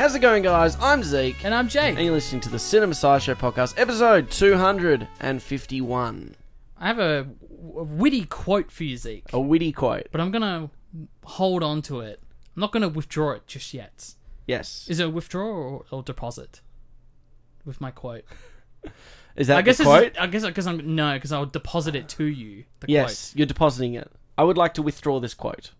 How's it going, guys? I'm Zeke, And I'm Jake. and you're listening to the Cinema Sideshow podcast, episode 251. I have a witty quote for you, Zeke, A witty quote. but I'm gonna hold on to it. I'm not gonna withdraw it just yet. Yes. Is it a withdraw or, or deposit? With my quote, Is that I guess quote? I guess because I'm no, because I'll deposit it to you. The Yes, you're depositing it. I would like to withdraw this quote.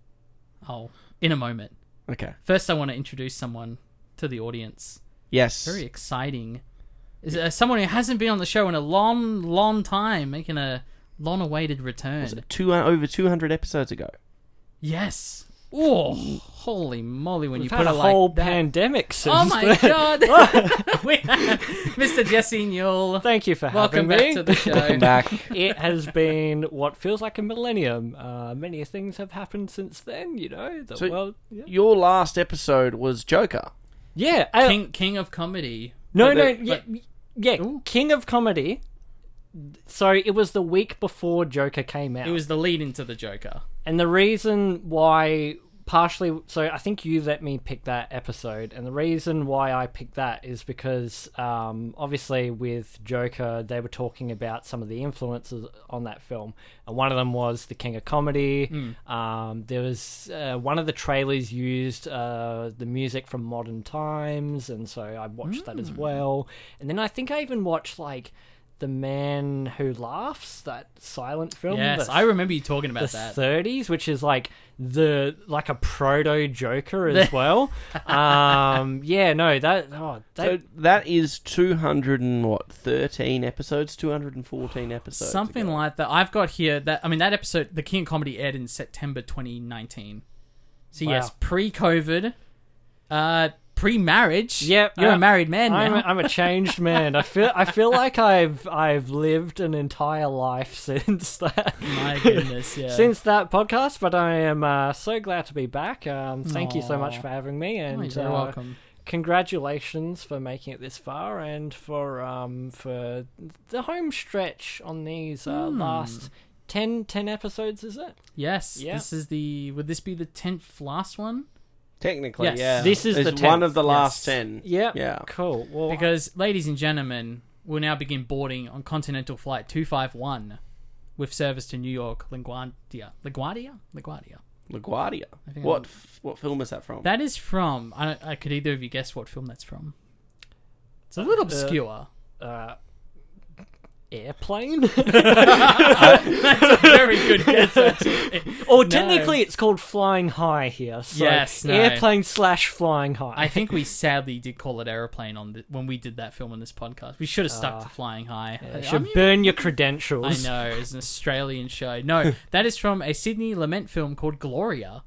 quote. Oh, in a moment. Okay. First, I want to introduce someone to the audience. Yes. Very exciting. Is uh, someone who hasn't been on the show in a long, long time, making a long-awaited return. Was it two, uh, over 200 episodes ago. Yes. Oh, holy moly! When We've you had put a it like whole that. pandemic since Oh my then. god! Mr. Jesse Newell. Thank you for Welcome having back me. to the Welcome back. it has been what feels like a millennium. Uh, many things have happened since then. You know, the So- world. Yeah, Your last episode was Joker. Yeah uh, King King of Comedy. no, no, the- yeah, yeah. Ooh. King of comedy. So it was the week before Joker came out. It was the lead into the Joker. And the reason why, partially, so I think you let me pick that episode, and the reason why I picked that is because, um, obviously, with Joker, they were talking about some of the influences on that film, and one of them was the King of Comedy. Um, there was uh, one of the trailers used uh, the music from Modern Times, and so I watched that as well. And then I think I even watched like. The Man Who Laughs, that silent film. Yes, the I remember you talking about the that. 30s, which is like the like a proto Joker as well. um, yeah, no, that oh, that So that is 200 and what? 13 episodes? 214 episodes. Something ago. like that. I've got here that I mean that episode, the King of Comedy aired in September 2019. So yes, pre-COVID, uh, pre-marriage. Yep, you're uh, a married man I'm now. a, I'm a changed man. I feel I feel like I've I've lived an entire life since that. My goodness, yeah. Since that podcast, but I am uh, so glad to be back. Um, thank you so much for having me, Oh, and you're uh, welcome. congratulations for making it this far and for um for the home stretch on these uh, Hmm. last 10, 10 episodes is it Yes, Yeah. this is the. Would this be the tenth last one? Technically, Yes. yeah. This is It's the one 10th, of the last yes. 10. yeah Yeah. cool well Because, ladies and gentlemen, we'll now begin boarding on Continental Flight 251 with service to New York, LaGuardia. LaGuardia? LaGuardia. LaGuardia. Think What I'm- f- what film is that from? That is from. I, don't- I could either of you guess what film that's from. It's a little obscure. uh, airplane that's a very good guess, actually. or No. technically it's called flying high here so Yes, no. airplane slash flying high I think we sadly did call it aeroplane on the, when we did that film on this podcast. We should have stuck Ah. to Flying High. You should burn your credentials. I credentials know, it's an Australian show. No, that is from a Sidney Lumet film called Gloria.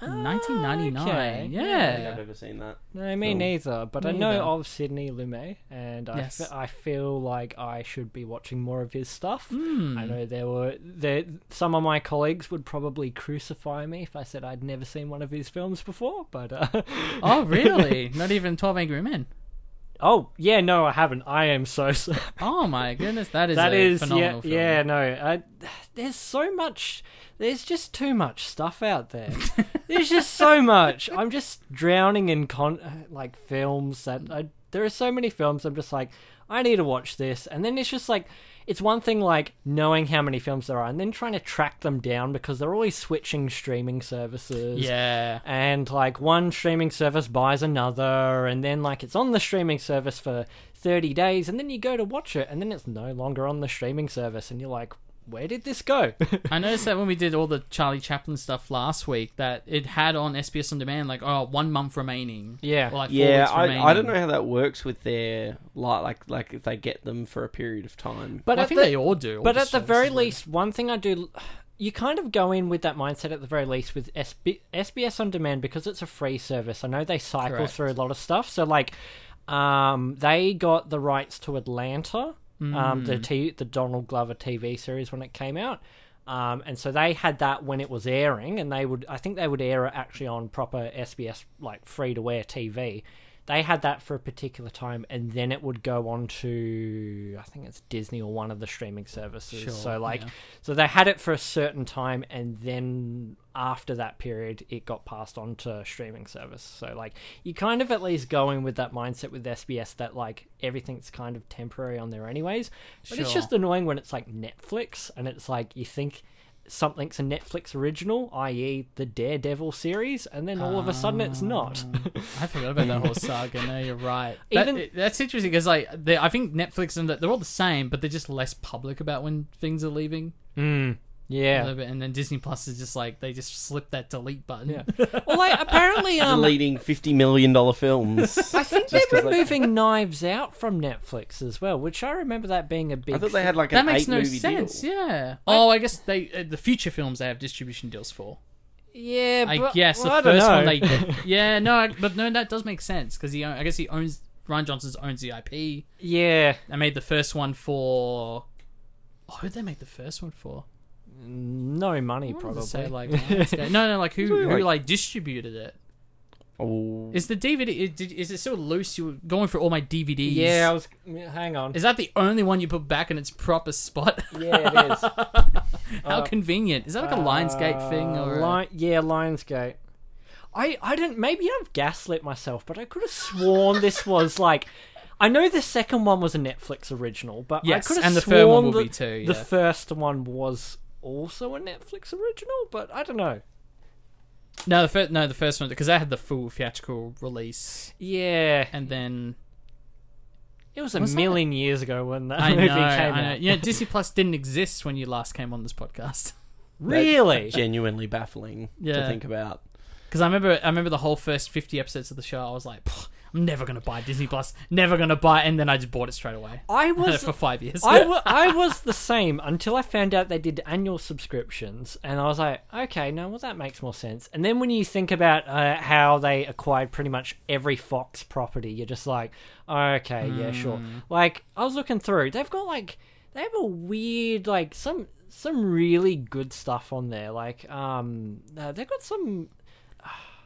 In 1999. okay. I don't think Yeah. I've ever seen that. No, me film. neither. But I know neither. of Sidney Lumet, and I, Yes. fe- I feel like I should be watching more of his stuff. Hmm. I know there were there some of my colleagues would probably crucify me if I said I'd never seen one of his films before. But uh, Oh, really? Not even 12 Angry Men. Oh yeah, no, I haven't. I am so sorry. Oh my goodness, that is That a is yeah, film. yeah, no. I, there's so much. There's just too much stuff out there. there's just so much. I'm just drowning in con like films that I, there are so many films. I'm just like, I need to watch this, and then it's just like, it's one thing like knowing how many films there are, and then trying to track them down because they're always switching streaming services. Yeah. And like one streaming service buys another, and then like it's on the streaming service for 30 days, and then you go to watch it, and then it's no longer on the streaming service, and you're like, where did this go? I noticed that when we did all the Charlie Chaplin stuff last week, that it had on SBS On Demand, like, oh, one month remaining. Yeah. Or like four Yeah, weeks I, remaining. I don't know how that works with their like like like if they get them for a period of time. but Well, I think the, they all do. all but the at the very services do. least, one thing I do. You kind of go in with that mindset at the very least with SB, SBS On Demand because it's a free service. I know they cycle Correct. through a lot of stuff. So, like, um, they got the rights to Atlanta, um, Mm. the t- the Donald Glover TV series when it came out. Um, and so they had that when it was airing, and they would, I think they would air it actually on proper SBS, like free to air TV. They had that for a particular time, and then it would go on to I think it's Disney or one of the streaming services. Sure, so like, yeah. so they had it for a certain time, and then after that period, it got passed on to streaming service. So like, you kind of at least going with that mindset with SBS that like everything's kind of temporary on there anyways. But it's just annoying when it's like Netflix, and it's like you think something's a Netflix original, i.e., the Daredevil series, and then all of a sudden it's not. I forgot about that whole saga. No, you're right. That- that's interesting because like I think Netflix and the, they're all the same, but they're just less public about when things are leaving. Mm, a yeah. little bit, and then Disney Plus is just like they just slip that delete button. Yeah. Well, like apparently, um, Deleting fifty million dollar films. I think Just they're 'cause they- removing Knives Out from Netflix as well, which I remember that being a big. I thought they had like that an makes eight no movie sense. deal. Yeah. Oh, I guess they uh, the future films they have distribution deals for. yeah, I but, guess well, the I first one know. they. Yeah, no, but no, that does make sense because he. own- I guess he owns. Rian Johnson's owns the IP. yeah, I made the first one for. Oh, who did they make the first one for? No money I probably. say, like Lionsgate. no, no, like who who like- like distributed it? Oh, Is the DVD? Is, it still loose? You were going for all my DVDs. yeah, I was. Hang on. Is that the only one you put back in its proper spot? yeah, it is. How Uh, convenient. Is that like a Lionsgate thing Uh, or? a- Li- yeah, Lionsgate. I I didn't. Maybe I've gaslit myself, but I could have sworn this was like. I know the second one was a Netflix original, but Yes, I could have and the sworn third one will that be too, The first one was also a Netflix original, but I don't know. no, the first no the first one because I had the full theatrical release, Yeah, and then it was a Was that- million years ago when that I movie know, came I know. out. Yeah, Disney Plus didn't exist when you last came on this podcast. Really? genuinely baffling Yeah. to think about. Because I remember, I remember the whole first fifty episodes of the show. I was like, "Pff, I'm never gonna buy Disney Plus, never gonna buy, and then I just bought it straight away. I was for five years. I, was the same until I found out they did annual subscriptions, and I was like, okay, no, well, that makes more sense. And then when you think about uh, how they acquired pretty much every Fox property, you're just like, okay, yeah, sure. Like, I was looking through, they've got like, they have a weird, like, some some really good stuff on there. Like, um, uh, they've got some.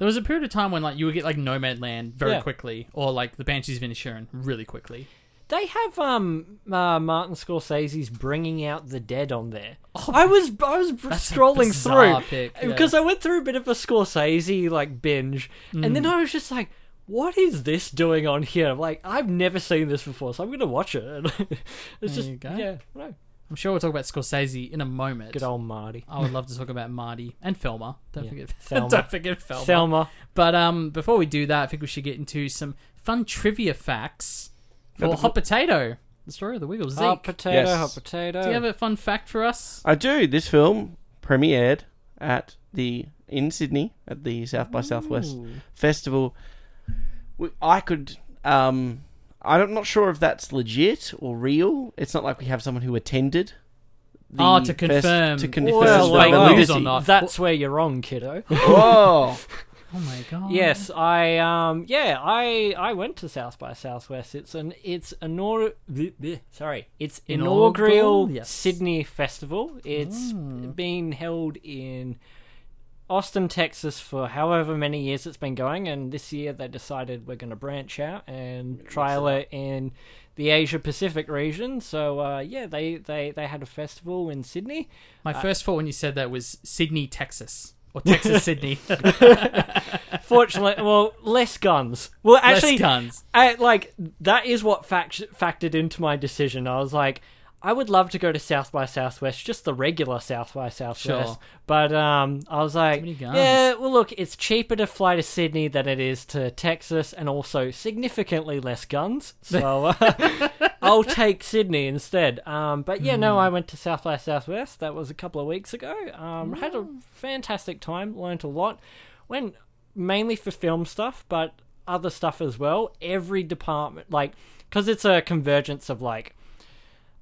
There was a period of time when like you would get like Nomadland very Yeah. quickly, or like The Banshees of Inisherin really quickly. They have um uh, Martin Scorsese's Bringing Out the Dead on there. I was I was Oh, That's a scrolling bizarre through pick, yeah. because I went through a bit of a Scorsese like binge, and Mm. then I was just like, "What is this doing on here?" Like I've never seen this before, so I'm gonna watch it. it's There just you go. yeah, no, I'm sure we'll talk about Scorsese in a moment. good old Marty, I would love to talk about Marty and Thelma. Don't Yeah. forget Thelma. Don't forget Thelma. Thelma. But um, before we do that, I think we should get into some fun trivia facts for but- Hot Potato, the story of the Wiggles. Zeke, Hot potato, Yes. hot potato. do you have a fun fact for us? I do. This film premiered at the in Sydney at the South by Southwest Ooh. festival. We- I could. Um, I'm not sure if that's legit or real. It's not like we have someone who attended. the Oh, to fest- confirm to confirm this is well, fake well, news or not. That's where you're wrong, kiddo. Whoa! Oh my god. Yes, I um yeah, I I went to South by Southwest. It's an it's inaugural sorry, it's inaugural, Inaugural, yes. Sydney festival. It's Mm. been held in Austin, Texas for however many years it's been going and this year they decided we're going to branch out and trial it in the Asia Pacific region. So uh, yeah, they, they they had a festival in Sydney. My first thought when you said that was Sydney, Texas, or Texas, Sydney. Fortunately, well, less guns. Well, actually, Less guns. I, like that is what fact- factored into my decision. I was like, I would love to go to South by Southwest, just the regular South by Southwest. Sure. But um, I was like, yeah, well, look, it's cheaper to fly to Sydney than it is to Texas, and also significantly less guns. So uh, I'll take Sydney instead. Um, but yeah, Hmm. no, I went to South by Southwest. That was a couple of weeks ago. Um, had a fantastic time, learnt a lot. Went mainly for film stuff, but other stuff as well. Every department, like, because it's a convergence of like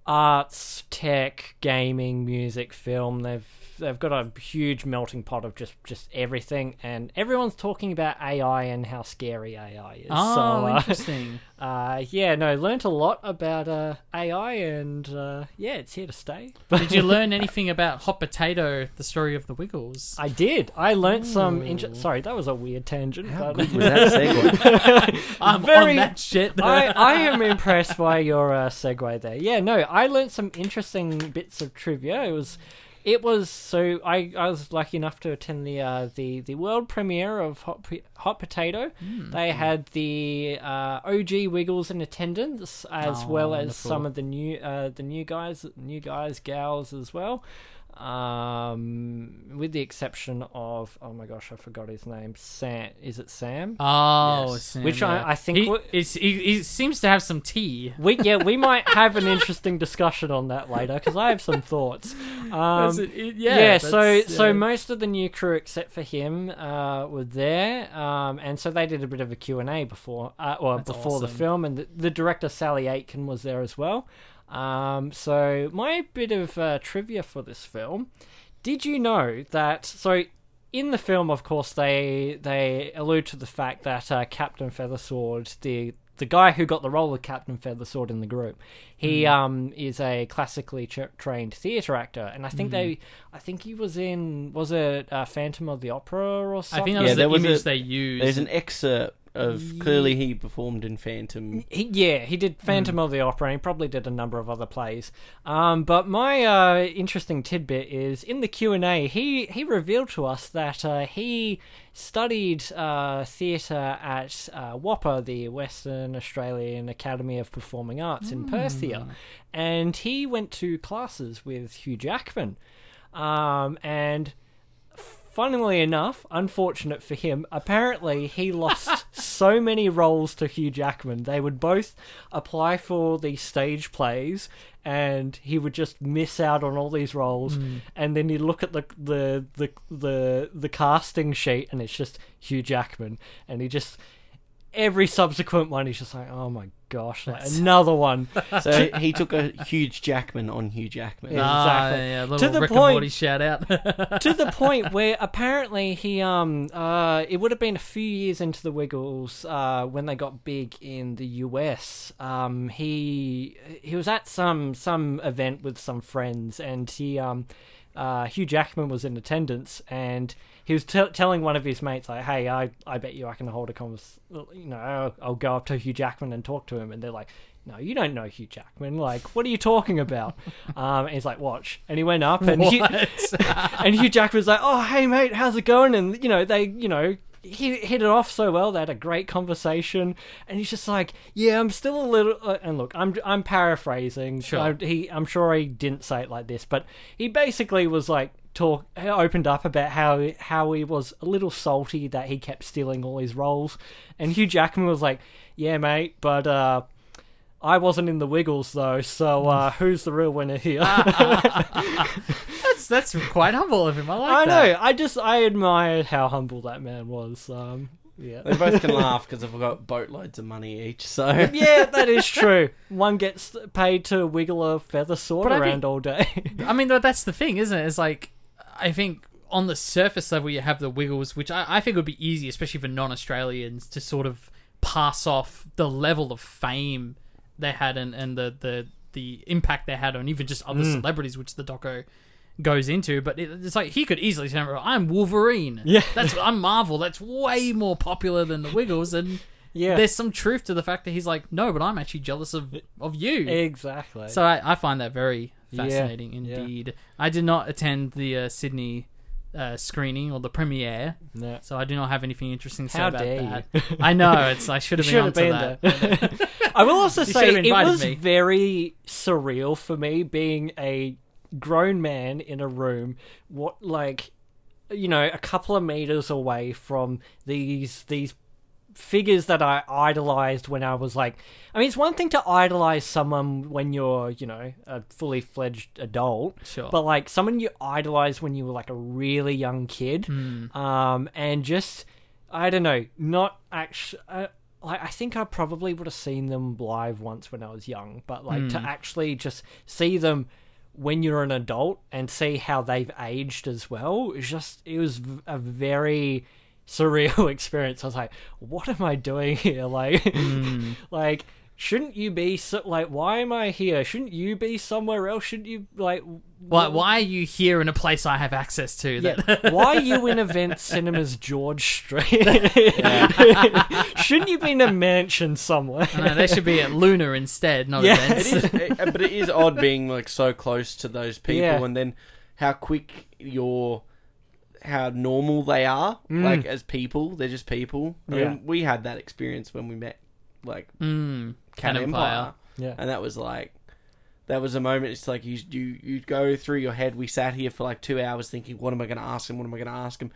arts, tech, gaming, music, film. They've they've got a huge melting pot of just just everything, and everyone's talking about AI and how scary AI is. Oh, so, uh, interesting. uh, yeah, no, learnt a lot about uh, AI, and uh, yeah, it's here to stay. Did you learn anything about Hot Potato, the story of the Wiggles? I did. I learnt some. Inter- Sorry, that was a weird tangent. How but good was that segue? I'm very- on that shit. I, I am impressed by your uh, segue there. Yeah, no, I learnt some interesting bits of trivia. It was, it was so I, I was lucky enough to attend the uh, the the world premiere of Hot Hot Potato. Hmm. They had the uh, OG Wiggles in attendance, as Oh, well as wonderful. some of the new uh, the new guys, new guys, gals as well. Um, with the exception of oh my gosh, I forgot his name. Sam, is it Sam? Oh, Yes. Sam, Which yeah. I- I think he, w- it's- he, he seems to have some tea. We yeah, we might have an interesting discussion on that later because I have some thoughts. Um, it, it- yeah, yeah, so that's- so most of the new crew except for him uh, were there, um, and so they did a bit of a Q and A before, uh, or That's before the film, and the, the director Sally Aitken was there as well. Um, so my bit of uh, trivia for this film: Did you know that? So in the film, of course, they they allude to the fact that uh, Captain Feathersword, the the guy who got the role of Captain Feathersword in the group, he Hmm. um is a classically tra- trained theatre actor, and I think Hmm. they, I think he was in was it uh, Phantom of the Opera or something? I think that Yeah, was there the was image a- they used. There's an excerpt of clearly he performed in Phantom. He, yeah, he did Phantom of the Opera, and he probably did a number of other plays. Um, but my uh, interesting tidbit is in the Q and A, he he revealed to us that uh, he studied uh, theatre at uh, WAAPA, the Western Australian Academy of Performing Arts in Perth here, and he went to classes with Hugh Jackman, um, and funnily enough, unfortunate for him, apparently he lost so many roles to Hugh Jackman. They would both apply for these stage plays, and he would just miss out on all these roles. Hmm. And then he'd look at the the the the the casting sheet, and it's just Hugh Jackman, and he just. Every subsequent one, he's just like, "Oh my gosh, like, another one." So he took a huge Jackman on Hugh Jackman. Yeah. Ah, exactly. yeah, little To the Rick point- and Morty shout out. to the point where apparently he um uh it would have been a few years into the Wiggles uh when they got big in the US um he he was at some some event with some friends and he um uh Hugh Jackman was in attendance and he was t- telling one of his mates like hey I I bet you I can hold a convers you know I'll, I'll go up to Hugh Jackman and talk to him and they're like no, you don't know Hugh Jackman. Like, what are you talking about? Um, and he's like, watch. And he went up, and Hugh, and Hugh Jackman's like, "Oh, hey mate, how's it going?" And you know, they, you know, he hit it off so well. They had a great conversation, and he's just like, "Yeah, I'm still a little." Uh, and look, I'm I'm paraphrasing. Sure. I, he, I'm sure he didn't say it like this, but he basically was like talk opened up about how how he was a little salty that he kept stealing all his roles, and Hugh Jackman was like, "Yeah, mate, but." uh I wasn't in the Wiggles though, so uh, mm. who's the real winner here? Ah, ah, ah, that's that's quite humble of him. I like that. I that. know. I just I admired how humble that man was. Um, yeah. They both can laugh because they've got boatloads of money each. So yeah, that is true. One gets paid to wiggle a feather sword But I around think- all day. I mean, that- that's the thing, isn't it? It's like I think on the surface level you have the Wiggles, which I, I think would be easy, especially for non-Australians, to sort of pass off the level of fame they had and, and the, the the impact they had on even just other Mm. celebrities, which the doco goes into. But it, it's like he could easily say, "I'm Wolverine." Yeah. that's I'm Marvel. That's way more popular than the Wiggles, and yeah, there's some truth to the fact that he's like, "No, but I'm actually jealous of of you." exactly. So I, I find that very fascinating yeah. indeed. I did not attend the uh, Sydney uh, screening or the premiere, No. so I do not have anything interesting to say How about dare that. I know it's. I should have been onto have that. there. I will also You say it invited was me. very surreal for me being a grown man in a room. What like you know a couple of meters away from these these figures that I idolized when I was like I mean it's one thing to idolize someone when you're, you know, a fully fledged adult. Sure. But like someone you idolized when you were like a really young kid. Hmm. Um and just I don't know, not actually uh, like I think I probably would have seen them live once when I was young, but like to Hmm. actually just see them when you're an adult and see how they've aged as well. It's just it was a very surreal experience. I was like, what am I doing here? Like, hmm. like shouldn't you be so, like why am I here? Shouldn't you be somewhere else? Shouldn't you like Why, why are you here in a place I have access to? yeah, why are you in Event Cinemas George Street? Shouldn't you be in a mansion somewhere? No, they should be at Luna instead, not Yeah. events. It is, it- uh, but it is odd being like so close to those people, Yeah. and then how quick you're, how normal they are, like as people. They're just people. I Mm. Yeah. mean, we had that experience when we met, like Mm, Cat Cat Empire, Empire. Yeah. and that was like. That was a moment. It's like you you you go through your head. We sat here for like two hours thinking, "What am I going to ask him? What am I going to ask him?"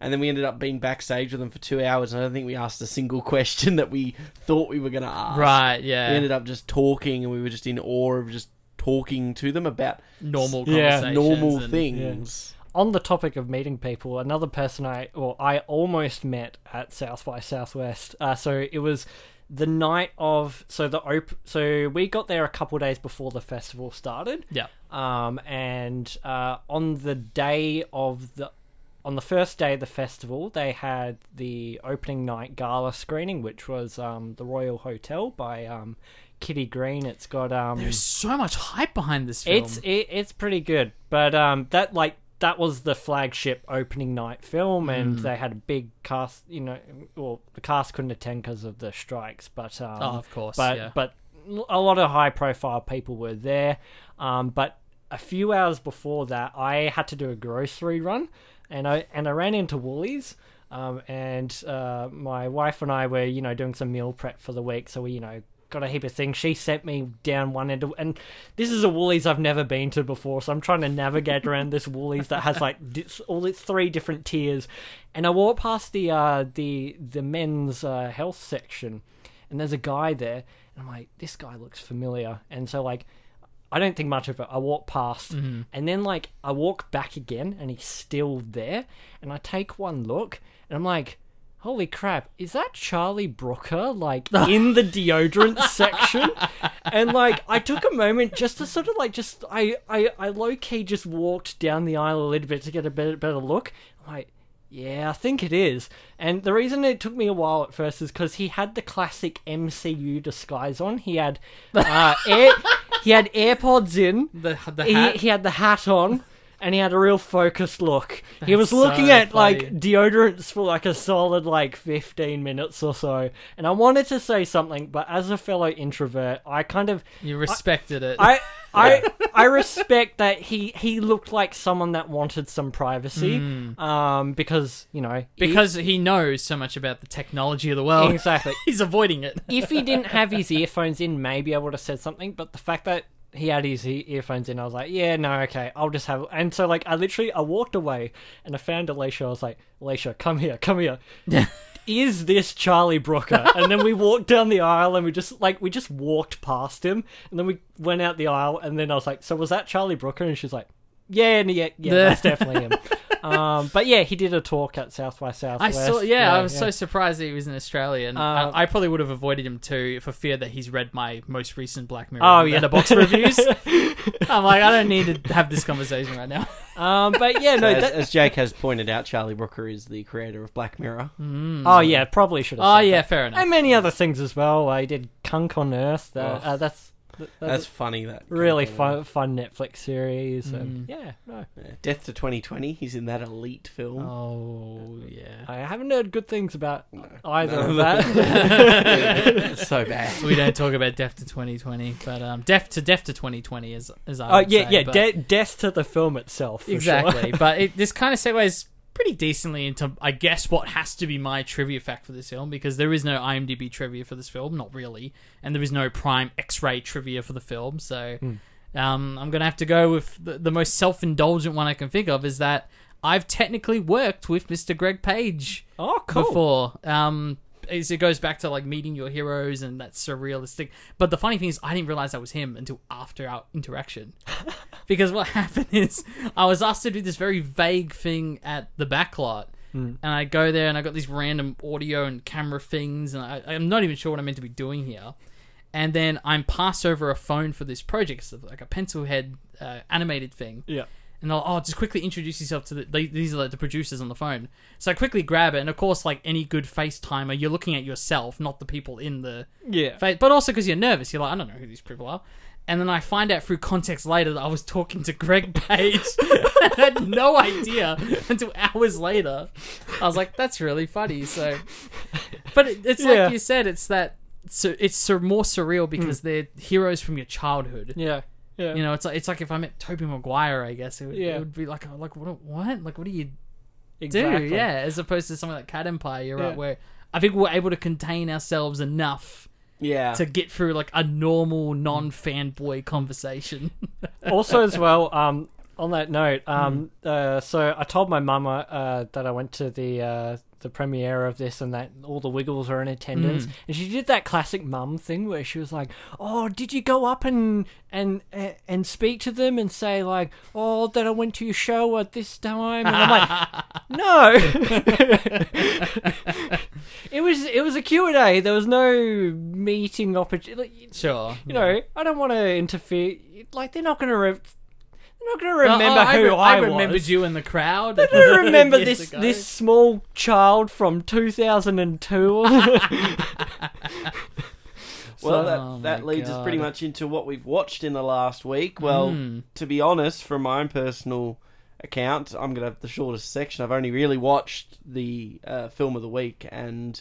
And then we ended up being backstage with them for two hours, and I don't think we asked a single question that we thought we were going to ask. Right, Yeah. We ended up just talking, and we were just in awe of just talking to them about Normal Yeah, normal and- things. On the topic of meeting people, another person I well I almost met at South by Southwest. Uh, so it was the night of so the op- so we got there a couple days before the festival started. Yeah. Um, and uh, on the day of the on the first day of the festival, they had the opening night gala screening, which was um, the Royal Hotel by um, Kitty Green. It's got um, There's so much hype behind this film. it's it, it's pretty good, but um, that like that was the flagship opening night film, and Mm. they had a big cast. You know, well, the cast couldn't attend because of the strikes, but um, Oh, of course, but yeah. but a lot of high profile people were there. Um, but a few hours before that, I had to do a grocery run, and I and I ran into Woolies. Um, and uh, my wife and I were, you know, doing some meal prep for the week, so we, you know, got a heap of things. She sent me down one end, of, and this is a Woolies I've never been to before, so I'm trying to navigate around this Woolies that has like all its three different tiers. And I walk past the uh, the the men's uh, health section, and there's a guy there, and I'm like, this guy looks familiar, and so like. I don't think much of it. I walk past, and then like I walk back again, and he's still there. And I take one look, and I'm like, "Holy crap! Is that Charlie Brooker like in the deodorant section?" And like I took a moment just to sort of like just I I I low key just walked down the aisle a little bit to get a better better look. I'm like. Yeah, I think it is. And the reason it took me a while at first is because he had the classic MCU disguise on. He had uh, air, he had AirPods in. the the He, he had the hat on, and he had a real focused look. he was looking so at like deodorants for like a solid like fifteen minutes or so. And I wanted to say something, but as a fellow introvert, I kind of you respected it. I I I respect that he he looked like someone that wanted some privacy, um, because you know he- because he knows so much about the technology of the world. exactly. He's avoiding it. if he didn't have his earphones in, maybe I would have said something. But the fact that he had his earphones in, I was like, yeah, no, okay, I'll just have. And so, like, I literally I walked away and I found Alicia. I was like, Alicia, come here, come here. Is this Charlie Brooker? And then we walked down the aisle and we just like we just walked past him and then we went out the aisle and then I was like, so was that Charlie Brooker? And she's like, yeah, yeah, yeah, that's definitely him. Um, but yeah, he did a talk at South by I Southwest. saw. Yeah, I was so surprised that he was an Australian. Uh, I, I probably would have avoided him too for fear that he's read my most recent Black Mirror Oh, yeah. box reviews. I'm like, I don't need to have this conversation right now. Um, but yeah, no, as, that, as Jake has pointed out, Charlie Brooker is the creator of Black Mirror. Oh yeah, probably should have. Oh said yeah, that. fair enough. and many other things as well. I did Cunk on Earth. Uh, Oh. uh, that's that- That's that's funny. That really fun, fun Netflix series. And yeah, no, Yeah. Death to 2020. He's in that elite film. Oh yeah. I haven't heard good things about either No. of that. It's so bad. we don't talk about Death to 2020, but um, Death to Death to 2020 is as I Oh would yeah, say, yeah. but- De- death to the film itself. for sure. exactly. but it, this kind of segues pretty decently into, I guess, what has to be my trivia fact for this film because there is no IMDb trivia for this film, not really, and there is no Prime X-ray trivia for the film. So um, I'm gonna have to go with the, the most self-indulgent one I can think of is that I've technically worked with Mr. Greg Page Oh, cool. before. Um, as it goes back to like meeting your heroes and that's surrealistic. But the funny thing is, I didn't realize that was him until after our interaction. because what happened is, I was asked to do this very vague thing at the backlot. And I go there and I got these random audio and camera things, and I, I'm not even sure what I'm meant to be doing here. and then I'm passed over a phone for this project, it's like a pencil head uh, animated thing. Yeah. And they'll, oh, just quickly introduce yourself to the. They, these are like the producers on the phone. So I quickly grab it, and of course, like any good FaceTimer, you're looking at yourself, not the people in the Yeah. face. But also because you're nervous, you're like, I don't know who these people are. And then I find out through context later that I was talking to Greg Page. I had no idea until hours later. I was like, that's really funny. So, but it, it's Yeah. like you said, it's that. So it's more surreal because hmm. they're heroes from your childhood. Yeah. Yeah. You know, it's like it's like if I met Tobey Maguire, I guess it would, Yeah. it would be like, oh, like what, what, like what do you exactly. do? Yeah, as opposed to something like Cat Empire, you're Yeah. right, where I think we're able to contain ourselves enough Yeah. to get through like a normal non fanboy conversation. also as well um on that note um Hmm. uh so i told my mama uh that i went to the uh the premiere of this and that all the wiggles are in attendance Hmm. and she did that classic mum thing where she was like oh did you go up and and and speak to them and say like oh that i went to your show at this time and i'm like no it was it was a q&a there was no meeting opportunity sure, you know, I don't want to interfere. Like they're not going to. Re- they're not going to remember Oh, I, who re- I, I was. remembered you in the crowd. I don't remember this ago. this small child from 2002. Well, So- that, Oh that my leads us pretty much into what we've watched in the last week. Well, Hmm. to be honest, from my own personal account, I'm going to have the shortest section. I've only really watched the uh, film of the week, and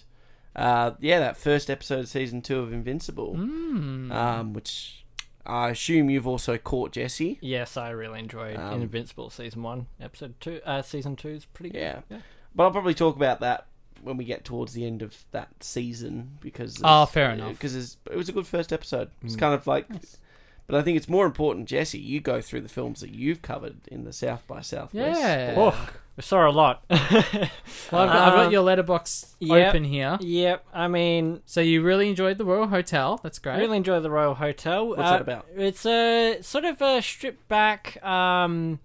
uh, yeah, that first episode of season two of Invincible, Hmm. um, which I assume you've also caught, Jesse. yes, I really enjoyed Um, Invincible season one, episode two. Uh, season two is pretty good. Yeah. Yeah. But I'll probably talk about that when we get towards the end of that season because Oh, fair enough. because it was a good first episode. It's kind of like, but I think it's more important, Jesse. You go through the films that you've covered in the South by Southwest. Yeah. blog. Oh, we saw a lot. Well, I've, got, I've got Um, your Letterboxd yep. open here. yep. I mean, So you really enjoyed the Royal Hotel. That's great. I really enjoy the Royal Hotel. What's Uh, that about? It's a sort of a stripped back. Um,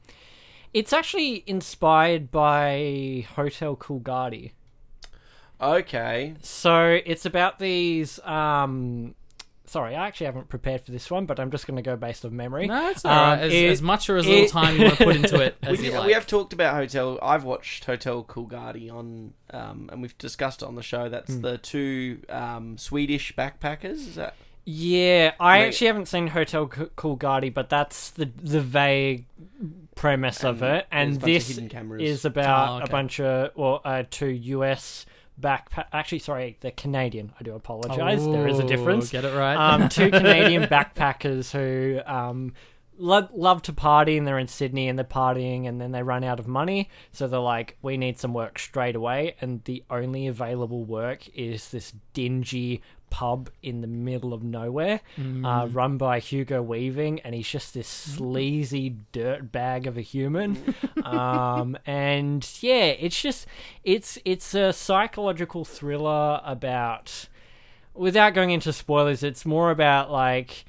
it's actually inspired by Hotel Coolgardie. Okay. So it's about these. Um, sorry, I actually haven't prepared for this one, but I'm just going to go based on memory. No, it's alright. Um, as, it- as much or as little it- time you want to put into it as We, you like. we have talked about Hotel. I've watched Hotel Coolgardie on, um, and we've discussed it on the show. That's Hmm. the two um, Swedish backpackers. Is that? Yeah, I Wait. actually haven't seen Hotel Co- Coolgardie, but that's the the vague premise of it, and there's of this is about Oh, okay. a bunch of well, uh, two US backpack. Actually, sorry, they're Canadian. I do apologize. there is a difference. Get it right. um, two Canadian backpackers who um, lo- love to party and they're in Sydney and they're partying and then they run out of money. So they're like, we need some work straight away. And the only available work is this dingy pub in the middle of nowhere uh, run by Hugo Weaving. And he's just this sleazy dirt bag of a human. um, and yeah, it's just, it's, it's a psychological thriller about without going into spoilers, it's more about like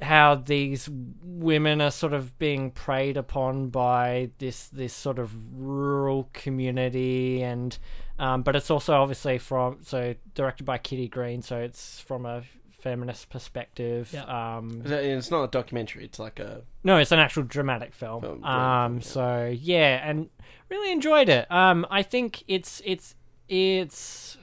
how these women are sort of being preyed upon by this this sort of rural community and um, but it's also obviously from so directed by Kitty Green so it's from a feminist perspective Yeah. um It's not a documentary. It's like a. no, it's an actual dramatic film. Film, um, film, yeah. so yeah, and really enjoyed it. Um, I think it's it's it's.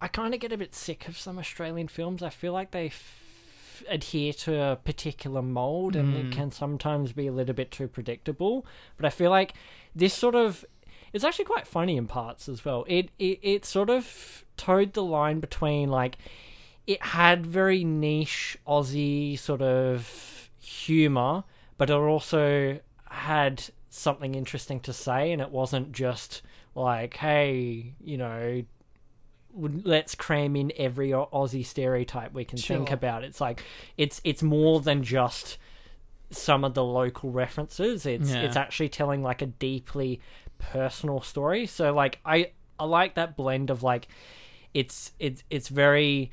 I kind of get a bit sick of some Australian films. I feel like they f- adhere to a particular mold, and it can sometimes be a little bit too predictable. But I feel like this sort of it's actually quite funny in parts as well. It it it sort of towed the line between like it had very niche Aussie sort of humor, but it also had something interesting to say, and it wasn't just like, hey, you know, let's cram in every Aussie stereotype we can think about. It's like it's it's more than just some of the local references. It's Yeah. it's actually telling like a deeply personal story. So like I I like that blend of like it's it's it's very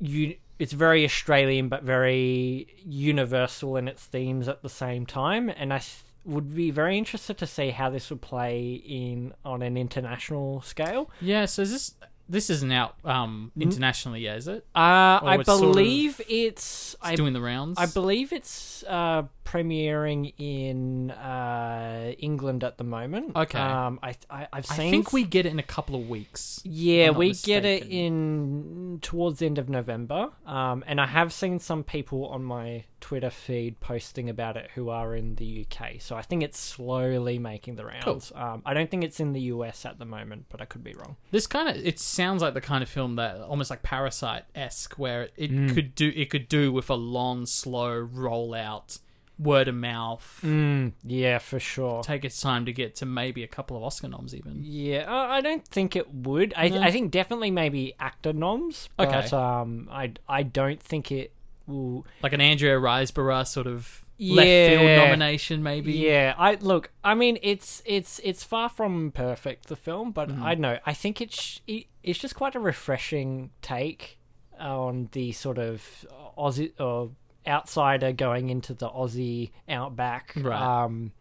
you it's very Australian but very universal in its themes at the same time and I th- would be very interested to see how this would play in on an international scale. yeah. So is this this isn't out um, internationally yet, is it? Uh, I it's sort of- believe it's. It's I, doing the rounds. I believe it's uh, premiering in uh, England at the moment. Okay. Um, I, I I've I seen. think we get it in a couple of weeks. Yeah, I'm not we get it mistaken. in towards the end of November. Um, and I have seen some people on my Twitter feed posting about it who are in the UK. So I think it's slowly making the rounds. Um, I don't think it's in the US at the moment, but I could be wrong. This kind of it sounds like the kind of film that almost like Parasite esque, where it Mm. could do it could do with a long, slow rollout, word of mouth, Mm, yeah, for sure. take its time to get to maybe a couple of Oscar noms even. Yeah, uh, I don't think it would. I, No. I think definitely maybe actor noms, but Okay. um, I I don't think it will. Like an Andrea Riseborough sort of left field Yeah. nomination, maybe. Yeah, I look. I mean, it's it's it's far from perfect the film, but Mm-hmm. I don't know. I think it's it, it's just quite a refreshing take on the sort of Aussie or outsider going into the Aussie outback Right. um,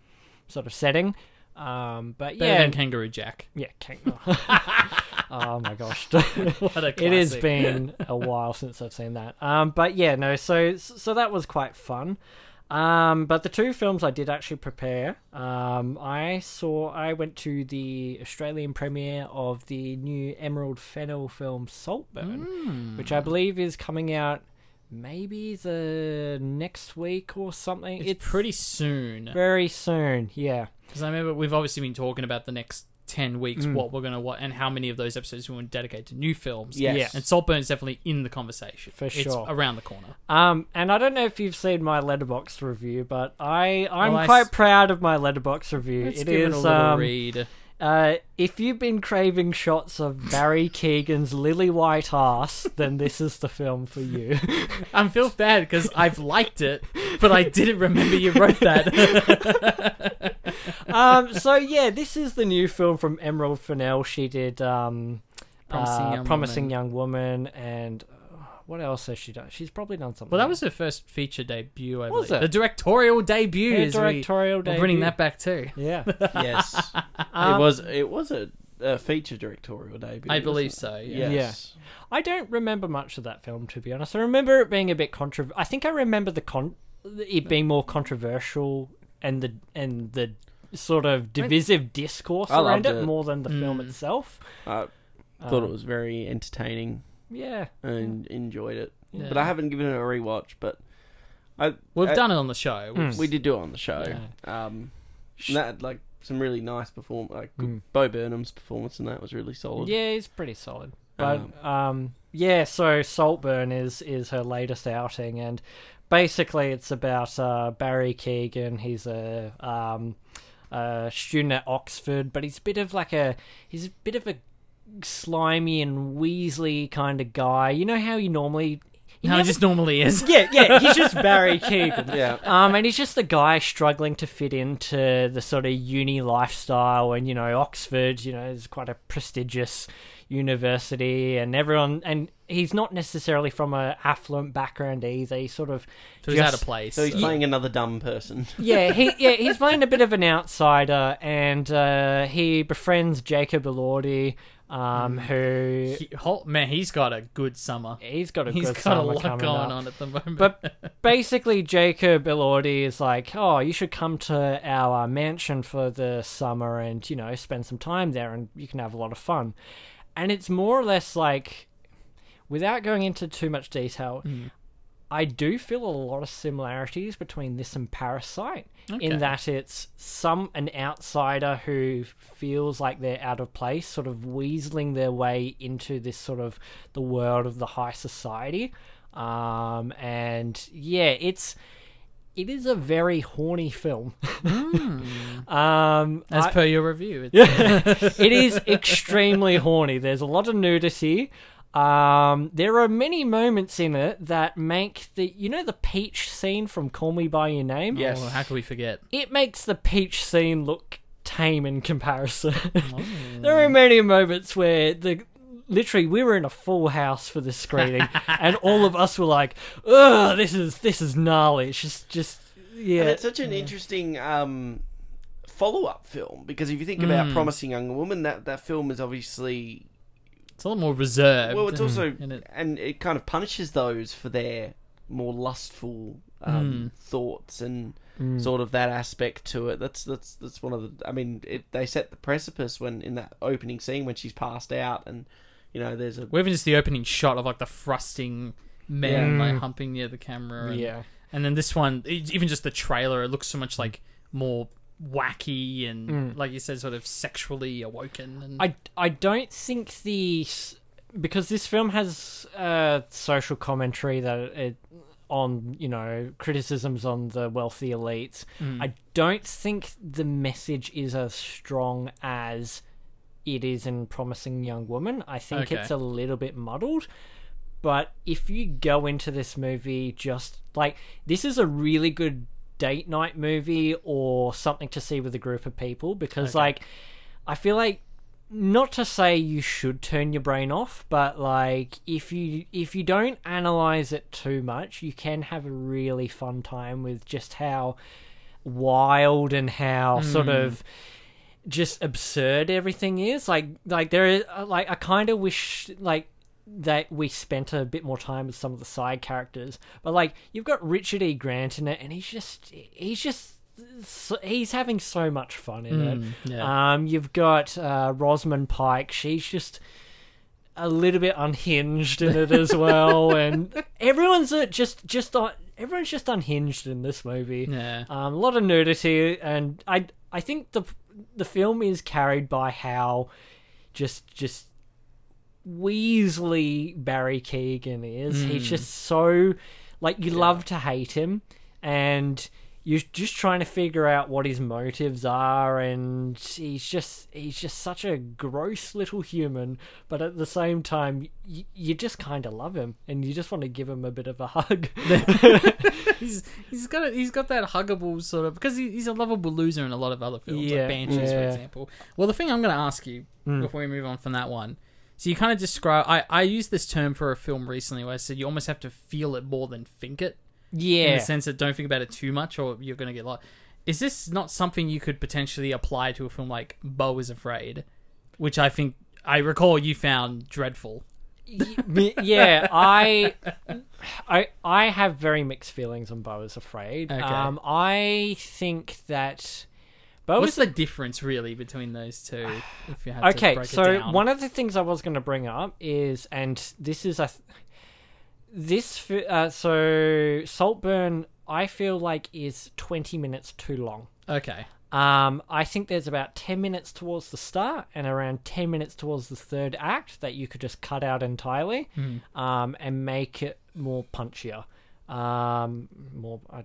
sort of setting. Um, but Better yeah, than Kangaroo Jack. yeah, King- oh my gosh. What a it has been a while since I've seen that. Um, but yeah, no. So so that was quite fun. Um, but the two films I did actually prepare. Um, I saw. I went to the Australian premiere of the new Emerald Fennell film Saltburn, Hmm. which I believe is coming out maybe the next week or something. It's, pretty soon. very soon. Yeah. Because I remember we've obviously been talking about the next 10 weeks, Mm. what we're going to what and how many of those episodes we want to dedicate to new films. Yes. Yeah. And Saltburn is definitely in the conversation. For It's sure. around the corner. Um, and I don't know if you've seen my Letterboxd review, but I I'm Well, I quite s- proud of my Letterboxd review. Let's It give it a is little um, read. uh, if you've been craving shots of Barry Keoghan's lily white ass, then this is the film for you. I feel bad because I've liked it, but I didn't remember you wrote that. um, so yeah, this is the new film from Emerald Fennell. She did um, Promising uh, Young Promising Woman. Young Woman, and uh, what else has she done? She's probably done something. well, that was her first feature debut. I Was believe. it? The directorial debut. Her is directorial we, We're bringing that back too. Yeah, Yes, Um, it was. It was a, a feature directorial debut. I believe it? so. Yeah. Yes. I don't remember much of that film to be honest. I remember it being a bit contro. I think I remember the con it being more controversial and the and the sort of divisive discourse I around it, it. more than the film Mm. itself. I thought Um, it was very entertaining Yeah, and enjoyed it. Yeah. But I haven't given it a rewatch. But I We've I- done it on the show. We've- Mm. we did do it on the show. Yeah. Um, and that like some really nice perform like Mm. Bo Burnham's performance in that was really solid. yeah, he's pretty solid. But um, yeah, so Saltburn is is her latest outing, and basically it's about uh, Barry Keoghan. He's a um, a student at Oxford, but he's a bit of like a he's a bit of a slimy and Weasley kind of guy. You know how he normally he How it never- just normally is. yeah yeah he's just Barry Keoghan. Yeah. Um, and he's just a guy struggling to fit into the sort of uni lifestyle, and you know, Oxford, you know, is quite a prestigious university, and everyone, and he's not necessarily from a affluent background either. He's sort of So he's just- out of place. So he's so- playing another dumb person. yeah, he yeah he's playing a bit of an outsider, and uh, he befriends Jacob Elordi, um, who He, hol- man, he's got a good summer. he's got a He's good got a summer lot coming going up. on at the moment. But basically, Jacob Elordi is like, "Oh, you should come to our mansion for the summer, and you know, spend some time there, and you can have a lot of fun." And it's more or less like, without going into too much detail, Mm. I do feel a lot of similarities between this and Parasite, Okay. in that it's some an outsider who feels like they're out of place, sort of weaseling their way into this sort of the world of the high society. Um, and yeah, it's it is a very horny film. um, as I- per your review, it's, it is extremely horny. There's a lot of nudity. Um, there are many moments in it that make the you know the peach scene from Call Me by Your Name. Yes. Oh, how could we forget? it makes the peach scene look tame in comparison. Oh. there are many moments where the literally we were in a full house for this screening, and all of us were like, "Ugh, this is this is gnarly." It's just just yeah. And it's such an interesting um, follow up film because if you think about Mm. Promising Young Woman, that, that film is obviously It's a lot more reserved. Well, it's also and it- and it kind of punishes those for their more lustful um, hmm. thoughts and hmm. sort of that aspect to it. That's that's that's one of the. I mean, it, they set the precipice when in that opening scene when she's passed out, and you know, there's a Well, even just the opening shot of like the thrusting men Yeah. like hmm. humping near the camera. And, Yeah. And then this one, even just the trailer, it looks so much like more wacky and, like you said, sort of sexually awoken. And I, I don't think the because this film has uh, social commentary that it on you know criticisms on the wealthy elites. I don't think the message is as strong as it is in Promising Young Woman. I think Okay. it's a little bit muddled. But if you go into this movie just like this is a really good date night movie or something to see with a group of people because like I feel like not to say you should turn your brain off, but like if you if you don't analyze it too much, you can have a really fun time with just how wild and how sort hmm. of just absurd everything is. Like like there is like I kind of wish like that we spent a bit more time with some of the side characters. But like you've got Richard E. Grant in it, and he's just he's just so, he's having so much fun in it. yeah. Um, you've got uh, Rosamund Pike. She's just a little bit unhinged in it as well, and everyone's uh, just just on. Everyone's just unhinged in this movie. yeah. Um, a lot of nudity, and I I think the the film is carried by how just just Weasley Barry Keoghan is. He's hmm. just so like you love to hate him, and you're just trying to figure out what his motives are, and he's just he's just such a gross little human, but at the same time y- you just kind of love him, and you just want to give him a bit of a hug. he's he's got a, he's got that huggable sort of because he, he's a lovable loser in a lot of other films, Yeah, like Banshees, for example. Well, the thing I'm going to ask you hmm. before we move on from that one, so you kind of describe. I I used this term for a film recently where I said you almost have to feel it more than think it. Yeah. In the sense that don't think about it too much, or you're going to get lost. Is this not something you could potentially apply to a film like Beau is Afraid, which I think I recall you found dreadful? Yeah, I, I, I have very mixed feelings on Beau is Afraid. Okay. Um, I think that Beau What's is the difference really between those two? If you had to okay. So one of the things I was going to bring up is, and this is a, this uh, so Saltburn. I feel like is twenty minutes too long. okay, Um, I think there's about 10 minutes towards the start and around 10 minutes towards the third act that you could just cut out entirely um, and make it more punchier. Um, more, uh,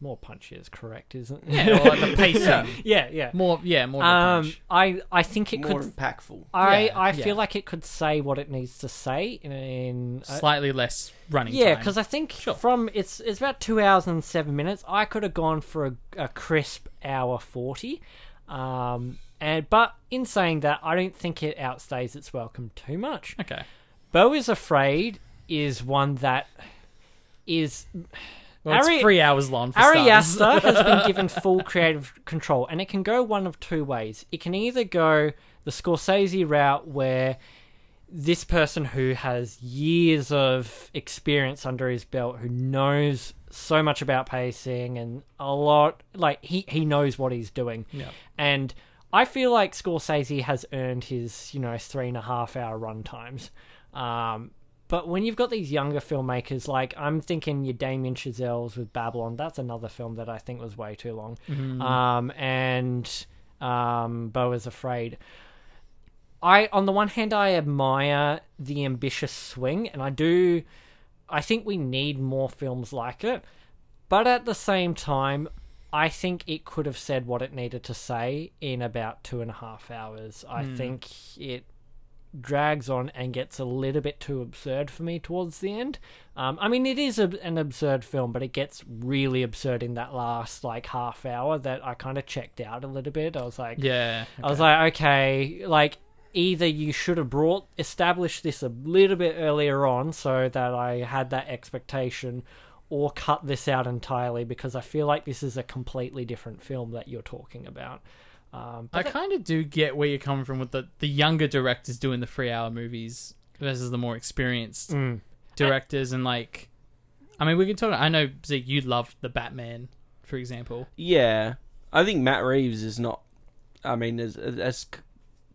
more punchy is correct, isn't it? yeah, or like the pacing. yeah, yeah. More, yeah, more. Um, punch. I, I think it more could. impactful. I, Yeah, I yeah. feel like it could say what it needs to say in, in uh, Slightly less running yeah, because I think Sure. from it's it's about two hours and seven minutes. I could have gone for a, a crisp hour forty, um, and but in saying that, I don't think it outstays its welcome too much. okay. Beau is afraid is one that is Well, it's Ari- three hours long. For Ari. Aster has been given full creative control, and it can go one of two ways. It can either go the Scorsese route, where this person who has years of experience under his belt, who knows so much about pacing and a lot, like he he knows what he's doing, Yeah. and I feel like Scorsese has earned his, you know, three and a half hour run times. Um, but when you've got these younger filmmakers, like I'm thinking your Damien Chazelle's with Babylon, that's another film that I think was way too long. Um, and um, Beau is Afraid. I, on the one hand, I admire the ambitious swing, and I do. I think we need more films like it. But at the same time, I think it could have said what it needed to say in about two and a half hours. I think it drags on and gets a little bit too absurd for me towards the end. Um, I mean, it is a, an absurd film, but it gets really absurd in that last like half hour that I kind of checked out a little bit. I was like, Yeah. I was like, okay, like either you should have brought established this a little bit earlier on so that I had that expectation, or cut this out entirely because I feel like this is a completely different film that you're talking about. Um, I but kind of do get where you're coming from with the the younger directors doing the three hour movies versus the more experienced Mm. directors and like. I mean, we can talk. I know Zeke, you loved the Batman, for example. Yeah, I think Matt Reeves is not. I mean, as, as, as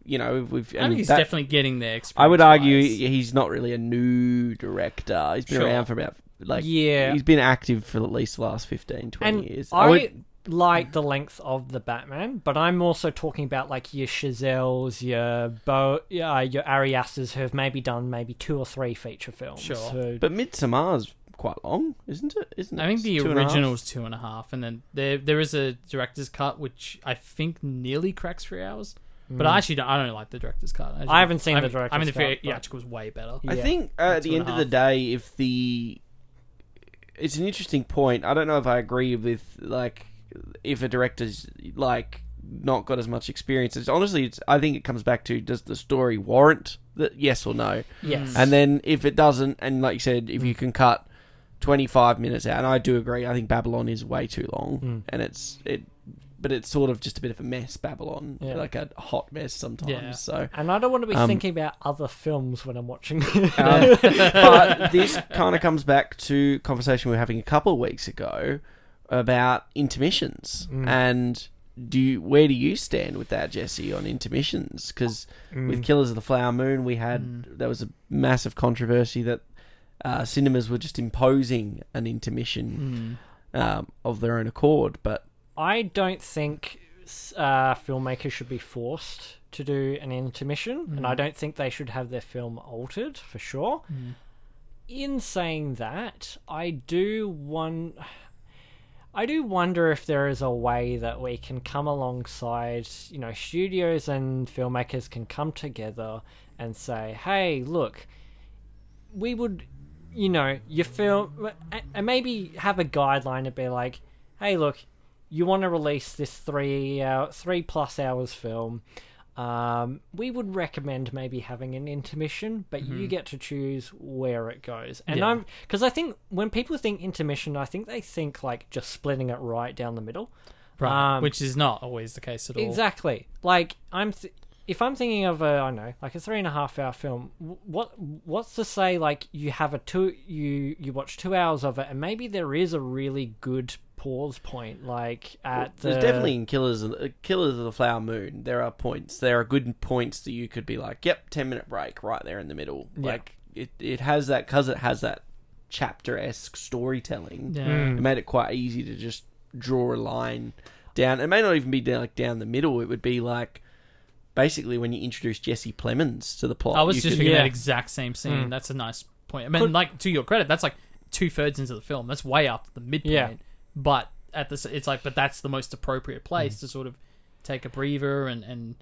you know, we've. I and think he's that- definitely getting there. I would argue experience-wise. he's not really a new director. He's been Sure. around for about like Yeah. He's been active for at least the last 15, 20 and years. I, would- like the length of the Batman, but I'm also talking about like your Chazelles, your Beau, uh, your Ari Asters who have maybe done maybe two or three feature films. Sure. So- but Midsommar's quite long, isn't it? Isn't it? I think the Two and a half? original's two and a half, and then there there is a director's cut which I think nearly cracks three hours. But I actually don't, I don't like the director's cut. Hmm. I haven't seen the I mean, director's I mean, the cut, theatrical was way better. I Yeah. think uh, at the end of the day, if the it's an interesting point. I don't know if I agree with like if a director's like not got as much experience. It's honestly, it's, I think it comes back to does the story warrant that yes or no, yes, and then if it doesn't, and like you said, if you can cut twenty five minutes out, and I do agree, I think Babylon is way too long, Mm. and it's it. But it's sort of just a bit of a mess, Babylon, Yeah. like a hot mess sometimes. Yeah. So and I don't want to be Um, thinking about other films when I'm watching. Um, but this kind of comes back to conversation we were having a couple of weeks ago about intermissions Mm. and do you, where do you stand with that, Jesse, on intermissions? Because Mm. with Killers of the Flower Moon, we had Mm. there was a massive controversy that uh, cinemas were just imposing an intermission Mm. um, of their own accord, but I don't think uh, filmmakers should be forced to do an intermission, and I don't think they should have their film altered for sure. In saying that, I do one. I do wonder if there is a way that we can come alongside, you know, studios and filmmakers can come together and say, "Hey, look, we would, you know, your film, and maybe have a guideline to be like, hey, look, you want to release this three uh, hour, three plus hours film. Um, we would recommend maybe having an intermission, but you get to choose where it goes. And Yeah. I'm because I think when people think intermission, I think they think like just splitting it right down the middle. Right, Um, which is not always the case at all. Exactly. Like I'm, th- if I'm thinking of a, I don't know, like a three and a half hour film. What what's to say like you have a two, you you watch two hours of it, and maybe there is a really good pause point, like at the There's definitely in Killers of, uh, Killers of the Flower Moon. There are points. There are good points that you could be like, "Yep, ten minute break right there in the middle." Yeah. Like it, it has that because it has that chapter esque storytelling. Yeah. Mm. It made it quite easy to just draw a line down. It may not even be down, like down the middle. It would be like basically when you introduce Jesse Plemons to the plot. I was you just could- thinking yeah. that exact same scene. Mm. That's a nice point. I mean, Could- like to your credit, that's like two thirds into the film. That's way up the midpoint. Yeah. But at the, s- it's like, but that's the most appropriate Mm. place to sort of take a breather and and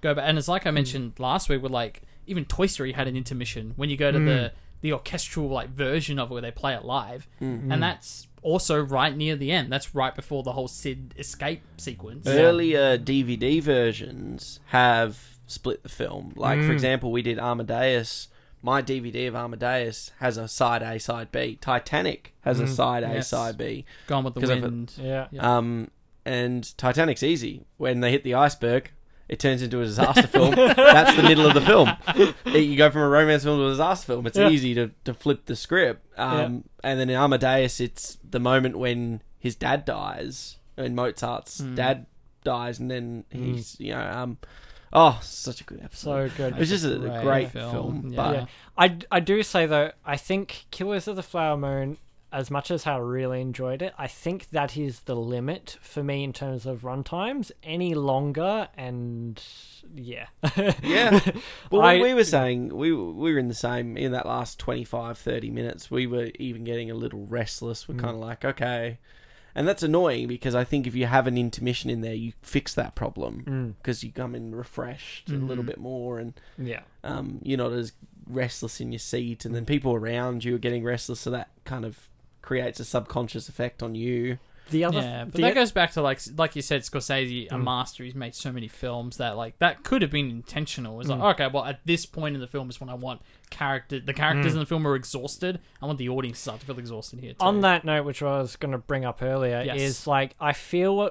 go back. And it's like I mentioned last week, with like even Toy Story had an intermission when you go to Mm. the the orchestral like version of it where they play it live, Mm. and that's also right near the end. That's right before the whole Sid escape sequence. Earlier DVD versions have split the film. Like, for Mm. example, we did Amadeus. My DVD of Amadeus has a side A, side B. Titanic has a Mm. side A, Yes. side B. Gone with the 'Cause of it- wind. yeah. Yeah. Um, and Titanic's easy. When they hit the iceberg, it turns into a disaster film. That's the middle of the film. You go from a romance film to a disaster film. It's Yeah. easy to, to flip the script. Um, And then in Amadeus, it's the moment when his dad dies, and Mozart's Mm. dad dies, and then he's, you know, um, oh, such a good episode. So good. It's just a Great great, film. film, Yeah. but Yeah. I, I do say though, I think Killers of the Flower Moon, as much as how I really enjoyed it, I think that is the limit for me in terms of runtimes. Any longer, and yeah, Yeah. Well, I- we were saying we were- we were in the same in that last 25, 30 minutes. We were even getting a little restless. We're Mm. kind of like, okay, and that's annoying because I think if you have an intermission in there, you fix that problem Mm, because you come in refreshed a little Mhm. bit more, and yeah, um, you're not as restless in your seat, and then people around you are getting restless, so that kind of creates a subconscious effect on you. The other, yeah, but the, that goes back to like like you said, Scorsese, a Mm. master. He's made so many films that like that could have been intentional. It's Mm. like okay, well at this point in the film is when I want character. The characters Mm. in the film are exhausted. I want the audience to start to feel exhausted here. Too. on that note, which I was going to bring up earlier, Yes. is like I feel,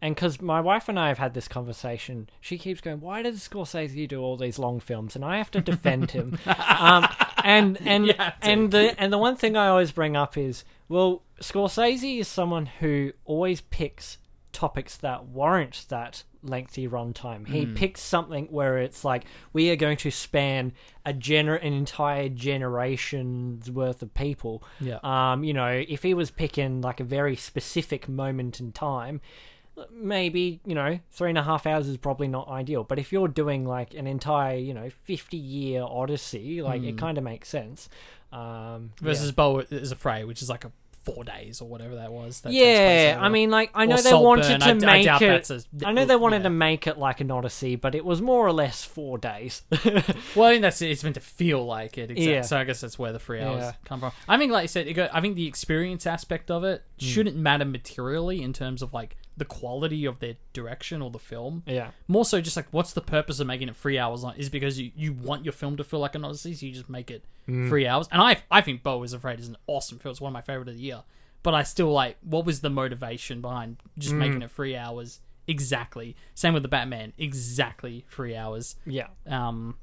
and because my wife and I have had this conversation, she keeps going, "Why does Scorsese do all these long films?" And I have to defend him. um, and and You have to. and the and the one thing I always bring up is, well, Scorsese is someone who always picks topics that warrant that lengthy runtime. He Hmm. picks something where it's like we are going to span a gener- an entire generation's worth of people. Yeah. Um, you know, if he was picking like a very specific moment in time, maybe you know three and a half hours is probably not ideal. But if you're doing like an entire you know fifty year odyssey, like it kind of makes sense. Um, yeah. Versus Beau is Afraid, which is like a four days or whatever that was. That takes place Yeah, over. I mean, like I know Or they wanted to I make doubt it. that's a- I know they wanted yeah. to make it like an Odyssey, but it was more or less four days. Well, I think that's it's meant to feel like it. Exactly. Yeah. So I guess that's where the three hours Yeah. come from. I think, like you said, it go, I think the experience aspect of it Hmm. shouldn't matter materially in terms of like the quality of their direction or the film. yeah, More so, just like what's the purpose of making it three hours long? Is because you, you want your film to feel like an odyssey, so you just make it Hmm. three hours. And I I think Beau is Afraid is an awesome film. It's one of my favorite of the year. But I still like what was the motivation behind just Hmm. making it three hours exactly? Same with the Batman, exactly three hours. yeah. Um,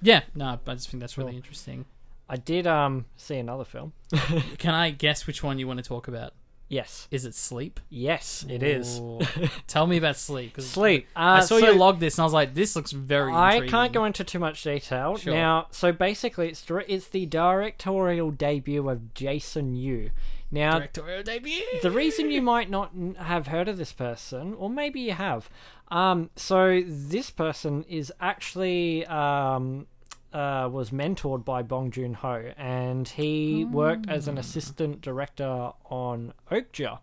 yeah, no, I just think that's really Cool. interesting. I did um see another film. Can I guess which one you want to talk about? Yes, Is it Sleep? yes, it is. Ooh. Tell me about Sleep. 'cause Sleep. Uh, I saw so you log this and I was like, this looks very. I can't go into too much detail Sure. now. So basically, it's dir- it's the directorial debut of Jason Yu. Now, Directorial debut. the reason you might not n- have heard of this person, or maybe you have, um, so this person is actually um, uh, was mentored by Bong Joon Ho, and he worked as an assistant director on Okja.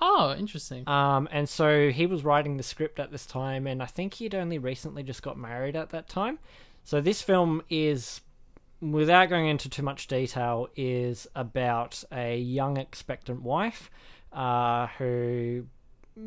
Oh, interesting. Um, and so he was writing the script at this time, and I think he'd only recently just got married at that time. So this film is, without going into too much detail, is about a young expectant wife uh, who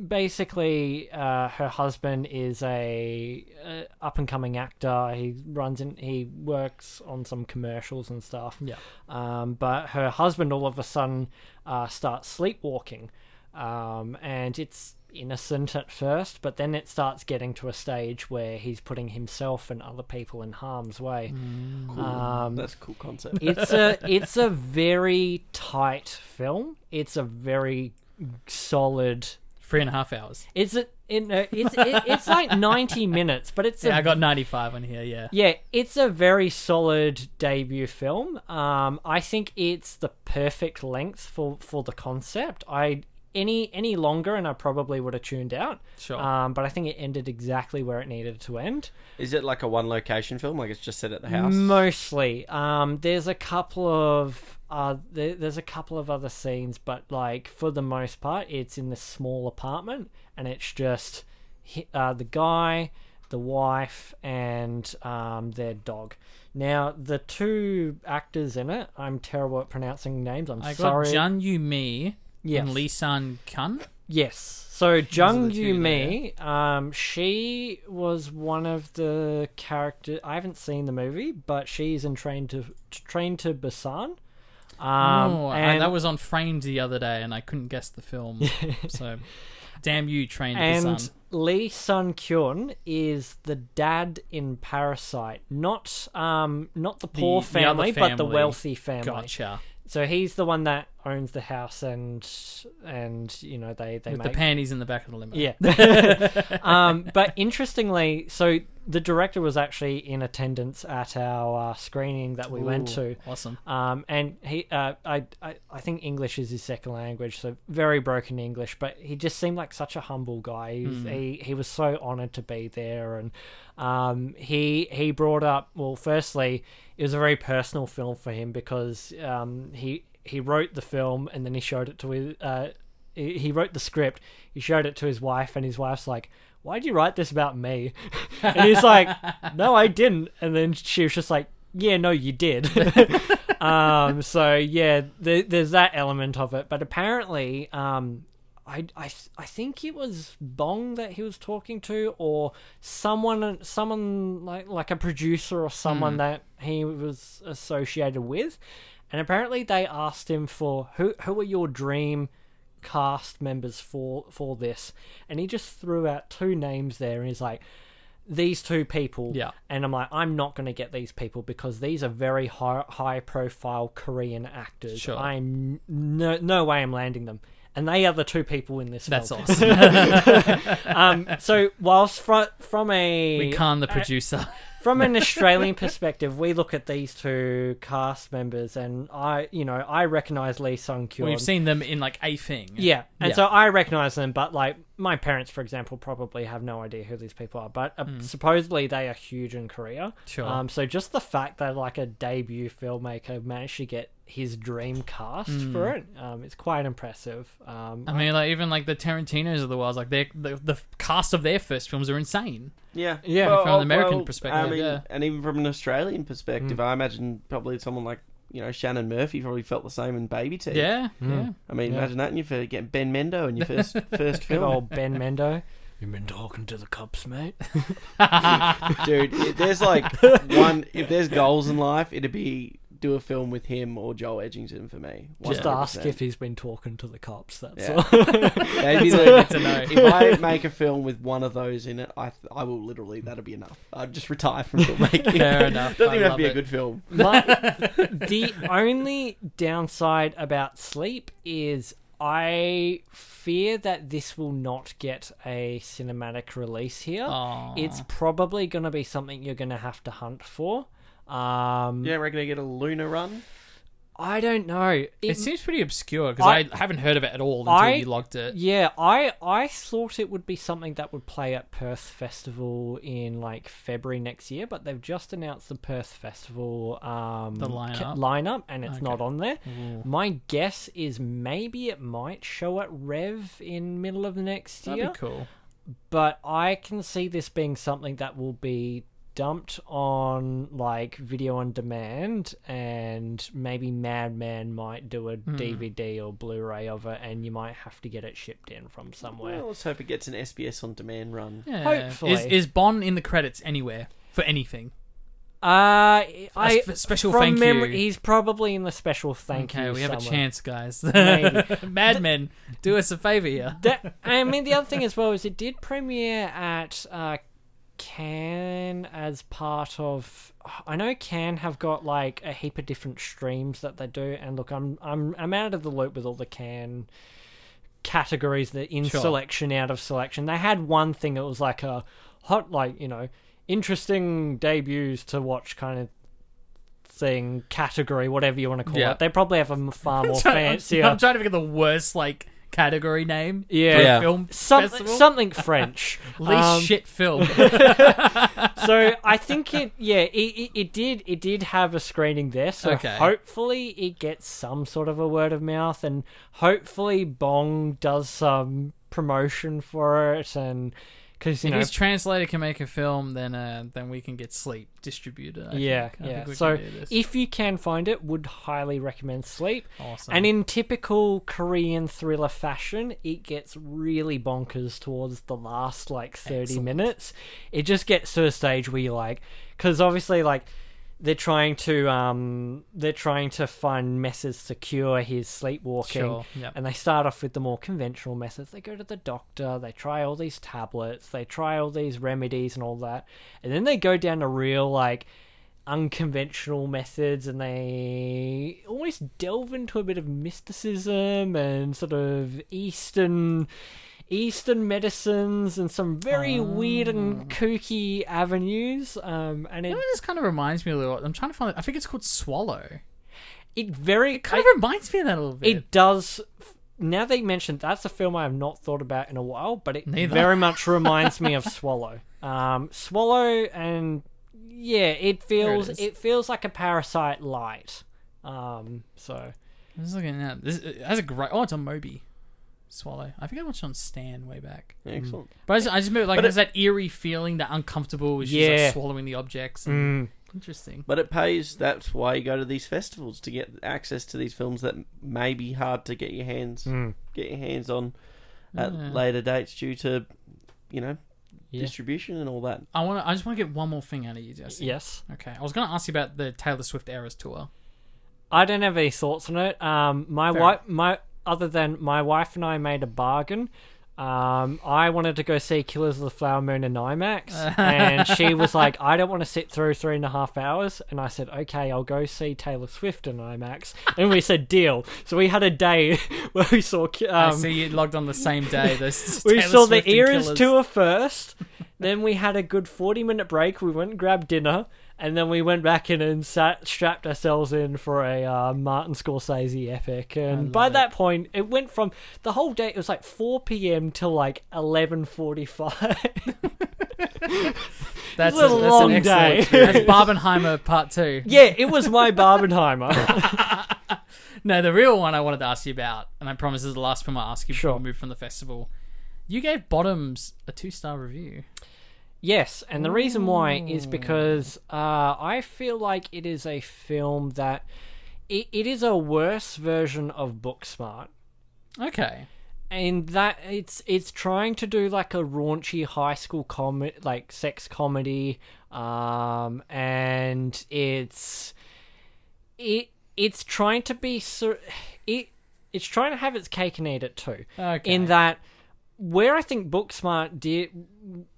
basically uh, her husband is a, a up and coming actor. He runs in, he works on some commercials and stuff. Yeah. Um, but her husband all of a sudden uh, starts sleepwalking, um, and it's innocent at first, but then it starts getting to a stage where he's putting himself and other people in harm's way. Cool. Um, That's a cool concept. It's a it's a very tight film. It's a very solid. Three and a half hours. It's a it, uh, it's it, it's like ninety minutes, but it's a Yeah, I got 95 on here, yeah. yeah, it's a very solid debut film. Um, I think it's the perfect length for for the concept. I any any longer and I probably would have tuned out. Sure. Um, but I think it ended exactly where it needed to end. Is it like a one location film? Like it's just set at the house? Mostly. Um, there's a couple of uh, there, there's a couple of other scenes, but like for the most part, it's in this small apartment, and it's just uh, the guy, the wife, and um, their dog. Now, the two actors in it, I'm terrible at pronouncing names. I'm sorry. I got sorry. Jun Yu Mi Yes. and Lee San Kun. Yes. So Jung Yu Mi, um, she was one of the characters. I haven't seen the movie, but she's in Train to Train to Busan. Um, oh, and, that was on Framed the other day and I couldn't guess the film. so, damn you, trained the and sun. Lee Sun Kyun is the dad in Parasite, not um, not the poor the other family, but the wealthy family. Gotcha. So he's the one that owns the house, and and you know they they With make the panties in the back of the limo. Yeah. um, but interestingly, so the director was actually in attendance at our uh, screening that we went Ooh, to. Awesome. Um, and he, uh, I, I, I think English is his second language, so very broken English. But he just seemed like such a humble guy. He, was, he, he was so honoured to be there, and um, he he brought up. Well, firstly, it was a very personal film for him because um, he he wrote the film and then he showed it to his. Uh, he wrote the script. He showed it to his wife, and his wife's like, "Why did you write this about me?" and he's like, "No, I didn't." And then she was just like, "Yeah, no, you did." um, so yeah, there, there's that element of it. But apparently, um, I, I, I think it was Bong that he was talking to, or someone, someone like like a producer or someone that he was associated with. And apparently, they asked him for who who are your dream cast members for for this, and he just threw out two names there, and he's like, "These two people." Yeah. And I'm like, I'm not going to get these people because these are very high high profile Korean actors. Sure. I'm no no way I'm landing them. And they are the two people in this That's film. awesome. Um, so whilst from from a we can't the producer. From an Australian perspective, we look at these two cast members, and I, you know, I recognize Lee Sung Kyun. We've seen them in like a thing. yeah, and Yeah. so I recognize them, but like my parents, for example, probably have no idea who these people are. But uh, supposedly they are huge in Korea. Sure. Um, so just the fact that like a debut filmmaker managed to get his dream cast for it, um, it's quite impressive. Um. I mean, like even like the Tarantino's of the world, like they the, the cast of their first films are insane. Yeah, Yeah, from an oh, American perspective, I mean, yeah. and even from an Australian perspective, mm. I imagine probably someone like you know Shannon Murphy probably felt the same in Baby Teeth. Yeah, mm. yeah. I mean, Yeah. imagine that in your first getting Ben Mendo in your first first film, old Ben Mendo. You've been talking to the cops, mate. dude. If there's like one, if there's goals in life, it'd be do a film with him or Joel Edgerton for me. Just 100%. ask if he's been talking to the cops. That's Yeah. all. Maybe That's the, you to know. if I make a film with one of those in it, I I will literally that'll be enough. I'd just retire from filmmaking. Fair enough. Doesn't I even have to be a good film. My, the only downside about Sleep is I fear that this will not get a cinematic release here. Aw. It's probably going to be something you're going to have to hunt for. Um, You don't reckon they get a Luna run? I don't know. It, It seems pretty obscure because I, I- haven't heard of it at all until I- you logged it. yeah, I I thought it would be something that would play at Perth Festival in like February next year, but they've just announced the Perth Festival um, The lineup? ca- lineup, and it's Okay. not on there. Ooh. My guess is maybe it might show at Rev in middle of next That'd year, be cool. but I can see this being something that will be dumped on like video on demand and maybe Madman might do a Hmm. DVD or Blu-ray of it and you might have to get it shipped in from somewhere. Well, let's hope it gets an SBS on demand run. Yeah. Hopefully. Is, is Bong in the credits anywhere for anything? Uh I special from thank memory, you. he's probably in the special thank okay, you. we have a chance, guys. Maybe. Madman, do us a favor here. that I mean the other thing as well is it did premiere at uh Cannes as part of I know Cannes have got like a heap of different streams that they do and look I'm I'm I'm out of the loop with all the Cannes categories that in Sure. selection out of selection. They had one thing that was like a hot like, you know, interesting debuts to watch kind of thing category whatever you want to call Yeah. it. They probably have a far more fancier I'm trying to think of the worst like category name. Yeah. for a Yeah. film some, festival. something French. least Um, shit film. so I think it, yeah, it, it, it did, it did have a screening there. So Okay. hopefully it gets some sort of a word of mouth, and hopefully Bong does some promotion for it, and because you if know, his translator can make a film, then uh, then we can get Sleep distributed. I yeah, think. I yeah. think So can do this. if you can find it, would highly recommend Sleep. awesome. And in typical Korean thriller fashion, it gets really bonkers towards the last like 30 Excellent. minutes. It just gets to a stage where you're like, because obviously, like, they're trying to um they're trying to find methods to cure his sleepwalking. Sure, yep. and they start off with the more conventional methods. They go to the doctor they try all these tablets they try all these remedies and all that. And then they go down to real like unconventional methods and they almost delve into a bit of mysticism and sort of eastern eastern medicines and some very weird and kooky avenues um and it, You know, this kind of reminds me a little. I'm trying to find. it. I think it's called Swallow. it very Kind I- of reminds me of that a little bit. it does now that you mentioned that's a film I have not thought about in a while, but it Neither. very much reminds me of Swallow. Um, Swallow and yeah, it feels is. it, feels like a Parasite light. Um, so I'm just looking at this. It has a great. Oh, it's on Mubi. Swallow. I think I watched it on Stan way back. Excellent. But I just, I just remember like But there's that eerie feeling, that uncomfortable. She's Yeah. like swallowing the objects. and- Interesting. But it pays. That's why you go to these festivals to get access to these films that may be hard to get your hands get your hands on at Yeah. later dates due to, you know, Yeah. distribution and all that. I want. to I just want to get one more thing out of you, Jesse. yes, Okay. I was going to ask you about the Taylor Swift Eras tour. I don't have any thoughts on it. Um, my Fair. wife, my other than my wife and I made a bargain. Um, I wanted to go see Killers of the Flower Moon in IMAX, and she was like, "I don't want to sit through three and a half hours." And I said, "Okay, I'll go see Taylor Swift in IMAX." And we said, "Deal." So we had a day where we saw. I Um, see you logged on the same day. Those we Taylor saw Swift the Eras tour first. then we had a good forty-minute break. We went and grabbed dinner, and then we went back in and sat, strapped ourselves in for a uh, Martin Scorsese epic. And by it. that point, it went from the whole day. It was like four p.m. till like eleven forty-five. That's, It was a that's long an day. That's Barbenheimer Part Two. yeah, it was my Barbenheimer. No, the real one I wanted to ask you about, and I promise this is the last film I ask you before Sure. we move from the festival. You gave Bottoms a two star review. Yes, and the reason why is because uh, I feel like it is a film that it, it is a worse version of Booksmart. Okay. and that it's it's trying to do like a raunchy high school com like sex comedy um and it's it it's trying to be so it it's trying to have its cake and eat it too Okay. in that where i think booksmart did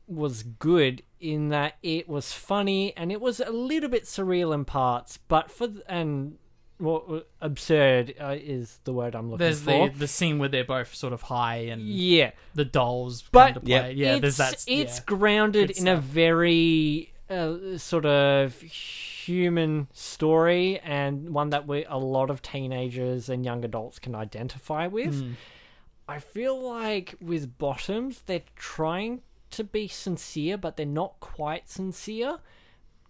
was good in that it was funny and it was a little bit surreal in parts but for th- and well, absurd uh, is the word i'm looking There's for the the scene where they're both sort of high and yeah, the dolls But- come to play. Yeah, it's, there's that. It's yeah. grounded in a very uh, sort of human story and one that we a lot of teenagers and young adults can identify with. Mm. I feel like with Bottoms, they're trying to be sincere, but they're not quite sincere.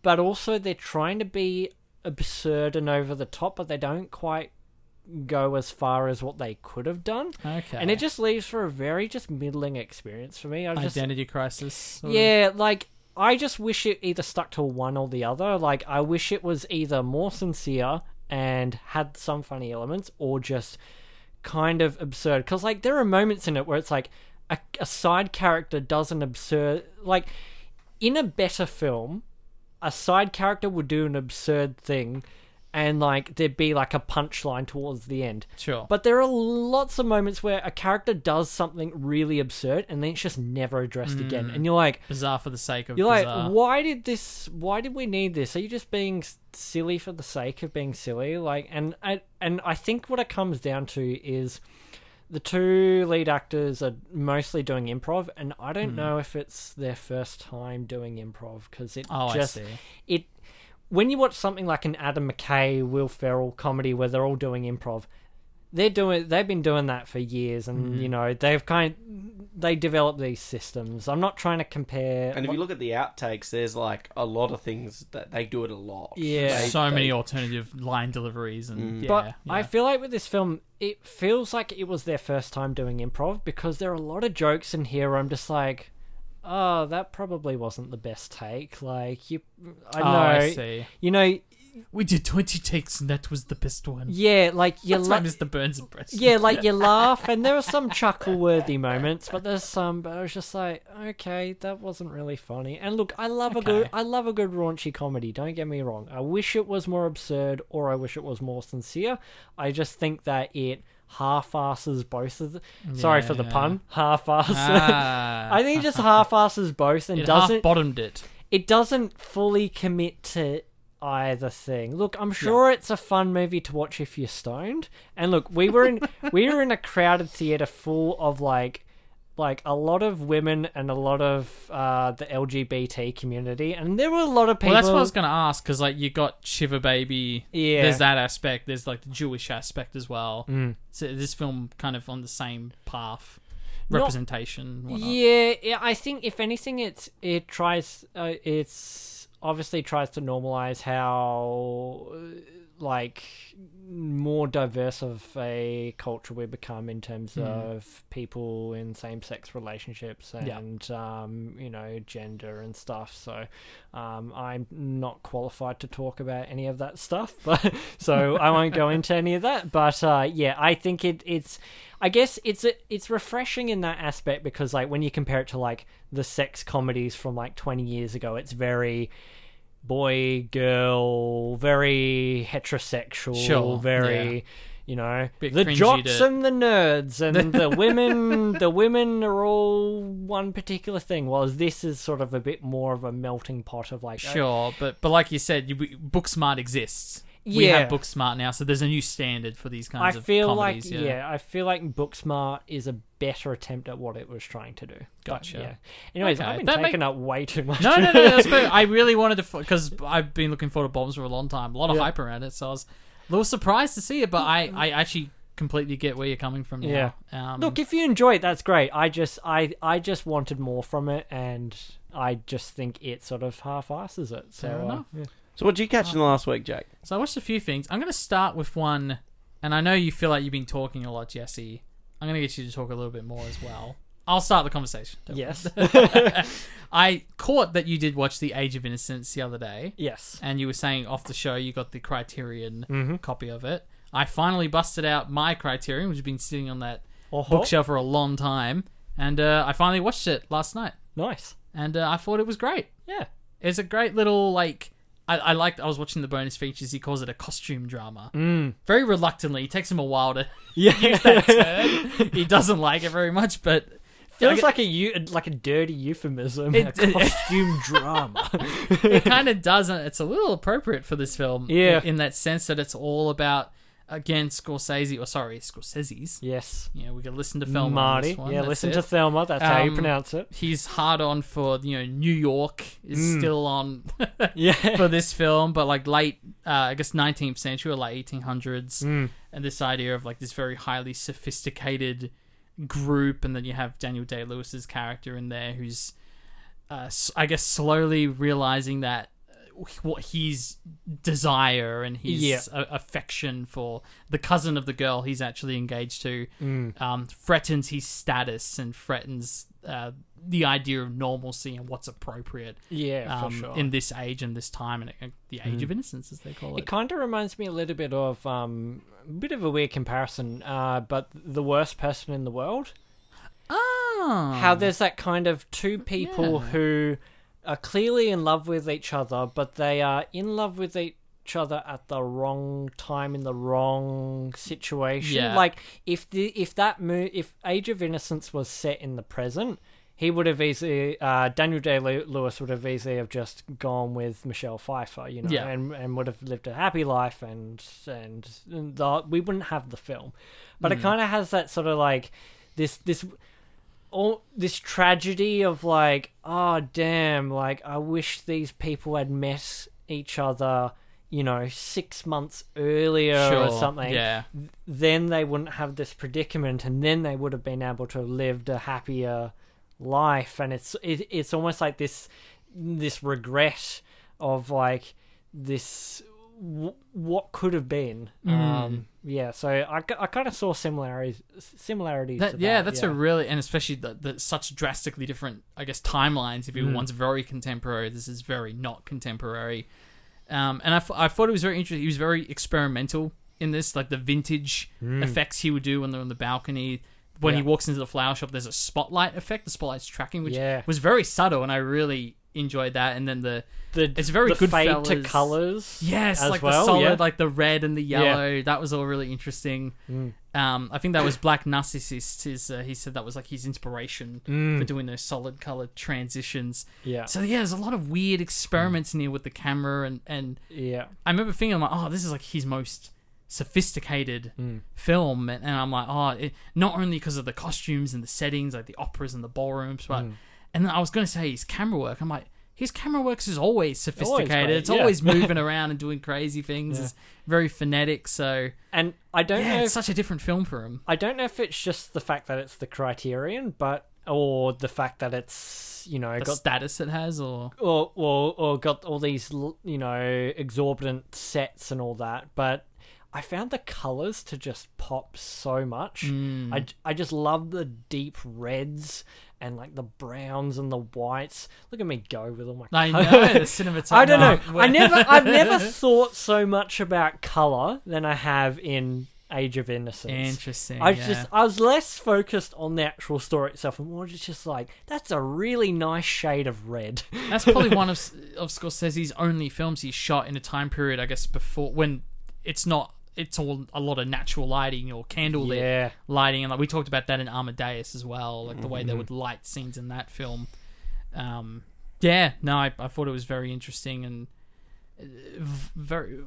But also, they're trying to be absurd and over the top, but they don't quite go as far as what they could have done. Okay. And it just leaves for a very just middling experience for me. I just identity crisis. sort of. yeah, like I just wish it either stuck to one or the other. Like I wish it was either more sincere and had some funny elements, or just kind of absurd. Because like there are moments in it where it's like a, a side character does an absurd like in a better film, a side character would do an absurd thing. And like there'd be like a punchline towards the end, Sure. but there are lots of moments where a character does something really absurd and then it's just never addressed hmm. again. And you're like, bizarre for the sake of you're bizarre. like, why did this? Why did we need this? Are you just being silly for the sake of being silly? Like, and I and I think what it comes down to is the two lead actors are mostly doing improv, and I don't hmm. know if it's their first time doing improv because it Oh, just it when you watch something like an Adam McKay, Will Ferrell comedy where they're all doing improv, they're doing they've been doing that for years, and Mm-hmm. you know they've kind they develop these systems. I'm not trying to compare. And if you look at the outtakes, there's like a lot of things that they do it a lot. Yeah. They- so they- many alternative line deliveries and yeah, but yeah. I feel like with this film, it feels like it was their first time doing improv because there are a lot of jokes in here. Where I'm just like, oh, that probably wasn't the best take. Like you, I oh, know, I see. you know, We did twenty takes and that was the best one. yeah, like you That's la- my Mr. Burns impression. yeah, like you laugh, and there are some chuckle-worthy moments, but there's some. But I was just like, okay, that wasn't really funny. And look, I love a good, I love a good raunchy comedy. Don't get me wrong. I wish it was more absurd, or I wish it was more sincere. I just think that it half-asses both of the. Sorry for the pun. Half-ass. Ah, I think it just half-asses both and it doesn't bottomed it. it doesn't fully commit to either thing. Look, I'm sure it's a fun movie to watch if you're stoned. And look, we were in we were in a crowded theater full of like like a lot of women and a lot of uh, the LGBT community, and there were a lot of people. Well, that's what I was going to ask because like you got Shiva Baby. Yeah. There's that aspect. There's like the Jewish aspect as well. Mm. So this film kind of on the same path, representation. Yeah, yeah, I think if anything, it's it tries uh, it's obviously tries to normalize how like more diverse of a culture we become in terms of people in same-sex relationships Yeah. and um, you know gender and stuff. So um, I'm not qualified to talk about any of that stuff, but so I won't go into any of that. But uh, yeah, I think it it's I guess it's it's refreshing in that aspect because like when you compare it to like the sex comedies from like 20 years ago, it's very boy girl, very heterosexual, Sure, very yeah. you know, Bit the jocks to- and the nerds and the women. The women are all one particular thing. Whereas this is sort of a bit more of a melting pot of like, Sure, but but like you said, you, Booksmart exists. We Yeah. have Booksmart now, so there's a new standard for these I kinds of feel comedies. like yeah. I feel like Booksmart is a better attempt at what it was trying to do. But, Gotcha. yeah. Anyways, Okay, I've been that taking up way too much. No, no, no. That's. I really wanted to because I've been looking forward to Bombs for a long time. A lot of Yeah. hype around it, so I was a little surprised to see it. But I, I actually completely get where you're coming from. Now. Yeah. Um, Look, if you enjoy it, that's great. I just, I, I just wanted more from it, and I just think it sort of half-asses it. So, Fair uh, enough. yeah. So what did you catch in the last week, Jack? So I watched a few things. I'm going to start with one, and I know you feel like you've been talking a lot, Jesse. I'm going to get you to talk a little bit more as well. I'll start the conversation. don't worry. Yes. I caught that you did watch The Age of Innocence the other day, yes. and you were saying off the show you got the Criterion Mm-hmm. copy of it. I finally busted out my Criterion, which has been sitting on that Uh-huh. bookshelf for a long time, and uh, I finally watched it last night, Nice. and uh, I thought it was great. Yeah. It's a great little like. I, I liked. I was watching the bonus features. He calls it a costume drama. Mm. Very reluctantly. It takes him a while to Yeah. use that term. he doesn't like it very much, but Feels like a eu- like a dirty euphemism. It- a costume drama. it kind of doesn't. It's a little appropriate for this film. Yeah. In, in that sense that it's all about again Scorsese or sorry Scorsese's. yes. Yeah, we can listen to on Marty. this one. Yeah, that's listen it. to Thelma. That's how you Um, pronounce it. He's hard on for you know New York is Mm. still on Yeah. for this film, but like late, uh, I guess nineteenth century or like eighteen hundreds, Mm. and this idea of like this very highly sophisticated group, and then you have Daniel Day Lewis's character in there, who's, uh, I guess, slowly realizing that what his desire and his Yeah. uh, affection for the cousin of the girl he's actually engaged to Mm. um, threatens his status and threatens uh, the idea of normalcy and what's appropriate Yeah, um, for sure. in this age and this time and uh, the age Mm. of innocence, as they call It it. kind of reminds me a little bit of um, a bit of a weird comparison, uh, but the worst person in the world. Oh, How there's that kind of two people Yeah. who are clearly in love with each other, but they are in love with each other at the wrong time in the wrong situation. Yeah. Like if the if that mo- if Age of Innocence was set in the present. He would have easily, uh, Daniel Day Lewis would have easily have just gone with Michelle Pfeiffer, you know, Yeah. and and would have lived a happy life, and and the, we wouldn't have the film. But it kind of has that sort of like this this all this tragedy of like, oh damn, like I wish these people had met each other, you know, six months earlier sure. or something. Yeah, Then they wouldn't have this predicament, and then they would have been able to have lived a happier life. And it's it, it's almost like this this regret of like this w- what could have been. Mm. Um, yeah, so I, I kind of saw similarities similarities. that, to yeah, that's yeah. a really and especially the, the such drastically different, I guess, timelines. If you Mm. one's very contemporary, this is very not contemporary. Um, and I thought it was very interesting. He was very experimental in this, like the vintage effects he would do when they're on the balcony. When he Mm. Walks into the flower shop, there's a spotlight effect. The spotlight's tracking, which Yeah. was very subtle, and I really enjoyed that. And then the the It's very the good fade to colors. Yes, like well, the solid, yeah. like the red and the Yeah. yellow. That was all really interesting. Mm. Um, I think that was Black Narcissus. Is uh, he said that was like his inspiration Mm. for doing those solid colored transitions. Yeah, So yeah, there's a lot of weird experiments in here with the camera, and and yeah, I remember thinking I'm like, oh, this is like his most sophisticated Mm. film, and, and I'm like, oh, it, not only because of the costumes and the settings, like the operas and the ballrooms, but Mm. And then I was going to say his camera work. I'm like, his camera work is always sophisticated. great, it's yeah. always moving around and doing crazy things. Yeah. It's very phonetic. So and I don't yeah, know. it's If, such a different film for him. I don't know if it's just the fact that it's the Criterion, but or the fact that it's you know The got status it has, or or or or got all these you know exorbitant sets and all that, but. I found the colors to just pop so much. Mm. I, I just love the deep reds and like the browns and the whites. Look at me go with all my. I know the cinematography. I don't know. I never, I've never thought so much about color than I have in Age of Innocence. Interesting. I was yeah. just, I was less focused on the actual story itself, and more just like that's a really nice shade of red. That's probably one of of Scorsese's only films he shot in a time period, I guess, before when it's not it's all a lot of natural lighting or candlelit Yeah. lighting, and like we talked about that in Amadeus as well, like the way Mm-hmm. they would light scenes in that film. Um, yeah, no, I, I thought it was very interesting and uh, very.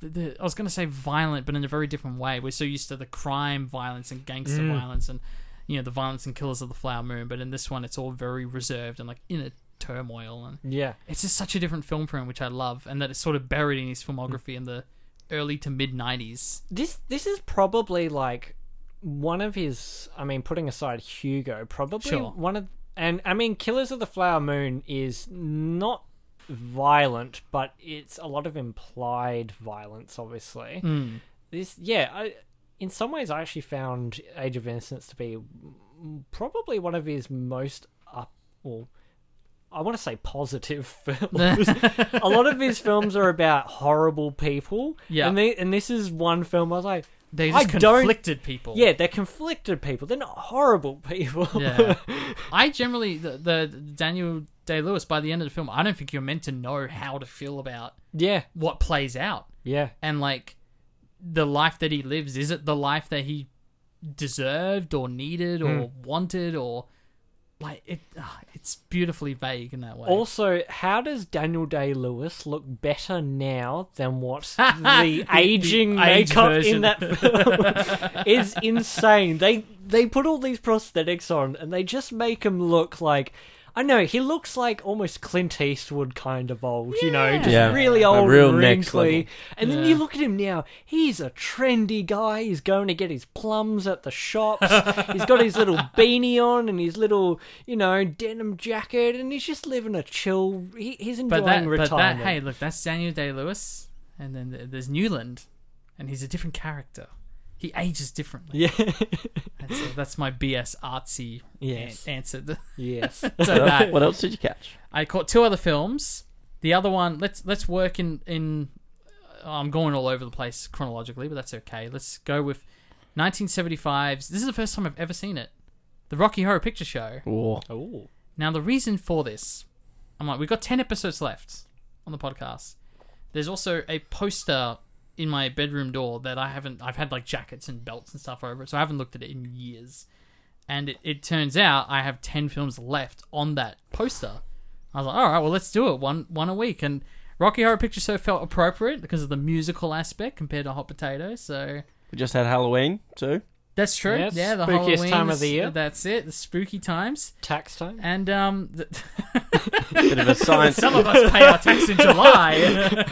the- the- I was going to say violent, but in a very different way. We're so used to the crime violence and gangster Mm. violence, and you know the violence and Killers of the Flower Moon. But in this one, it's all very reserved and like in a turmoil, and Yeah. it's just such a different film for him, which I love, and that it's sort of buried in his filmography and the early to mid '90s. This this is probably like one of his. I mean, putting aside Hugo, probably Sure. one of. And I mean, Killers of the Flower Moon is not violent, but it's a lot of implied violence. Obviously, Mm. this yeah. I, in some ways, I actually found Age of Innocence to be probably one of his most up. Well, I want to say positive films. a lot of his films are about horrible people. Yeah. and they, and this is one film I was like. They I just don't- conflicted people. Yeah, they're conflicted people. They're not horrible people. Yeah. I generally the, the Daniel Day Lewis by the end of the film, I don't think you're meant to know how to feel about yeah, what plays out yeah, and like the life that he lives. Is it the life that he deserved or needed or Hmm. wanted or like it? ah, it's beautifully vague in that way. Also, how does Daniel Day Lewis look better now than what the aging the makeup in that film is insane? They they put all these prosthetics on and they just make him look like. I know he looks like almost Clint Eastwood kind of old, you know, just Yeah. really A old, real and next wrinkly. level. And then Yeah. you look at him now; he's a trendy guy. He's going to get his plums at the shops. he's got his little beanie on and his little, you know, denim jacket, and he's just living a chill. He, he's enjoying but that, but that, retirement. hey, look, that's Daniel Day Lewis, and then th- there's Newland, and he's a different character. He ages differently. yeah, And so that's my BS artsy Yes. an- answer. yes, to that. Uh, what else did you catch? I caught two other films. The other one, let's let's work in in. Uh, I'm going all over the place chronologically, but that's okay. Let's go with 1975's. This is the first time I've ever seen it. The Rocky Horror Picture Show. Oh, oh, Now the reason for this, I'm like, we've got ten episodes left on the podcast. There's also a poster in my bedroom door that I haven't. I've had like jackets and belts and stuff over it, so I haven't looked at it in years. And it, it turns out I have ten films left on that poster. I was like, all right, well, let's do it one one a week. And Rocky Horror Picture Show felt appropriate because of the musical aspect compared to Hot Potato. So we just had Halloween too. That's true. Yes, yeah, the spookiest Halloween time of the year. That's it. The spooky times. tax time. And um, the, Bit of a science. Some of us pay our tax in July.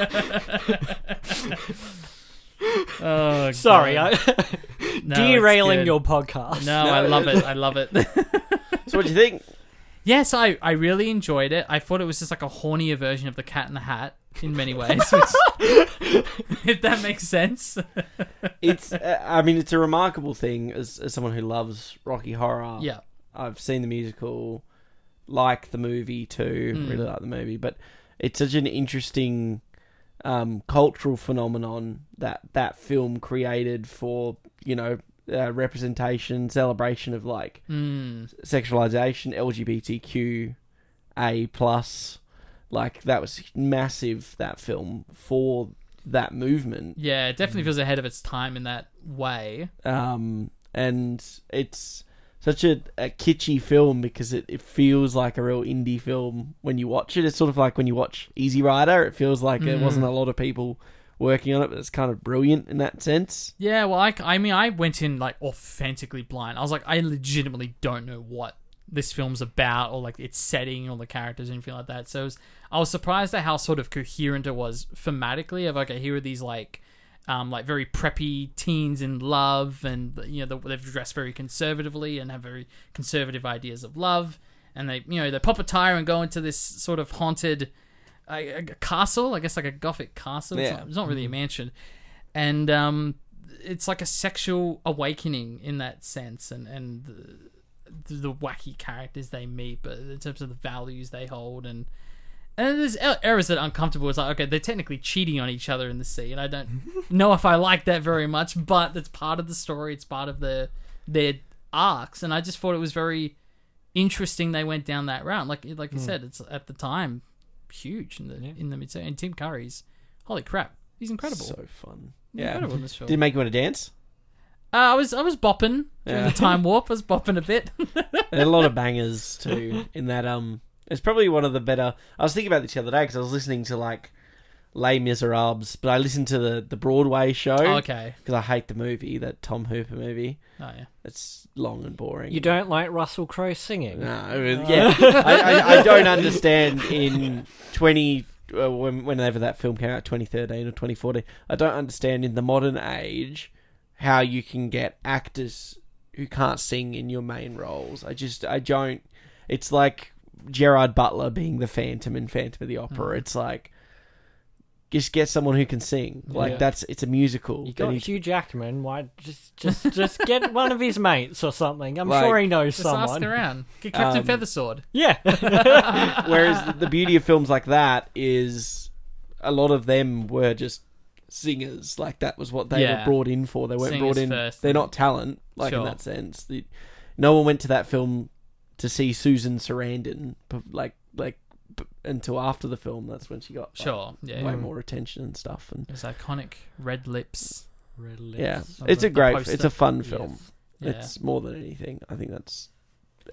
oh, Sorry, I, No, derailing your podcast. No, No, I love it. I love it. so what do you think? Yes, I, I really enjoyed it. I thought it was just like a hornier version of the Cat in the Hat in many ways. Which, if that makes sense. It's. Uh, I mean, it's a remarkable thing as as someone who loves Rocky Horror. yeah. I've seen the musical, like the movie too. Mm. Really like the movie, but it's such an interesting um, cultural phenomenon that that film created for you know uh, representation, celebration of like Mm. sexualization, LGBTQ, A plus, like that was massive. That film for that movement Yeah, it definitely feels ahead of its time in that way. um, and it's such a, a kitschy film because it, it feels like a real indie film when you watch it. It's sort of like when you watch Easy Rider. It feels like there Mm. wasn't a lot of people working on it, but it's kind of brilliant in that sense. Yeah, well, I, I mean, I went in like authentically blind. I was like, I legitimately don't know what this film's about or like its setting or the characters or anything like that. So was, I was surprised at how sort of coherent it was thematically. Of okay, here are these like, um, like very preppy teens in love, and you know they've dressed very conservatively and have very conservative ideas of love, and they you know they pop a tire and go into this sort of haunted. A, a castle, I guess, like a gothic castle. It's, Yeah. not, it's not really a mansion, and um, it's like a sexual awakening in that sense, and and the, the wacky characters they meet, but in terms of the values they hold, and and there's er- errors that are uncomfortable. It's like okay, they're technically cheating on each other in the sea, and I don't know if I like that very much, but it's part of the story. It's part of the their arcs, and I just thought it was very interesting. They went down that route, like like you said, it's at the time huge in the Yeah. in the mid and Tim Curry's holy crap, He's incredible. So fun. Yeah. incredible in this film. Did it make you want to dance? Uh, I was I was bopping during Yeah. the time warp. I was bopping a bit. Are a lot of bangers too in that. Um, it's probably one of the better. I was thinking about this the other day because I was listening to like Les Miserables, but I listened to the the Broadway show Oh, okay. because I hate the movie, that Tom Hooper movie. Oh yeah. It's long and boring. You don't like Russell Crowe singing? No, yeah, I, I, I don't understand in twenty uh, when, whenever that film came out, twenty thirteen or twenty fourteen. I don't understand in the modern age how you can get actors who can't sing in your main roles. I just I don't. It's like Gerard Butler being the Phantom in Phantom of the Opera. Mm. It's like just get someone who can sing. Like Yeah. that's it's a musical. You and got Hugh Jackman. Why just just just get one of his mates or something? I'm Like- sure he knows Just ask someone. around. Get Captain Um, Feathersword. Yeah. Whereas the beauty of films like that is a lot of them were just singers. Like that was what they Yeah. were brought in for. They weren't Singers brought in. first. They're not talent, like in that sense. The, no one went to that film to see Susan Sarandon, p- like like p- until after the film. That's when she got like, Sure. Yeah. way Mm. more attention and stuff. And it's iconic red lips. yeah, Of it's a great. poster. It's a fun film. Yeah. It's more than anything. I think that's,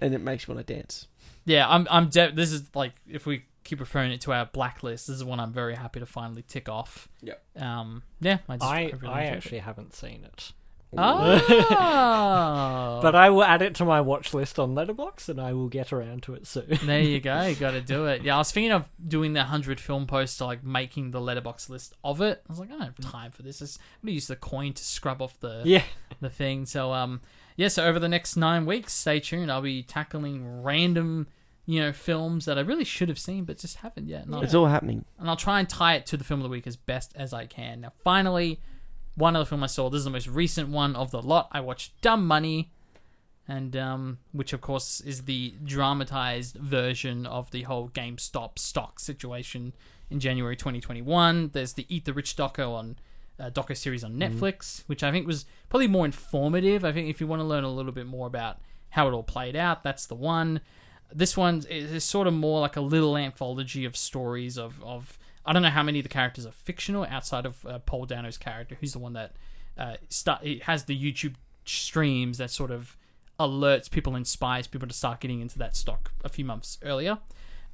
and it makes you want to dance. Yeah, I'm. I'm. De- this is like if we keep referring it to our blacklist. This is one I'm very happy to finally tick off. Yeah. Um. Yeah. I just. I really I enjoyed it. actually haven't seen it, Oh. but I will add it to my watch list on Letterboxd, and I will get around to it soon. there you go. You got to do it. Yeah, I was thinking of doing the hundred film post like making the Letterboxd list of it. I was like, I don't have time for this. It's- I'm gonna use the coin to scrub off the yeah. the thing. So um, yeah. So over the next nine weeks, stay tuned. I'll be tackling random, you know, films that I really should have seen but just haven't yet. And I'll- It's all happening. and I'll try and tie it to the film of the week as best as I can. Now, finally, one other film I saw. This is the most recent one of the lot. I watched Dumb Money, and um, which of course is the dramatized version of the whole GameStop stock situation in January 2021. There's the Eat the Rich doco on uh, doco series on Netflix, which I think was probably more informative. I think if you want to learn a little bit more about how it all played out, that's the one this one is is sort of more like a little anthology of stories of, of I don't know how many of the characters are fictional outside of uh, Paul Dano's character, who's the one that uh, start it has the YouTube streams that sort of alerts people, inspires people to start getting into that stock a few months earlier.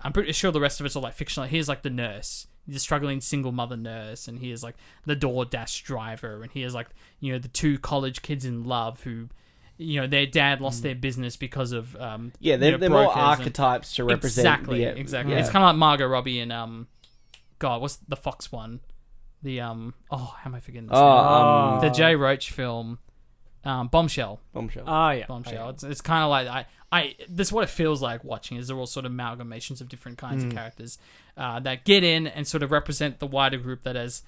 I'm pretty sure the rest of it's all like fictional. Here's like the nurse, the struggling single mother nurse, and here's like the DoorDash driver, and here's like you know the two college kids in love who. You know, their dad lost their business because of um, Yeah, they're, know, they're more brokers and- archetypes to represent. exactly, the, exactly. yeah. It's kind of like Margot Robbie and um, God, what's the Fox one? The um, oh, how am I forgetting this? Oh, name? um, the Jay Roach film, um, Bombshell. bombshell. Oh yeah. Bombshell. It's, it's kind of like I, I. This is what it feels like watching. Is they're all sort of amalgamations of different kinds of characters uh, that get in and sort of represent the wider group that as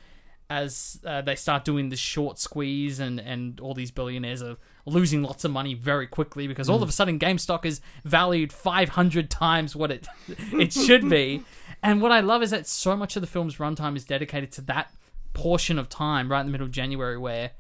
as uh, they start doing this short squeeze and and all these billionaires are losing lots of money very quickly because all of a sudden GameStop is valued 500 times what it it should be. And what I love is that so much of the film's runtime is dedicated to that portion of time right in the middle of January where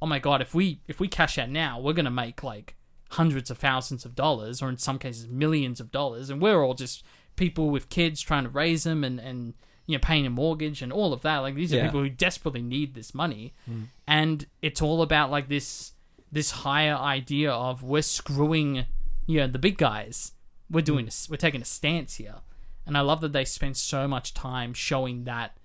oh my god, if we if we cash out now, we're gonna make like hundreds of thousands of dollars, or in some cases millions of dollars, and we're all just people with kids trying to raise them and and you know paying a mortgage and all of that. Like these are Yeah. people who desperately need this money, hmm. and it's all about like this this higher idea of we're screwing you know the big guys. We're doing hmm. this. We're taking a stance here, and I love that they spend so much time showing that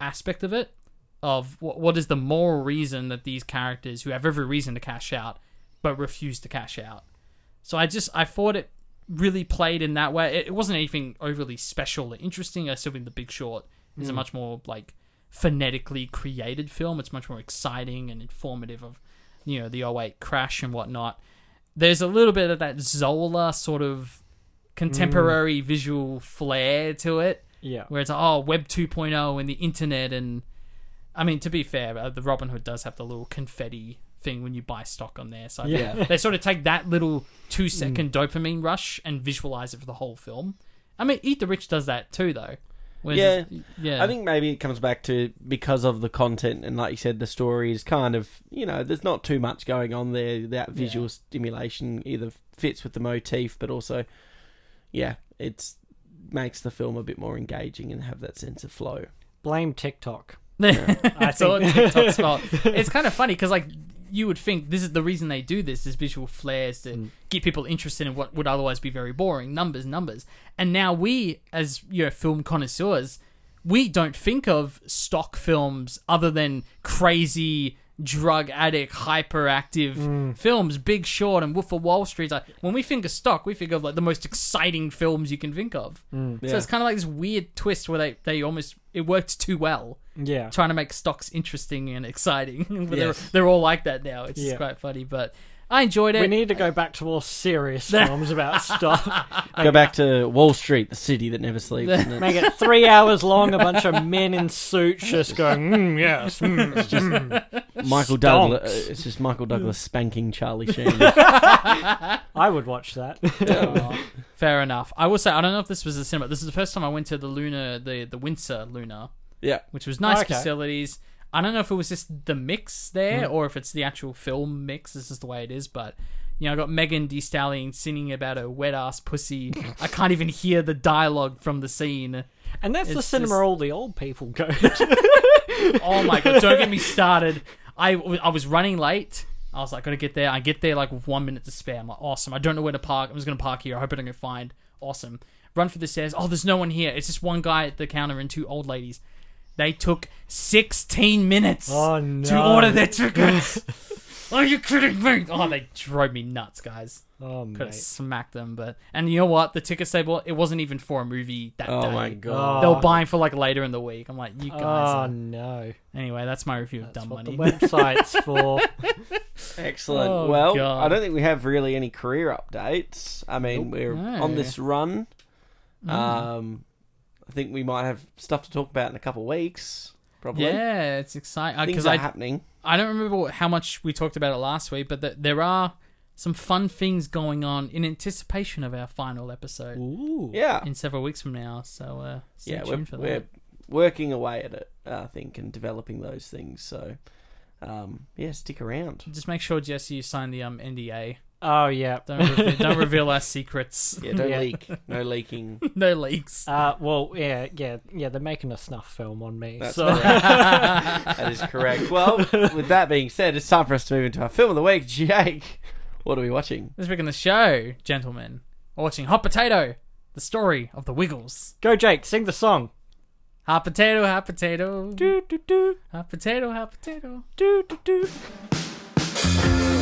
aspect of it of what, what is the moral reason that these characters who have every reason to cash out but refuse to cash out. So i just i thought it really played in that way. It, it wasn't anything overly special or interesting. I still think the big short is a hmm. much more like phonetically created film. It's much more exciting and informative of you know the 08 crash and whatnot. There's a little bit of that zola sort of contemporary visual flair to it Yeah. where it's oh web 2.0 and the internet and i mean to be fair uh, the Robinhood does have the little confetti thing when you buy stock on there so Yeah. they sort of take that little two second dopamine rush and visualize it for the whole film i mean eat the rich does that too though Whereas Yeah. yeah I think maybe it comes back to because of the content and, like you said, the story is kind of you know there's not too much going on there. That visual stimulation either fits with the motif, but also, yeah, it makes the film a bit more engaging and have that sense of flow. Blame TikTok. it's all think- TikTok's fault. It's kind of funny because like you would think this is the reason they do this is visual flares to Mm. get people interested in what would otherwise be very boring numbers, numbers. And now we, as you know, film connoisseurs, we don't think of stock films other than crazy drug addict, hyperactive Mm. films, Big Short and Wolf of Wall Street. Like when we think of stock, we think of like the most exciting films you can think of. Mm. Yeah. So it's kind of like this weird twist where they, they almost it worked too well Yeah. trying to make stocks interesting and exciting. but Yes. they're, they're all like that now. It's Yeah. quite funny, but I enjoyed it. We need to go back to more serious films about stuff. Go back to Wall Street, the city that never sleeps. and it's- Make it three hours long. A bunch of men in suits just going, mm, yes, mm, mm." Michael Douglas. It's just Michael Douglas spanking Charlie Sheen. I would watch that. Oh, fair enough. I will say I don't know if this was a cinema. This is the first time I went to the Luna, the the Windsor Luna, yeah, which was nice Okay. facilities. I don't know if it was just the mix there Hmm. or if it's the actual film mix. This is the way it is, but. You know, I got Megan Thee Stallion singing about a wet ass pussy. I can't even hear the dialogue from the scene. And that's the cinema just- all the old people go. Oh my god! Don't get me started. I I was running late. I was like, gotta get there. I get there like with one minute to spare. I'm like, awesome. I don't know where to park. I'm just gonna park here. I hope I don't get fined. Awesome. Run for the stairs. Oh, there's no one here. It's just one guy at the counter and two old ladies. They took 16 minutes Oh, to order their tickets. Are you kidding me? Oh, they drove me nuts, guys. oh, Could have smacked them, but and you know what? The tickets they bought, it wasn't even for a movie that Oh day. Oh my god. They were buying for like later in the week. I'm like, you guys. Oh, are- no. Anyway, that's my review of That's Dumb what Money. the website's for. Excellent. Oh, well, God. I don't think we have really any career updates. I mean, we're No. on this run. Mm. Um, I think we might have stuff to talk about in a couple of weeks. Probably. yeah, it's exciting Things because are I happening. I don't remember how much we talked about it last week, but th- there are some fun things going on in anticipation of our final episode Ooh. Yeah. in several weeks from now. So uh, stay yeah, we're, tuned for we're that. working away at it, I think, and developing those things. So, um, yeah, stick around. Just make sure Jesse you sign the um NDA. Oh, yeah. Don't reveal, don't reveal our secrets. Yeah, don't Yeah. leak. No leaking. no leaks. Uh, well, yeah, yeah, yeah. They're making a snuff film on me. That's so correct. that is correct. Well, with that being said, it's time for us to move into our film of the week. Jake, what are we watching? This week on the show, gentlemen, we're watching Hot Potato, the story of the Wiggles. go, Jake. Sing the song. Hot potato, hot potato, Do do do hot potato, hot potato. do do do.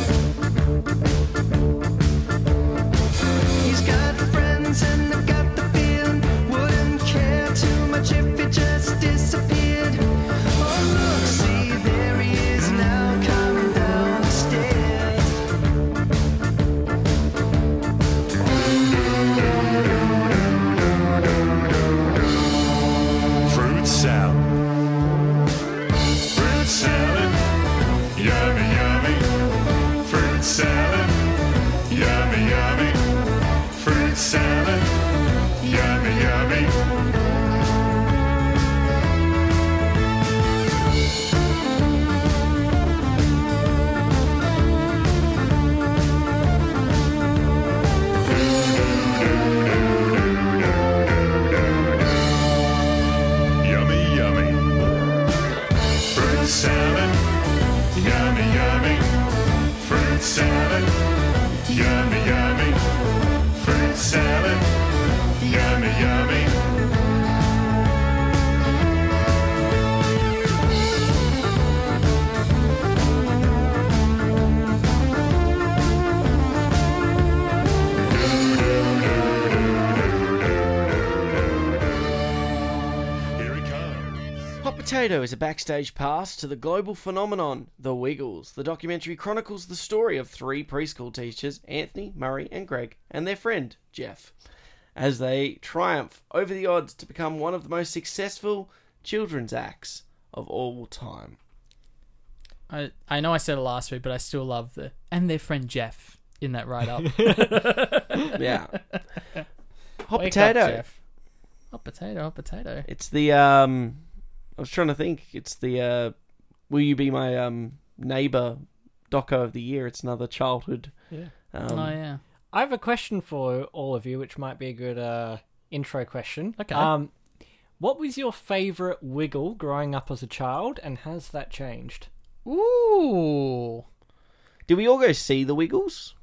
Potato is a backstage pass to the global phenomenon, The Wiggles. The documentary chronicles the story of three preschool teachers, Anthony, Murray, and Greg, and their friend, Jeff, as they triumph over the odds to become one of the most successful children's acts of all time. I I know I said it last week, but I still love the and their friend Jeff in that write up. Yeah. Hot Wake Potato. up, Jeff. Hot potato, hot potato. It's the um I was trying to think. It's the uh Will You Be My um neighbor doco of the year. It's another childhood Yeah. um, oh yeah. I have a question for all of you, which might be a good uh, intro question. Okay. Um, What was your favorite Wiggle growing up as a child, and has that changed? Ooh. Did we all go see the Wiggles?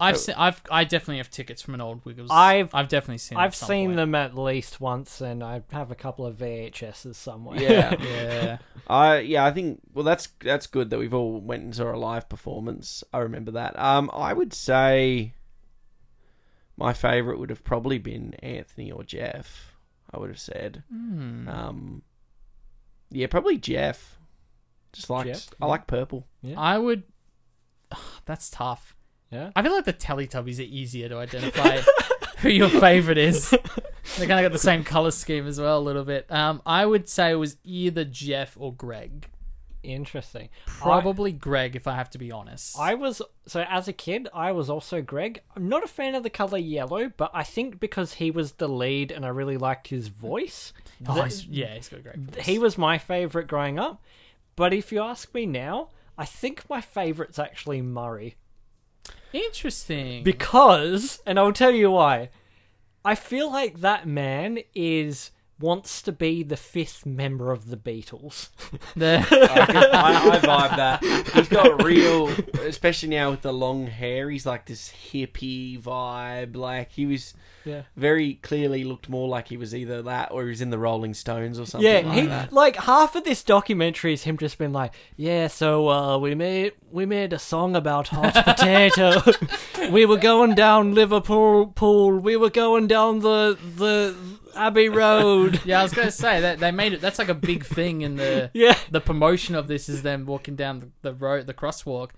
I've seen, I've I definitely have tickets from an old Wiggles. I've- I've definitely seen. them I've at seen point. them at least once, and I have a couple of VHSs somewhere. Yeah. Yeah. I yeah, I think well that's that's good that we've all went and saw a live performance. I remember that. Um I would say my favourite would have probably been Anthony or Jeff, I would have said. Hmm. Um Yeah, probably Jeff. Just like Jeff, I like purple. Yeah. I would. That's tough. Yeah. I feel like the Teletubbies are easier to identify who your favorite is. They kind of got the same color scheme as well, a little bit. Um, I would say it was either Jeff or Greg. Interesting. Probably Greg, if I have to be honest. I was so as a kid, I was also Greg. I'm not a fan of the color yellow, but I think because he was the lead and I really liked his voice, Oh, that- he's- yeah, he's got a great. voice. he was my favorite growing up. But if you ask me now, I think my favorite's actually Murray interesting. because, and I'll tell you why. I feel like that man is wants to be the fifth member of the Beatles. The- I, I, I vibe that. He's got real, especially now with the long hair. He's like this hippie vibe. Like he was Yeah. very clearly looked more like he was either that or he was in the Rolling Stones or something. Yeah, like he that. like half of this documentary is him just being like, "Yeah, so uh, we made we made a song about hot potato. we were going down Liverpool pool. We were going down the the Abbey Road. yeah, I was gonna say that they made it. That's like a big thing in the yeah, the promotion of this is them walking down the, the road, the crosswalk,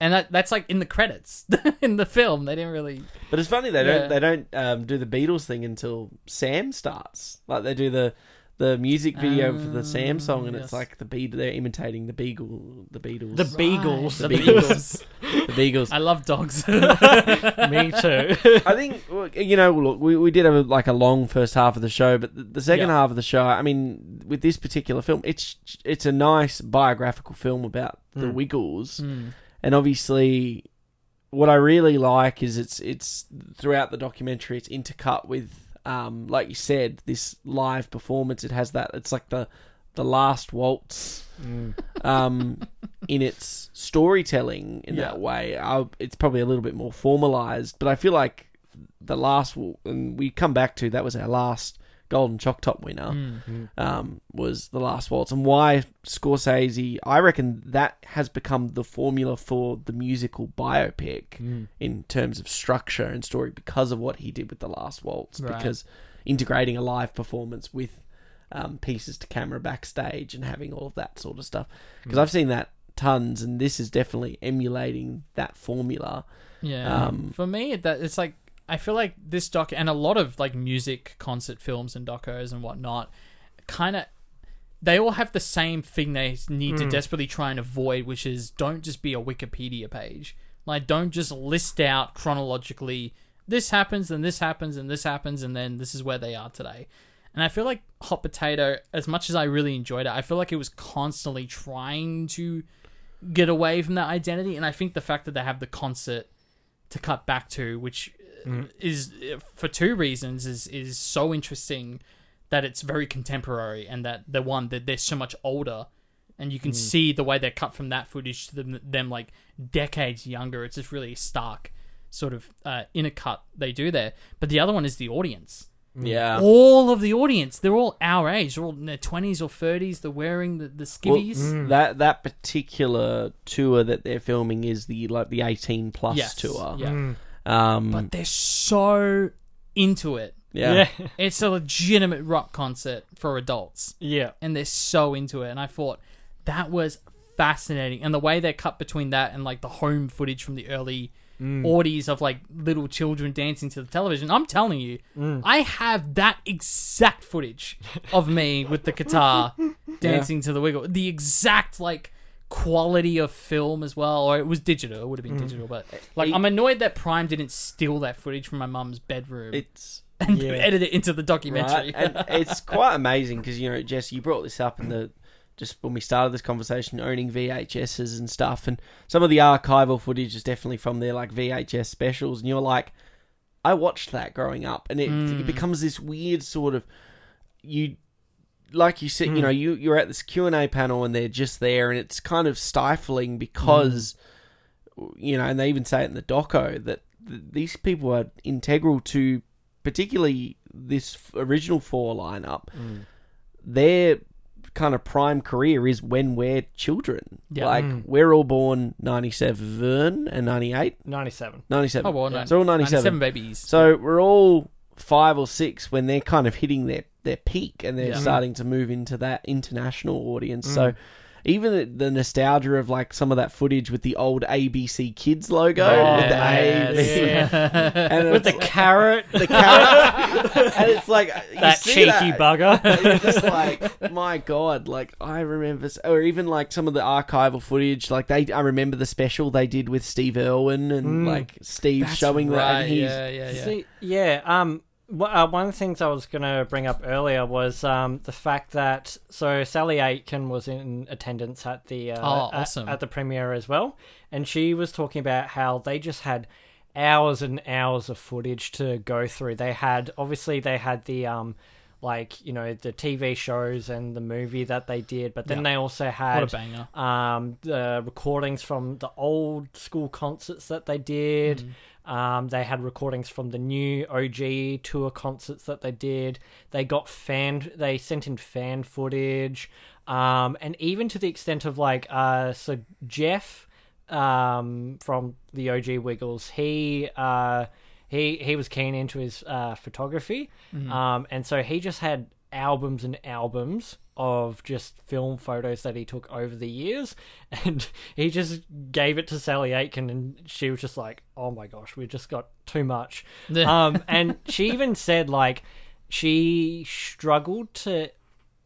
and that that's like in the credits in the film. They didn't really. But it's funny they Yeah. don't they don't um, do the Beatles thing until Sam starts. Like they do the the music video for the Sam song, and yes. it's like the Beat they're imitating the Beagle, the Beatles, the Beagles. The Beagles. Beagles. the Beagles. I love dogs. Me too. I think you know. Look, we, we did have a, like a long first half of the show, but the, the second Yeah. half of the show, I mean, with this particular film, it's it's a nice biographical film about the Wiggles, Hmm. and obviously, what I really like is it's it's throughout the documentary, it's intercut with, um, like you said, this live performance. It has that. It's like the the last waltz um, in its storytelling in that way. I, it's probably a little bit more formalized, but I feel like the last, and we come back to that was our last Golden Chalk Top winner, Hmm. um, was the last waltz, and why Scorsese. I reckon that has become the formula for the musical biopic in terms of structure and story because of what he did with the last waltz, Right. because integrating a live performance with um, pieces to camera backstage and having all of that sort of stuff. Because I've seen that tons, and this is definitely emulating that formula. Yeah. Um, For me, that it's like I feel like this doc and a lot of like music concert films and docos and whatnot, kind of. They all have the same thing they need to hmm. desperately try and avoid, which is don't just be a Wikipedia page. Like, don't just list out chronologically this happens and this happens and this happens and then this is where they are today. And I feel like Hot Potato, as much as I really enjoyed it, I feel like it was constantly trying to get away from that identity. And I think the fact that they have the concert to cut back to, which uh, is uh, for two reasons, is is so interesting that it's very contemporary, and that the one that they're so much older, and you can see the way they're cut from that footage to them, them like decades younger. It's just really stark sort of uh, inner cut they do there. But the other one is the audience. Yeah. all of the audience. They're all our age. They're all in their 20s or 30s they're wearing the, the Well, skivvies that that particular tour that they're filming is the like the eighteen plus yes. tour. yeah Um, but they're so into it yeah. yeah, it's a legitimate rock concert for adults yeah. and they're so into it and i thought that was fascinating and the way they cut between that and like the home footage from the early Audies of like little children dancing to the television. I'm telling you, I have that exact footage of me with the guitar dancing to the wiggle. The exact like quality of film as well, or it was digital. It would have been digital, but like I'm annoyed that Prime didn't steal that footage from my mum's bedroom It's and Yeah. edit it into the documentary. right, and it's quite amazing because you know, Jess, you brought this up in the just when we started this conversation, owning VHSs and stuff, and some of the archival footage is definitely from their like VHS specials, and you're like, I watched that growing up, and it, Mm. it becomes this weird sort of you like you said, you hmm. know, you you're at this Q and A panel and they're just there, and it's kind of stifling because, you know, and they even say it in the doco that th- these people are integral to, particularly this f- original four lineup. Hmm. Their kind of prime career is when we're children. Yeah. Like hmm. we're all born ninety seven and ninety eight. 97. 97. Oh, well, no, so all 97. 97 babies. So we're all five or six when they're kind of hitting their, their peak and they're Yeah. starting to move into that international audience. So mm. Even the, the nostalgia of like some of that footage with the old ABC Kids logo with the A, Yes. B, and With the it's- carrot, the carrot, and it's like you that see cheeky that, bugger. and you're just like, my god! Like I remember, or even like some of the archival footage. Like they, I remember the special they did with Steve Irwin and like Steve That's showing that. right, And he's, yeah, yeah, yeah. See, yeah. Um, wh- uh, one of the things I was going to bring up earlier was um, the fact that so Sally Aitken was in attendance at the uh, Oh, at- awesome. at, the premiere as well, and she was talking about how they just had hours and hours of footage to go through. They had obviously they had the um. Like you know the TV shows and the movie that they did, but then Yeah. they also had What a banger. um, the recordings from the old school concerts that they did. Um, they had recordings from the new OG tour concerts that they did. They got fan. They sent in fan footage, um, and even to the extent of like, uh, so Jeff um, from the OG Wiggles, he uh, he he was keen into his uh, photography, um, and so he just had albums and albums of just film photos that he took over the years, and he just gave it to Sally Aitken, and she was just like, "Oh my gosh, we just got too much." Um, and she even said like she struggled to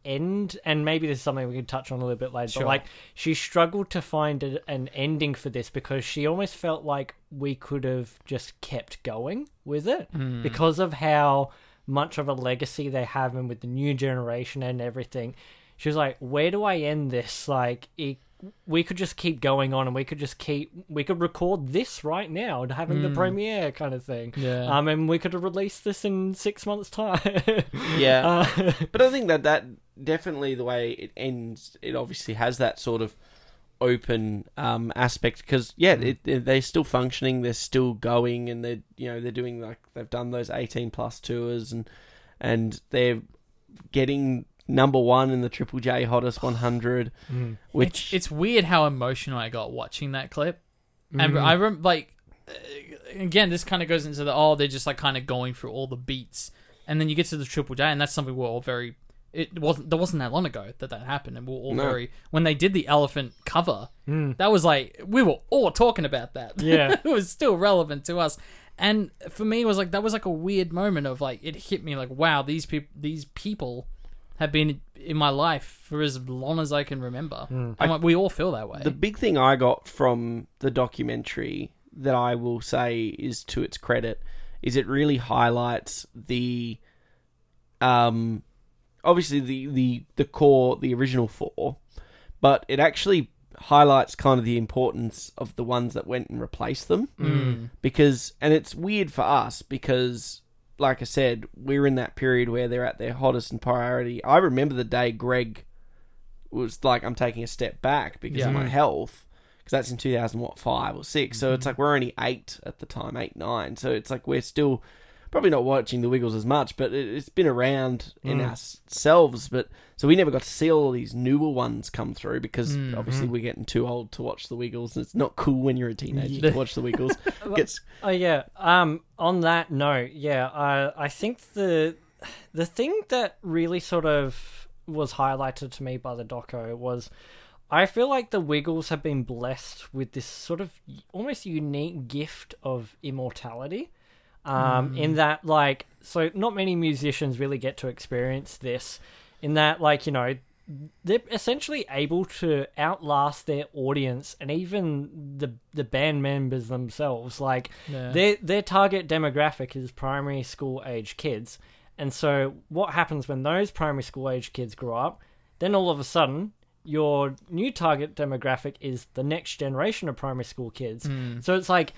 end and maybe this is something we can touch on a little bit later Sure. but like she struggled to find a, an ending for this because she almost felt like we could have just kept going with it Hmm. because of how much of a legacy they have and with the new generation and everything she was like where do i end this like it, we could just keep going on and we could just keep we could record this right now and having the premiere kind of thing. Yeah. um and we could have released this in six months time Yeah. Uh, but I think that that definitely the way it ends, it obviously has that sort of open um, aspect because yeah, it, it- they're still functioning, they're still going, and they're you know they're doing like they've done those eighteen plus tours and and they're getting number one in the Triple J Hottest 100, which it's, it's weird how emotional I got watching that clip. Mm-hmm. And I remember like uh, again, this kind of goes into the oh, they're just like kind of going through all the beats, and then you get to the Triple J, and that's something we're all very. It wasn't there wasn't that long ago that that happened, and we we're all No. very when they did the elephant cover. That was like we were all talking about that. Yeah. it was still relevant to us. And for me, it was like that was like a weird moment of like it hit me like wow these people these people have been in my life for as long as I can remember. Mm. I'm like, we all feel that way. the big thing I got from the documentary that I will say is to its credit is it really highlights the um obviously the the the core the original four but it actually highlights kind of the importance of the ones that went and replaced them. Mm. Because and it's weird for us because like I said we're in that period where they're at their hottest and priority. I remember the day Greg was like I'm taking a step back because of my mm. health. Because that's in 2000 what five or 6 so it's mm-hmm. like we're only eight at the time eight nine. So it's like we're still probably not watching the Wiggles as much but it, it's been around in ourselves but so we never got to see all these newer ones come through because obviously we're getting too old to watch the Wiggles and it's not cool when you're a teenager to watch the Wiggles gets Oh yeah. Um. On that note, yeah. I I think the the thing that really sort of was highlighted to me by the doco was I feel like the Wiggles have been blessed with this sort of almost unique gift of immortality. Um, in that, like, so not many musicians really get to experience this. In that, like, you know, they're essentially able to outlast their audience and even the the band members themselves. Like Yeah. their their target demographic is primary school age kids, and so what happens when those primary school age kids grow up? Then all of a sudden, your new target demographic is the next generation of primary school kids. So it's like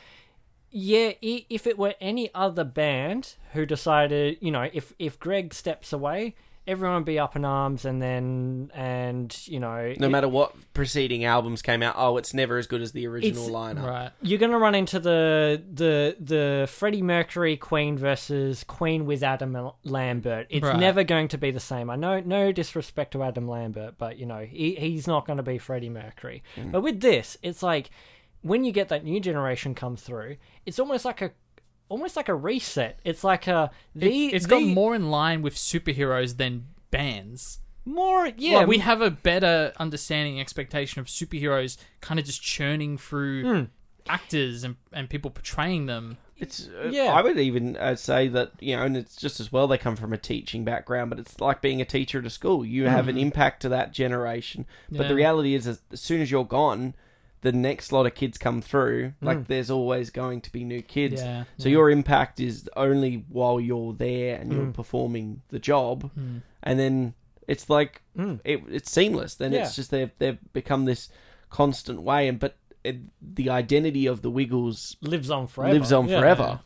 yeah, if it were any other band who decided, you know, if if Greg steps away everyone be up in arms, and then and you know No it- matter what preceding albums came out, oh, it's never as good as the original It's- lineup. Right. you're going to run into the the the Freddie Mercury Queen versus Queen with Adam Lambert. It's Right. never going to be the same. I know no disrespect to Adam Lambert, but you know he he's not going to be Freddie Mercury. Mm. But with this, it's like when you get that new generation come through, it's almost like a almost like a reset. It's like a the it's got more in line with superheroes than bands. more yeah Like, we have a better understanding, expectation of superheroes kind of just churning through Hmm. actors and, and people portraying them. It's uh, Yeah. I would even uh, say that you know, and it's just as well they come from a teaching background, but it's like being a teacher at a school. You have an impact to that generation, but the reality is, as, as soon as you're gone, the next lot of kids come through. Like hmm. there's always going to be new kids, Yeah, so yeah. your impact is only while you're there and you're hmm. performing the job, hmm. and then it's like it, it's seamless. Then Yeah. it's just they've they've become this constant way, and but it, the identity of the Wiggles lives on forever. lives on forever.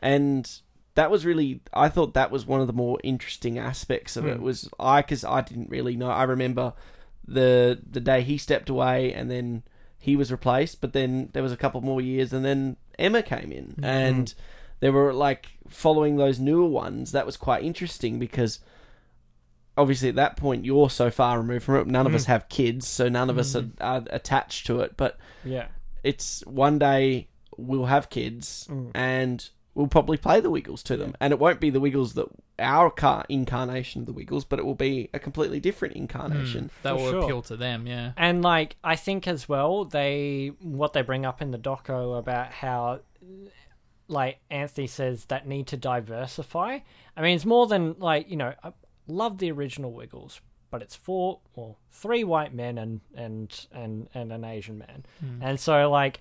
And that was really, I thought that was one of the more interesting aspects of Hmm. it. Was I because I didn't really know. I remember the the day he stepped away, and then he was replaced. But then there was a couple more years, and then Emma came in, Hmm. and there were like following those newer ones. That was quite interesting because. Obviously, at that point, you're so far removed from it. None Hmm. of us have kids, so none of us are, are attached to it. But Yeah. it's one day we'll have kids Mm. and we'll probably play the Wiggles to them, and it won't be the Wiggles that our car incarnation of the Wiggles, but it will be a completely different incarnation. Hmm, that will sure. appeal to them, yeah. And like I think as well, they what they bring up in the doco about how like Anthony says that need to diversify. I mean, it's more than like you know. I love the original Wiggles, but it's four or three white men and and and and an Asian man, hmm. and so like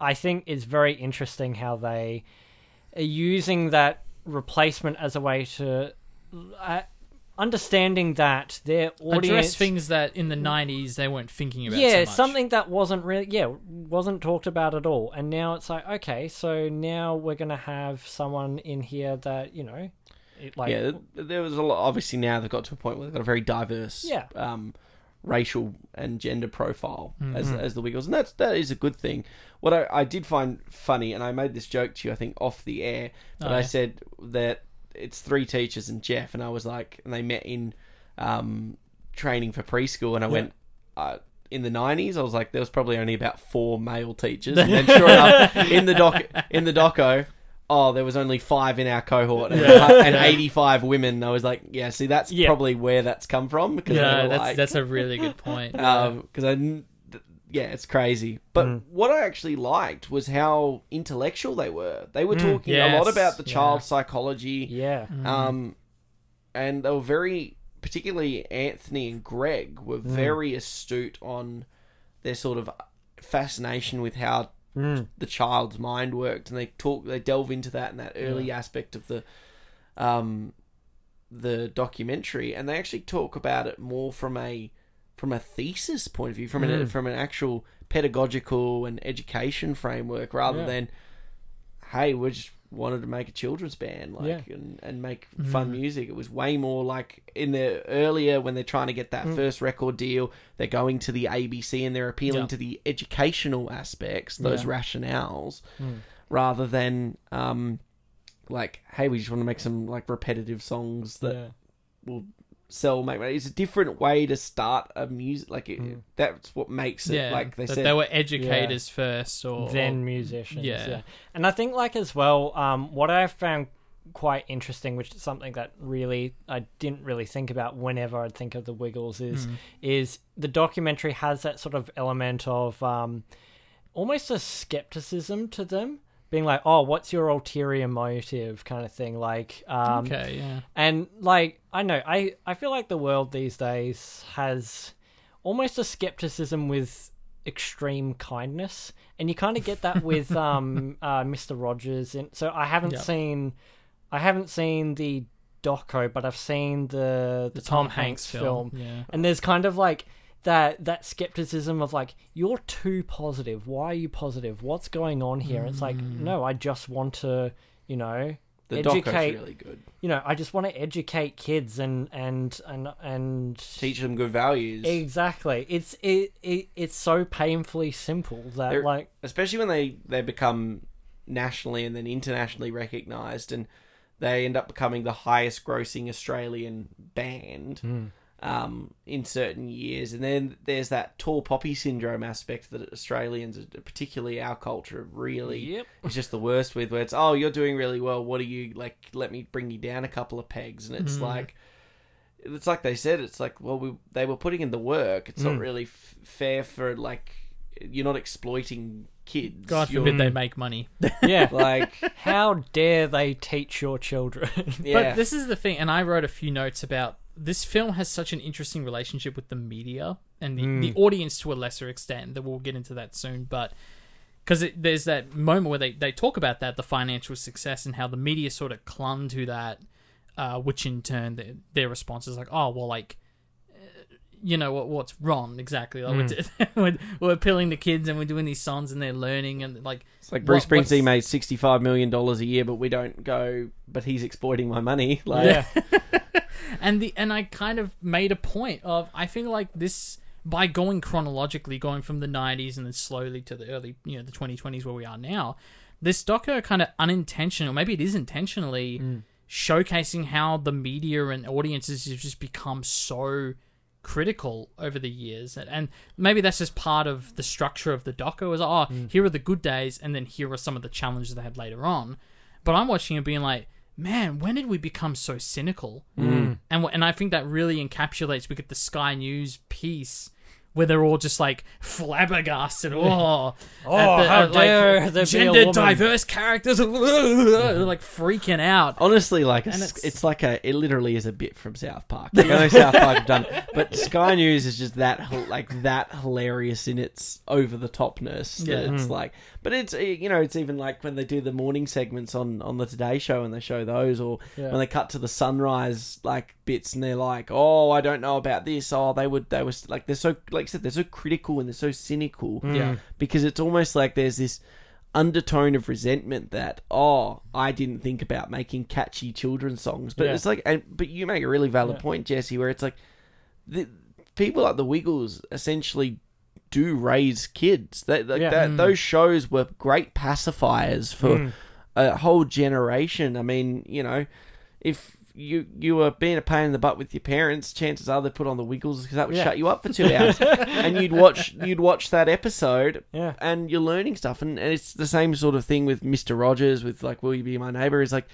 I think it's very interesting how they are using that replacement as a way to. Uh, Understanding that their audience Address things that in the 90s they weren't thinking about yeah, so much. something that wasn't really yeah wasn't talked about at all, and now it's like okay, so now we're gonna have someone in here that you know, it, like yeah, there was a lot. Obviously, now they've got to a point where they've got a very diverse, Yeah. um, racial and gender profile as Mm-hmm. as the Wiggles, and that's that is a good thing. What I, I did find funny, and I made this joke to you, I think, off the air, but Oh, I yeah. said that it's three teachers and Jeff, and I was like, and they met in um, training for preschool, and I went. Uh, in the nineties, I was like, there was probably only about four male teachers, and then sure enough, in the doc, in the doco, oh, there was only five in our cohort, and, and eighty-five women. I was like, yeah, see, that's Yeah. probably where that's come from because Yeah, that's, like, that's a really good point. because I, didn't- yeah, it's crazy. But Mm. what I actually liked was how intellectual they were. They were talking a lot Yes, about the yeah. child psychology, yeah, um, and they were very, particularly Anthony and Greg, were very astute on their sort of fascination with how the child's mind worked, and they talk, they delve into that and that early aspect of the, um, the documentary, and they actually talk about it more from a from a thesis point of view, from an from an actual pedagogical and education framework, rather Yeah. than hey, we're just wanted to make a children's band, like Yeah. and, and make mm-hmm. fun music. It was way more like in the earlier when they're trying to get that mm. first record deal, they're going to the ABC and they're appealing Yeah. to the educational aspects, those Yeah. rationales, mm. rather than um like, hey, we just want to make some like repetitive songs that will sell make money. It's a different way to start a music like it, that's what makes it yeah, like they said they were educators first, or then or- musicians. Yeah. yeah. and I think like as well, um, what I found quite interesting, which is something that really I didn't really think about whenever I'd think of the Wiggles, is is the documentary has that sort of element of um, almost a skepticism to them. Being like, oh, what's your ulterior motive, kind of thing. Like, um, okay, yeah, and like I know, I I feel like the world these days has almost a skepticism with extreme kindness, and you kind of get that with um uh, Mr. Rogers. And so I haven't Yep. seen, I haven't seen the doco, but I've seen the the, Tom, Hanks, film, Yeah. and there's kind of like that that skepticism of like you're too positive. Why are you positive? What's going on here? It's like Mm. no, I just want to, you know. The doco's educate. really good. You know, I just want to educate kids and and and and Teach them good values. Exactly. It's it, it it's so painfully simple that They're- like especially when they they become nationally and then internationally recognized and they end up becoming the highest grossing Australian band um, in certain years. And then there's that tall poppy syndrome aspect that Australians, particularly our culture, really Yep. is just the worst with. Where it's oh you're doing really well. What are you like? Let me bring you down a couple of pegs. And it's mm. like. It's like they said. It's like, well, we, they were putting in the work. It's not mm. really f- fair for like you're not exploiting kids. God You're- forbid they mm. make money. yeah. like How dare they teach your children? yeah. But this is the thing, and I wrote a few notes about this film has such an interesting relationship with the media and the, the audience to a lesser extent. That we'll get into that soon, but because there's that moment where they, they talk about that the financial success and how the media sort of clung to that, uh, which in turn their, their response is like, oh well, like. uh, You know what? What's wrong exactly? Like we're, we're, we're appealing to kids and we're doing these songs and they're learning and like it's like Bruce what- Springsteen made sixty five million dollars a year, but we don't go. But he's exploiting my money. Like yeah. and the and I kind of made a point of I feel like this by going chronologically, going from the '90s and then slowly to the early, you know, the 2020s where we are now. This doco kind of unintentional, maybe it is intentionally mm. showcasing how the media and audiences have just become so critical over the years, and, and maybe that's just part of the structure of the doco. Is oh, mm. here are the good days, and then here are some of the challenges they had later on. But I'm watching it being like, man, when did we become so cynical? Mm. And and I think that really encapsulates. We get the Sky News piece where they're all just like flabbergasted. Oh, Oh, how dare there be a gender diverse characters, like freaking out. Honestly, like a, it's, it's- like a it literally is a bit from South Park. Like, I know South Park done, but Sky News is just that like that hilarious in its over the topness. Yeah. It's Hmm. like, but it's uh, you know it's even like when they do the morning segments on on the Today Show and they show those, or Yeah. when they cut to the sunrise like bits and they're like, oh, I don't know about this. Oh, they would they was like they're so like I said they're so critical and they're so cynical. Yeah. because it's almost like there's this undertone of resentment that oh I didn't think about making catchy children's songs but Yeah. it's like and, but you make a really valid Yeah. point Jesse where it's like the people like the Wiggles essentially do raise kids that like Yeah. that those shows were great pacifiers for Mm. a whole generation I mean you know if you you were being a pain in the butt with your parents, chances are they put on the Wiggles because that would Yeah. shut you up for two hours, and you'd watch you'd watch that episode, Yeah. and you're learning stuff, and, and it's the same sort of thing with Mister Rogers with like Will you be my neighbor? Is like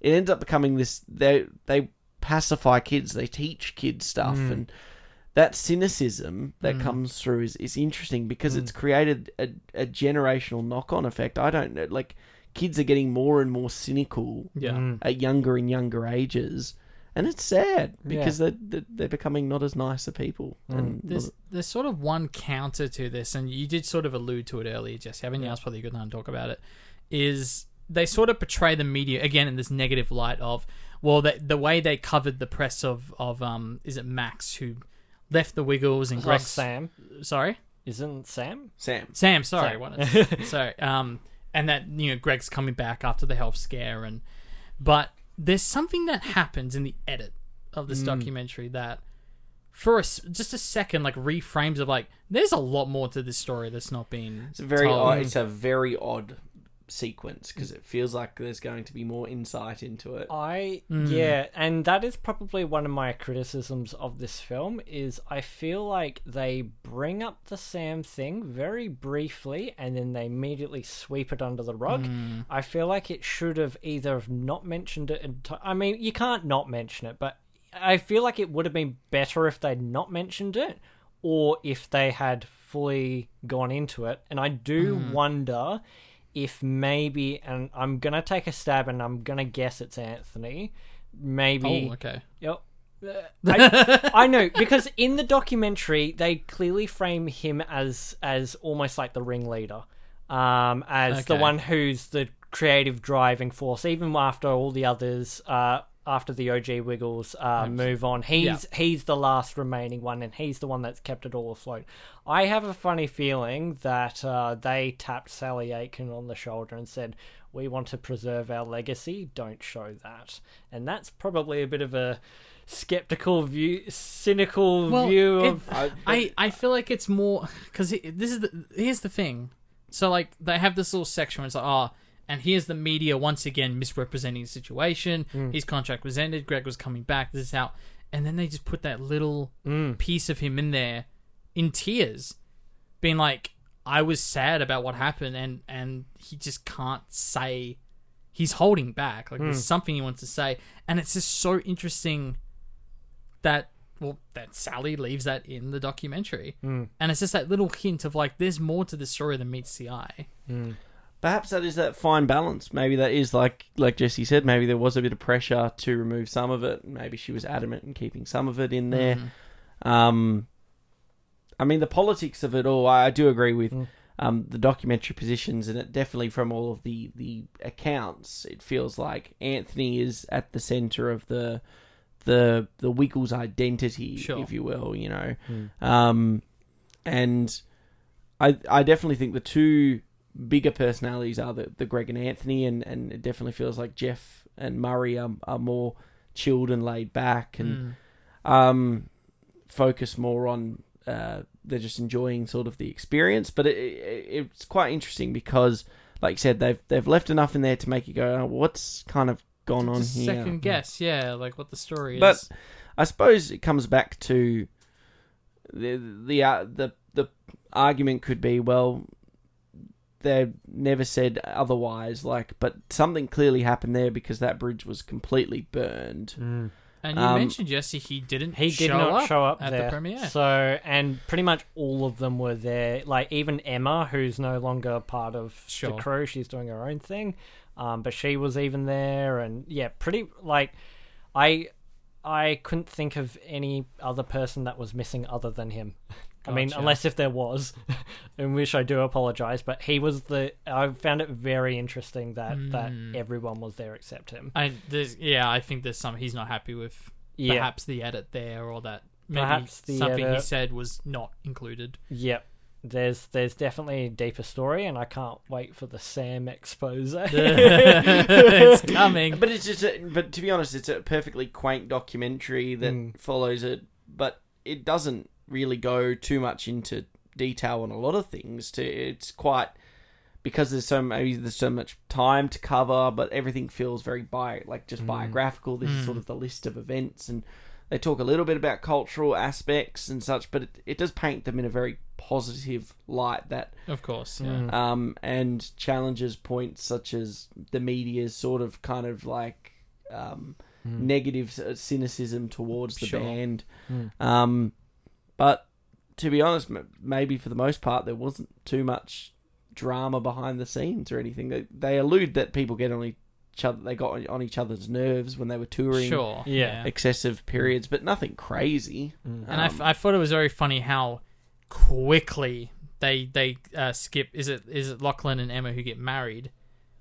it ends up becoming this they they pacify kids, they teach kids stuff, mm. and that cynicism that mm. comes through is, is interesting because it's mm. created a, a generational knock on effect. I don't know, like kids are getting more and more cynical Yeah. at younger and younger ages. And it's sad because they're, they're they're becoming not as nice a people. And There's there's sort of one counter to this, and you did sort of allude to it earlier, Jesse. Haven't you? Now's probably a good time to talk about it. Is they sort of portray the media again in this negative light of well, the, the way they covered the press of of um is it Max who left the Wiggles and Oh, Greg Sam. sorry Isn't Sam? Sam. Sam sorry Sam. sorry um and that you know Greg's coming back after the health scare and but there's something that happens in the edit of Mm. this documentary that for a just a second like reframes of like there's a lot more to this story that's not being It's a very told. odd, it's a very odd sequence because it feels like there's going to be more insight into it. I hmm. yeah, and that is probably one of my criticisms of this film is I feel like they bring up the Sam thing very briefly and then they immediately sweep it under the rug. Hmm. I feel like it should have either have not mentioned it. Enti- I mean, you can't not mention it, but I feel like it would have been better if they'd not mentioned it or if they had fully gone into it. And I do hmm. wonder if maybe, and I'm gonna take a stab and I'm gonna guess it's Anthony. Maybe. oh okay Yep. I, I know because in the documentary they clearly frame him as as almost like the ringleader, um, as the one who's the creative driving force. Even after all the others, uh, after the OG Wiggles uh, move on. He's he's the last remaining one, and he's the one that's kept it all afloat. I have a funny feeling that uh, they tapped Sally Aitken on the shoulder and said, "We want to preserve our legacy. Don't show that." And that's probably a bit of a skeptical view, cynical Well, view it- of. I, I feel like it's more because this is the here's the thing. So like they have this little section where it's like, oh, and here's the media once again misrepresenting the situation. Hmm. His contract was ended. Greg was coming back. This is how, and then they just put that little hmm. piece of him in there, in tears, being like, I was sad about what happened, and and he just can't say. He's holding back. Like there's hmm. something he wants to say, and it's just so interesting that well that Sally leaves that in the documentary, and it's just that little hint of like there's more to the story than meets the eye. Perhaps that is that fine balance. Maybe that is like like Jesse said. Maybe there was a bit of pressure to remove some of it. Maybe she was adamant in keeping some of it in there. Um, I mean, the politics of it all. I, I do agree with um, the documentary positions, and it definitely from all of the the accounts, it feels like Anthony is at the center of the the the Wiggles identity, Sure. if you will. You know, um, and I I definitely think the two bigger personalities are the, the Greg and Anthony, and, and it definitely feels like Jeff and Murray are, are more chilled and laid back and um, focus more on uh, they're just enjoying sort of the experience. But it, it, it's quite interesting because, like you said, they've they've left enough in there to make you go, oh, what's kind of gone on here? second guess, yeah, like what the story But is. But I suppose it comes back to the the uh, the the argument could be well they never said otherwise like but something clearly happened there because that bridge was completely burned Mm. And you um, mentioned Jesse, he didn't. He did show not up show up at there. the premiere. So, and pretty much all of them were there. Like even Emma, who's no longer part of Sure. the crew, she's doing her own thing. Um, but she was even there, and yeah, pretty like I, I couldn't think of any other person that was missing other than him. I mean, unless if there was, in which I do apologize. But he was the. I found it very interesting that that Hmm. everyone was there except him. I there's yeah, I think there's some he's not happy with. Yeah. Perhaps the edit there, or that maybe Perhaps the something he said was not included. Yep. There's there's definitely a deeper story, and I can't wait for the Sam expose. it's coming. but it's just a, but to be honest it's a perfectly quaint documentary that Mm. follows it but it doesn't really go too much into detail on a lot of things to it's quite because there's so maybe there's so much time to cover but everything feels very bi like just biographical this is sort of the list of events and they talk a little bit about cultural aspects and such but it, it does paint them in a very positive light that Of course, yeah. um, and challenges points such as the media's sort of kind of like um, negative cynicism towards the Sure. band. Um, but to be honest, maybe for the most part, there wasn't too much drama behind the scenes or anything. They, they allude that people get on each other, they got on- on each other's nerves when they were touring. Sure. Yeah. Excessive periods, but nothing crazy. And I, f- Um, I thought it was very funny how quickly they they uh, skip. Is it is it Lachlan and Emma who get married?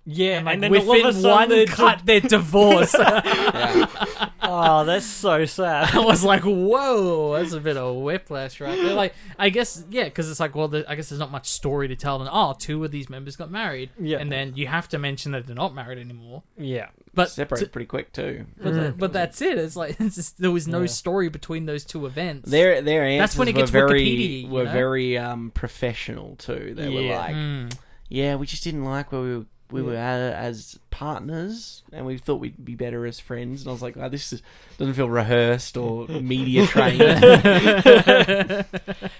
yeah, And, like, and then all of a within sudden one they're cut, they're divorced. yeah. Oh, that's so sad. I was like, whoa, that's a bit of whiplash, right? They're like, I guess, yeah, because it's like, well, the, I guess there's not much story to tell. And oh, two of these members got married, Yeah. and then you have to mention that they're not married anymore. yeah. But separated pretty quick too. but, but that's it. It's like it's just, there was no Yeah. story between those two events. Their their answers That's when it were gets very Wikipedia, were know? very um, professional too. They were like, Mm. yeah, we just didn't like where we were, we were uh, as partners, and we thought we'd be better as friends. And I was like, oh, this is, doesn't feel rehearsed or media trained.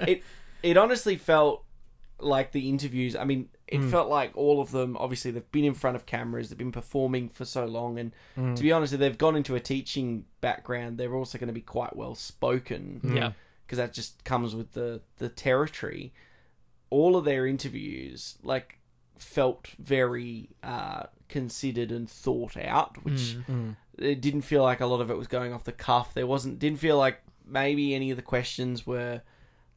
it it honestly felt like the interviews. I mean, it hmm. felt like all of them. Obviously, they've been in front of cameras. They've been performing for so long, and hmm. to be honest, if they've gone into a teaching background, they're also going to be quite well spoken hmm. Yeah. because that just comes with the the territory. All of their interviews like felt very uh, considered and thought out, which it didn't feel like a lot of it was going off the cuff. There wasn't didn't feel like maybe any of the questions were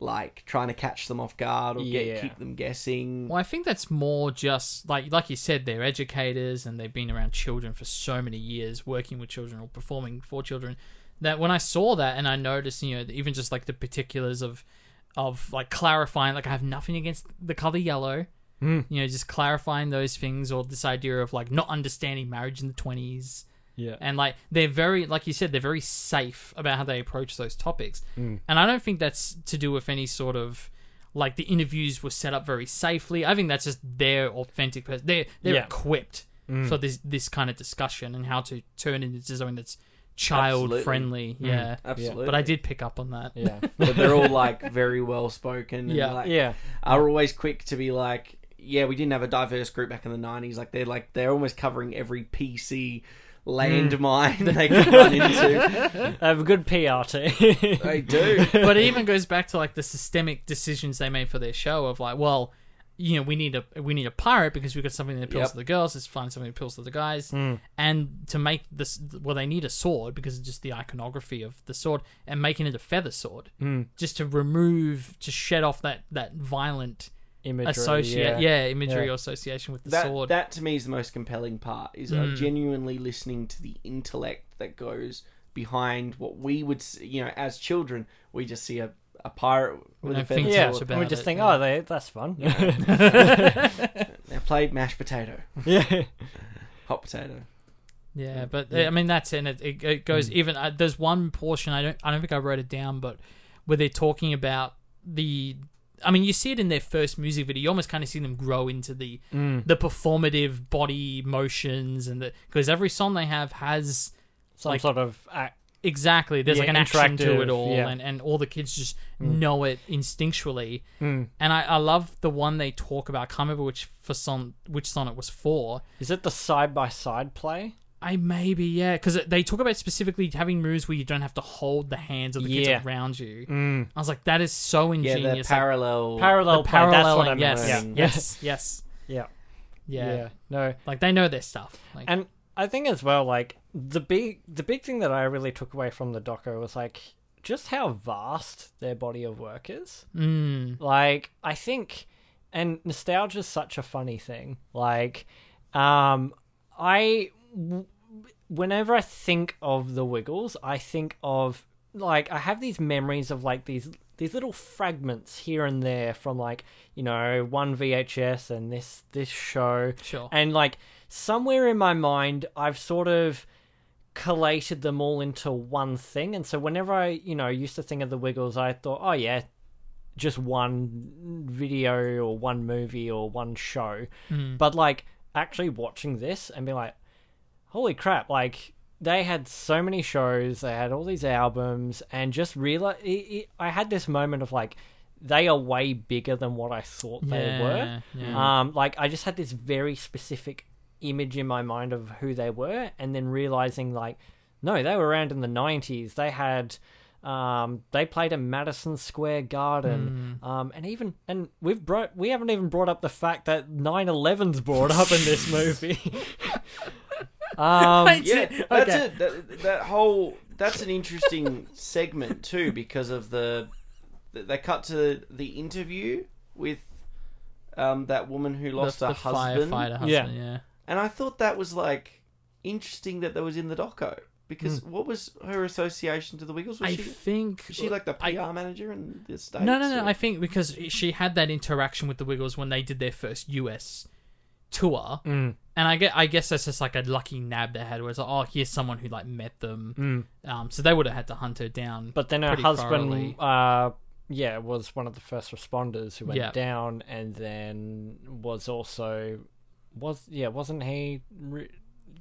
like trying to catch them off guard or get keep them guessing. Well, I think that's more just like like you said, they're educators and they've been around children for so many years, working with children or performing for children. That when I saw that and I noticed, you know, even just like the particulars of of like clarifying, like I have nothing against the color yellow, Hmm. you know, just clarifying those things or this idea of like not understanding marriage in the twenties. Yeah. And like they're very, like you said, they're very safe about how they approach those topics. Hmm. And I don't think that's to do with any sort of like the interviews were set up very safely. I think that's just their authentic person. They're they're Yeah. equipped hmm. for this this kind of discussion and how to turn it into something that's child friendly. Yeah. Absolutely. But I did pick up on that. Yeah. but they're all like very well spoken. Yeah. like, yeah. are always quick to be like, yeah, we didn't have a diverse group back in the nineties. Like they're like they're almost covering every PC landmine mm. they could run into. I have a good PR team. They do. but it even goes back to like the systemic decisions they made for their show of like, well, you know, we need a we need a pirate because we've got something that appeals Yep. to the girls. Let's find something that appeals to the guys, mm. and to make this, well, they need a sword because it's just the iconography of the sword, and making it a feather sword, mm. just to remove, to shed off that that violent Imagery. associate, yeah. yeah, imagery Yeah. or association with the that sword. that to me is the most compelling part. Is uh, genuinely listening to the intellect that goes behind what we would, s- you know, as children, we just see a, a pirate with No a feather think Yeah. thoughts sword. about we just it, think, yeah. oh, they, that's fun. They played mashed potato, yeah. hot potato. Yeah, but I mean that's it. And it, it, it goes even. Uh, there's one portion I don't. I don't think I wrote it down, but where they're talking about the. I mean, you see it in their first music video. You almost kind of see them grow into the mm. the performative body motions and the because every song they have has Some Like- sort of act. exactly. There's Yeah, like an action to it all, yeah. and and all the kids just mm. know it instinctually. Mm. And I, I love the one they talk about. I can't remember which for son which song it was for. Is it the side by side play? I maybe yeah, because they talk about specifically having moves where you don't have to hold the hands of the Yeah. kids around you. I was like, that is so Yeah, ingenious. the like, parallel. Parallel the play. That's what I paralleling, meant. yes, Yeah. yes, yes, Yeah. yeah. Yeah. No. Like they know their stuff. Like, And I think as well, like the big the big thing that I really took away from the doco was like just how vast their body of work is. mm, Like I think, and nostalgia is such a funny thing. Like, um, I w- whenever I think of the Wiggles, I think of like I have these memories of like these these little fragments here and there from like you know one VHS and this this show. Sure. and like somewhere in my mind I've sort of collated them all into one thing. And so whenever I you know used to think of the Wiggles I thought oh yeah just one video or one movie or one show. Hmm. But like actually watching this and be like holy crap like they had so many shows they had all these albums and just realize it, it, i had this moment of like they are way bigger than what i thought they were yeah, yeah. um like i just had this very specific image in my mind of who they were and then realizing like no they were around in the 90s they had um, they played in Madison Square Garden, um, and even and we've brought we haven't even brought up the fact that 9/11's brought up in this movie. um, Yeah, Okay. that's it. That, that whole that's an interesting segment too because of the they cut to the interview with um, that woman who lost the, her the husband, firefighter husband. Yeah. Yeah. and I thought that was like interesting that that was in the doco because Hmm. what was her association to the Wiggles? Was I she think was she like the PR I- manager in the states? No, no, no. or- I think because she had that interaction with the Wiggles when they did their first US tour, Mm. And I get, I guess that's just like a lucky nab they had, where it's like, oh, here's someone who like met them. Mm. Um, so they would have had to hunt her down. But then her pretty husband, thoroughly. uh, yeah, was one of the first responders who went Yeah. down, and then was also was yeah, wasn't he? Re-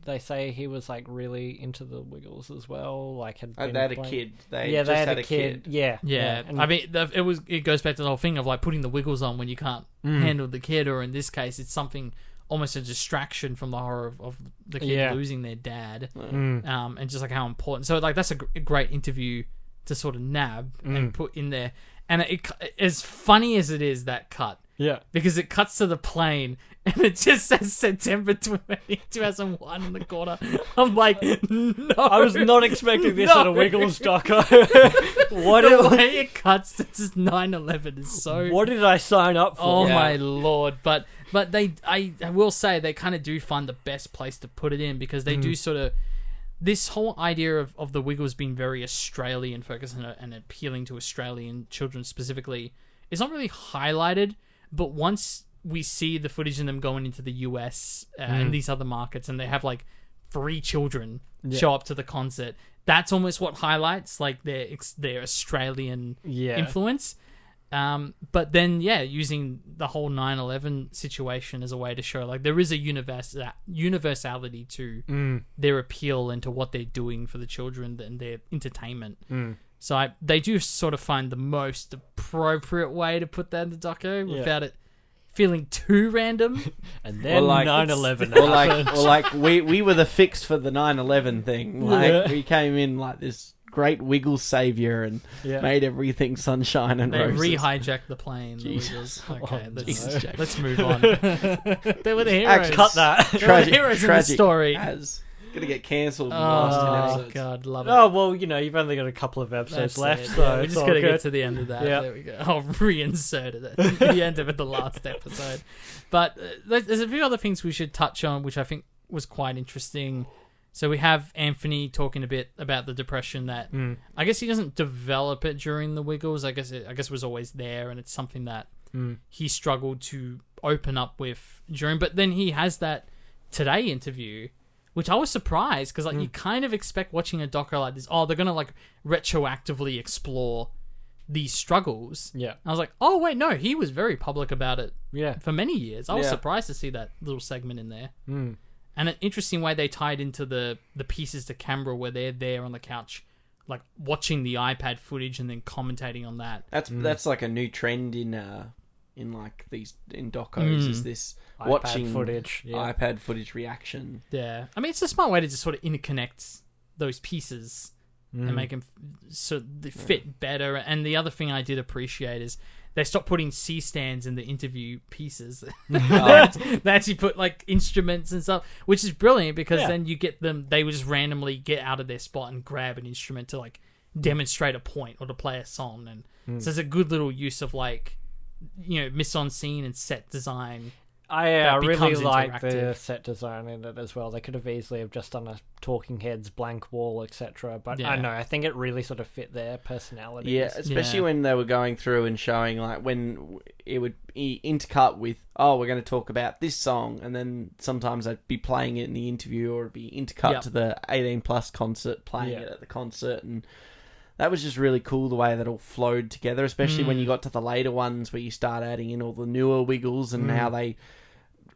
they say he was like really into the Wiggles as well. Like had Uh, been they had a playing- kid. They yeah, just they had, had a kid. Yeah, yeah, and- I mean, the, it was it goes back to the whole thing of like putting the Wiggles on when you can't Mm. handle the kid, or in this case, it's something almost a distraction from the horror of, of the kid Yeah. losing their dad. Mm. um, and just like how important. So like that's a, gr- a great interview to sort of nab Mm. and put in there. And it, it as funny as it is that cut yeah, because it cuts to the plane and it just says September 20, 2001 in the corner. I'm like, no. I was not expecting this No. at a Wiggles doco. what The did, way it cuts to just 9/11 is so. what did I sign up for? Oh Yeah. my lord! But but they, I, I will say they kind of do find the best place to put it in because they do sort of this whole idea of, of the Wiggles being very Australian focused and, and appealing to Australian children specifically is not really highlighted. But once we see the footage of them going into the US uh, and these other markets, and they have like three children show up to the concert, that's almost what highlights like their their Australian Yeah. influence. Um, but then, yeah, using the whole 9-11 situation as a way to show like there is a universe universality to their appeal and to what they're doing for the children and their entertainment. So I, they do sort of find the most appropriate way to put that in the doco without it feeling too random. And then Or like- 9/11 Or like, happened. or like we we were the fix for the 9/11 thing. Like Yeah. we came in like this great wiggle savior and Yeah. made everything sunshine and They roses. re-hijacked the plane. Jesus. Wiggles. Okay, Oh, let's, Jesus, let's move on. they were the heroes. Actually, Cut that. They were the tragic, heroes in the story. As gonna get cancelled in the last ten Oh episodes. god, love it. Oh well, you know you've only got a couple of episodes That's left, it. so Yeah, we it's just all gotta good. get to the end of that. Yeah. There we go. I'll reinsert it at the end of it, the last episode. But uh, there's there's a few other things we should touch on, which I think was quite interesting. So we have Anthony talking a bit about the depression that Hmm. I guess he doesn't develop it during the Wiggles. I guess it, I guess it was always there, and it's something that Hmm. he struggled to open up with during. But then he has that today interview, which I was surprised because like you kind of expect watching a doco like this, oh, they're gonna like retroactively explore these struggles. Yeah, I was like, oh wait, no, he was very public about it yeah. for many years. I was Yeah. surprised to see that little segment in there. Mm. And an interesting way they tied into the the pieces to camera where they're there on the couch, like watching the iPad footage and then commentating on that. That's that's like a new trend in uh in like these in docos is this iPad watching footage, yeah. iPad footage reaction. Yeah, I mean it's a smart way to just sort of interconnect those pieces Mm. and make them so they fit better. And the other thing I did appreciate is they stopped putting C stands in the interview pieces. they actually put like instruments and stuff, which is brilliant because Yeah. then you get them. They would just randomly get out of their spot and grab an instrument to like demonstrate a point or to play a song, and Hmm. so it's a good little use of like you know mise en scene and set design. I uh, really becomes like the set design in it as well. They could have easily have just done a Talking Heads blank wall, etc. But Yeah. I know I think it really sort of fit their personality. Yeah, especially Yeah. when they were going through and showing like when it would be intercut with, oh, we're going to talk about this song, and then sometimes I'd be playing it in the interview, or it'd be intercut Yep. to the 18 plus concert, playing Yeah. it at the concert, and that was just really cool the way that all flowed together. Especially Mm. when you got to the later ones where you start adding in all the newer Wiggles and Mm. how they.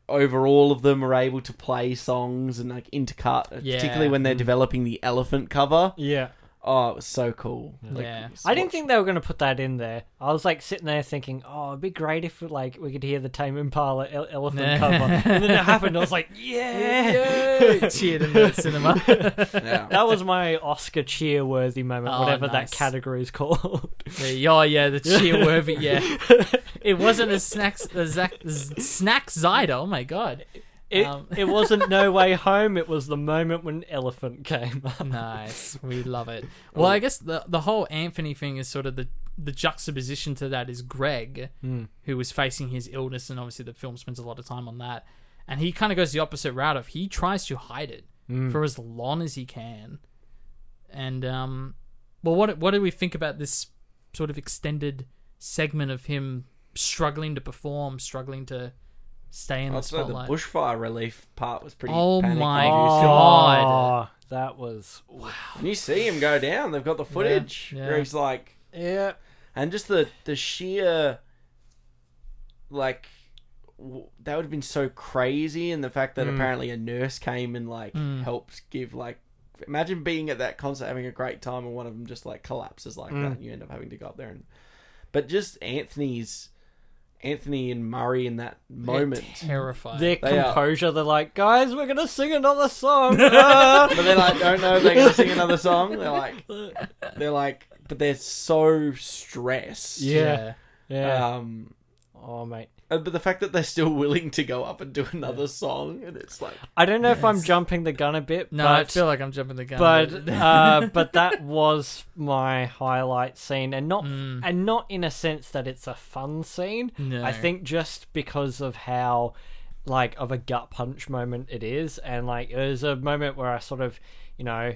Over all of them are able to play songs and like intercut, Yeah. particularly when they're Mm. developing the elephant cover. yeah. Oh, it was so cool. Like, Yeah. I didn't think they were going to put that in there. I was like sitting there thinking, "Oh, it'd be great if like we could hear the Tame Impala ele- elephant cover." And then it happened. I was like, "Yeah!" Cheered in the cinema. Yeah. that was my Oscar cheer-worthy moment, Oh, whatever nice. that category is called. Yeah, oh yeah, the cheer worthy. Yeah, it wasn't a snacks a Zac, snack Zyder. Oh my god, It Um, it wasn't No Way Home. It was the moment when Elephant came up. nice. We love it. Well, I guess the the whole Anthony thing is sort of the the juxtaposition to that is Greg, who was facing his illness, and obviously the film spends a lot of time on that, and he kind of goes the opposite route of he tries to hide it for as long as he can, and um, well, what what do we think about this sort of extended segment of him struggling to perform, struggling to stay in the Also, the spotlight? bushfire relief part was pretty. Oh panic my inducing. God. Oh, that was And you see him go down. They've got the footage yeah. where he's like, yeah. and just the the sheer, like, w- that would have been so crazy, and the fact that hmm. apparently a nurse came and like hmm. helped give like. Imagine being at that concert having a great time and one of them just like collapses like hmm. that and you end up having to go up there and but just Anthony's Anthony and Murray in that moment terrified. Their They are- composure. They're like, guys, we're gonna sing another song. Ah. but they like don't know if they're gonna sing another song. They're like, they're like, but they're so stressed. yeah, yeah. Um, Oh mate, but the fact that they're still willing to go up and do another song, and it's like, I don't know if I'm jumping the gun a bit, No, but I feel like I'm jumping the gun. but uh, but that was my highlight scene, and not Mm. and not in a sense that it's a fun scene. No. I think just because of how like of a gut punch moment it is, and like there's a moment where I sort of, you know,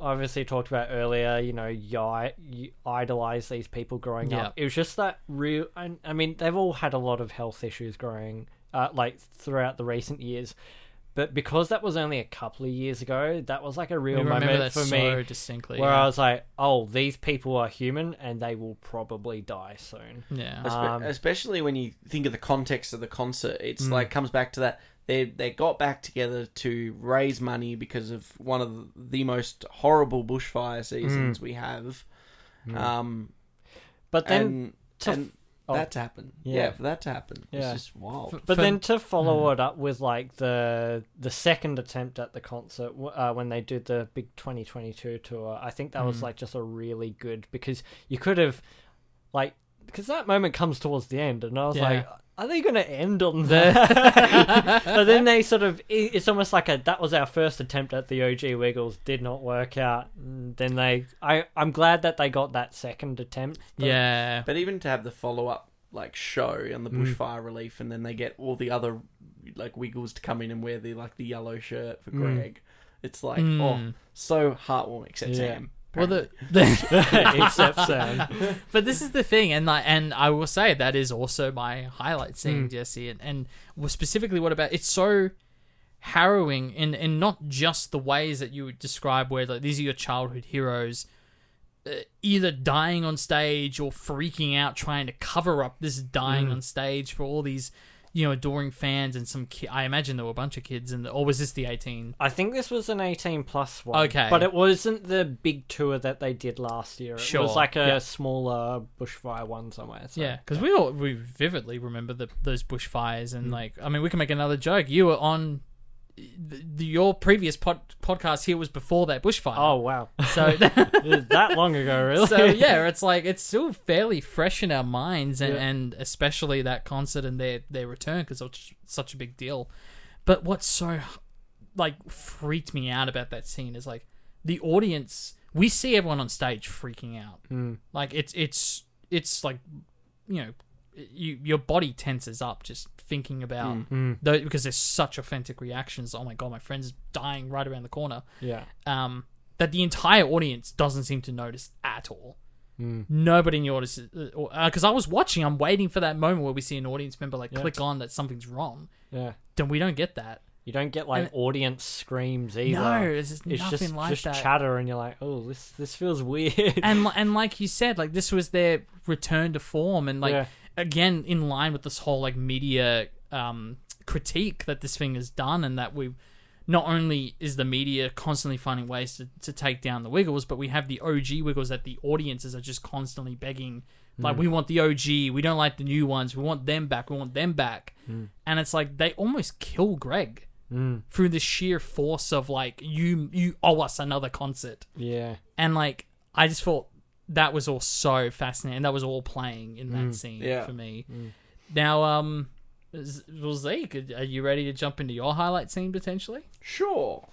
obviously talked about earlier. You know, you, you idolize these people growing Yeah. up. It was just that real. I, I mean, they've all had a lot of health issues growing, uh, like throughout the recent years. But because that was only a couple of years ago, that was like a real we moment that for so me distinctly. where yeah. I was like, "Oh, these people are human, and they will probably die soon." yeah. Um, especially when you think of the context of the concert, it's Mm. like comes back to that they they got back together to raise money because of one of the most horrible bushfire Mm. seasons we have. Um, But then, and, to- and oh. that to happen, Yeah. yeah. for that to happen, Yeah. it's just wild. F- but for- then to follow it up with like the the second attempt at the concert uh, when they did the big 2022 tour, I think that was like just a really good because you could have like because that moment comes towards the end, and I was Yeah. like. Are they going to end on that? but then they sort of, it's almost like a, that was our first attempt at the OG Wiggles, did not work out. And then they, I, I'm glad that they got that second attempt. but- yeah. But even to have the follow up like show on the Mm. bushfire relief, and then they get all the other like Wiggles to come in and wear the like the yellow shirt for Mm. Greg. It's like Mm. oh, so heartwarming. Except Yeah. Sam. Well, the, the Except Sam. but this is the thing, and like, and I will say that is also my highlight scene, Jesse, and and specifically, what about it's so harrowing in in not just the ways that you would describe, where like these are your childhood heroes. Uh, either dying on stage or freaking out trying to cover up this dying on stage for all these you know adoring fans and some ki- i imagine there were a bunch of kids and or was this the 18 I think this was an 18 plus one. Okay. But it wasn't the big tour that they did last year. It Sure, was like a yeah. smaller bushfire one somewhere. So. Yeah, because we all we vividly remember the, those bushfires, Mm. and like, I mean, we can make another joke. You were on the, your previous pod, podcast here was before that bushfire. Oh, wow. so that long ago, really? so yeah, it's like it's still fairly fresh in our minds, and, Yeah. and especially that concert and their their return because it's such a big deal. But what's so like freaked me out about that scene is like the audience. We see everyone on stage freaking out. Mm. Like it's it's it's like you know you your body tenses up just thinking about Mm. tho- because there's such authentic reactions. Oh my god, my friend's dying right around the corner. Yeah. Um, that the entire audience doesn't seem to notice at all. Mm. Nobody in the audience, because I was watching, I'm waiting for that moment where we see an audience member like Yeah. click on that something's wrong. Yeah. Then we don't get that. You don't get like And- audience screams either. No, it's just it's nothing just like just that. chatter, and you're like, oh, this this feels weird. and and like you said, like this was their return to form, and like Yeah. Again in line with this whole like media um, critique that this thing has done, and that we not only is the media constantly finding ways to, to take down the Wiggles, but we have the OG Wiggles that the audiences are just constantly begging. Like we want the OG, we don't like the new ones. We want them back. We want them back. And it's like they almost kill Greg Mm. through the sheer force of like you you owe us another concert yeah. and like I just thought that was all so fascinating. That was all playing in that scene Yeah. for me. Now, um, Z- well, Zeke, are you ready to jump into your highlight scene potentially? Sure,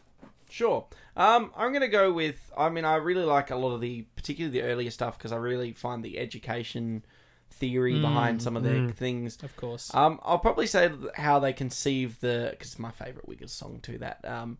sure. Um, I'm gonna go with. I mean, I really like a lot of the, particularly the earlier stuff, because I really find the education theory behind some of the things. Of course. Um, I'll probably say how they conceive the because it's my favorite Wiggles song too. That um,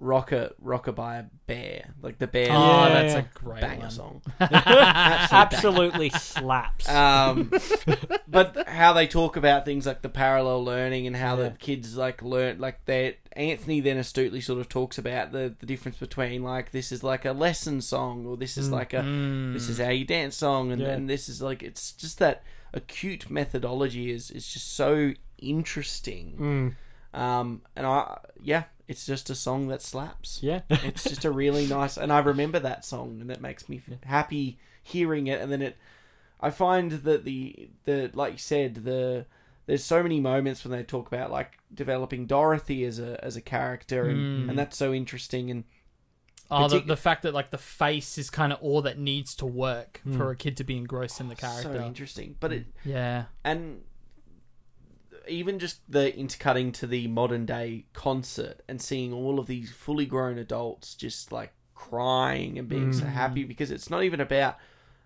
"Rocker Rocker" by a bear, like the bear oh, Yeah, that's a great banger one. song. Absolutely slaps. Um, but how they talk about things like the parallel learning and how Yeah. the kids like learn like that. Anthony then astutely sort of talks about the, the difference between like this is like a lesson song or this is like a this is how you dance song and, Yeah. and this is like it's just that acute methodology is is just so interesting. Mm. Um, and I yeah, it's just a song that slaps. Yeah. It's just a really nice, and I remember that song, and it makes me happy hearing it. And then it, I find that the the like you said the there's so many moments when they talk about like developing Dorothy as a as a character, and hmm. and that's so interesting. And Oh, the, the fact that like the face is kind of all that needs to work hmm. for a kid to be engrossed in the character. so interesting. But it yeah. and even just the intercutting to the modern day concert and seeing all of these fully grown adults just like crying and being so mm-hmm. happy because it's not even about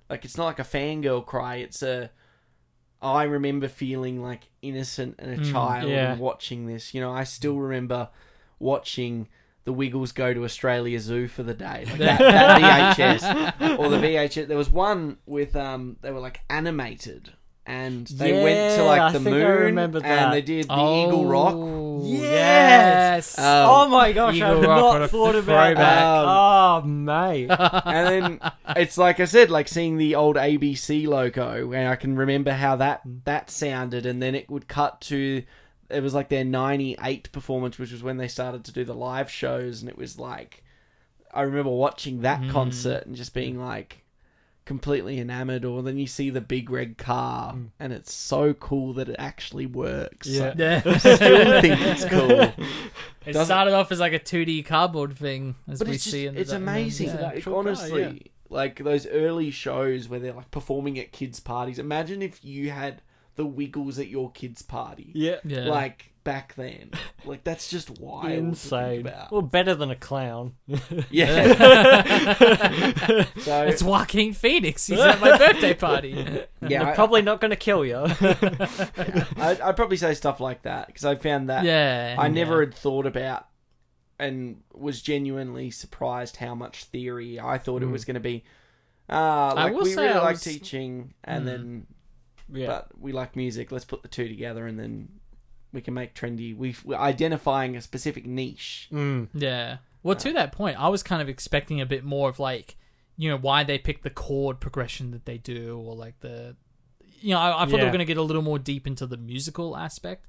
like it's not like a fangirl cry. It's a I remember feeling like innocent and a mm, child yeah. and watching this. You know, I still mm. remember watching the Wiggles go to Australia Zoo for the day. Like that, that VHS or the VHS. There was one with um, they were like animated. And they went to Yeah, like I the think I moon, remember that. and they did the Eagle Rock. Oh, Yes! Um, oh my gosh, Eagle I have Rock, not thought about throwback. that. Um, oh, mate. and then it's like I said, like seeing the old ABC logo, and I can remember how that mm. that sounded, and then it would cut to it was like their '98 performance, which was when they started to do the live shows, and it was like I remember watching that mm. concert and just being like completely enamored or then you see the big red car mm. and it's so cool that it actually works Yeah. So Yeah. I still think it's cool It Doesn't- started off as like a 2D cardboard thing, as but we it's just, see in the it's amazing. Yeah. Like, actual car, honestly, yeah. like those early shows where they're like performing at kids' parties. Imagine if you had the Wiggles at your kids' party. Yeah. Yeah. Like back then. Like that's just wild. To Insane. think about. Well, better than a clown. yeah. so It's Joaquin Phoenix. He's at my birthday party. yeah, I, Probably not going to kill you. I, I'd probably say stuff like that because I found that Yeah. I never yeah. had thought about and was genuinely surprised how much theory I thought it was going to be. Uh, like will we say really I like was- teaching, and Mm. then yeah. but we like music. Let's put the two together, and then we can make trendy. We we're identifying a specific niche. Mm. Yeah. Well, to that point, I was kind of expecting a bit more of like, you know, why they pick the chord progression that they do, or like the, you know, I, I thought they Yeah. were going to get a little more deep into the musical aspect.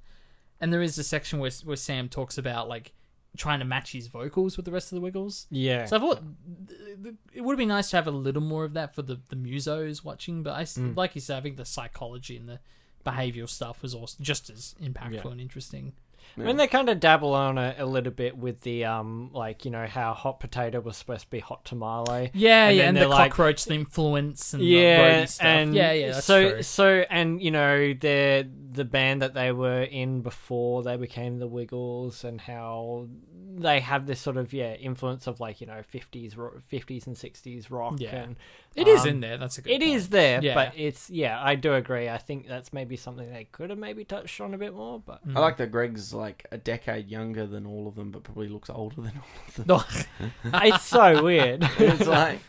And there is a section where where Sam talks about like trying to match his vocals with the rest of the Wiggles. Yeah. So I thought th- th- it would be nice to have a little more of that for the the musos watching. But I Mm. like you said, I think the psychology and the behavioral stuff was also just as impactful Yeah. and interesting. I mean, they kind of dabble on it a little bit with the um, like you know how hot potato was supposed to be hot tamale. Yeah, And yeah, then and the they're like- cockroach influence and the yeah, roadie stuff. and yeah, yeah, that's so true. so and you know the the band that they were in before they became the Wiggles and how they have this sort of yeah influence of like you know fifties fifties and sixties rock Yeah. and It is um, in there. That's a good. It is point. there, Yeah. but it's yeah. I do agree. I think that's maybe something they could have maybe touched on a bit more, but I like that Greg's like a decade younger than all of them, but probably looks older than all of them. It's so weird. it's like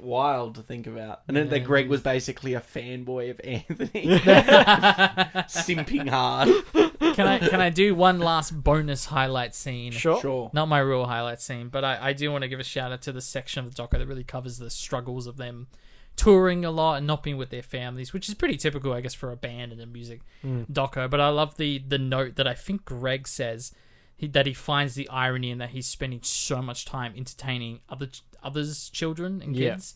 wild to think about. And then Yeah, that it Greg was basically a fanboy of Anthony, simping hard. can I can I do one last bonus highlight scene? Sure. Sure. Not my real highlight scene, but I, I do want to give a shout out to the section of the doco that really covers the struggles of them touring a lot and not being with their families, which is pretty typical, I guess, for a band and a music hmm. doco. But I love the the note that I think Greg says he, that he finds the irony in that he's spending so much time entertaining other ch- others' children and Yeah. kids,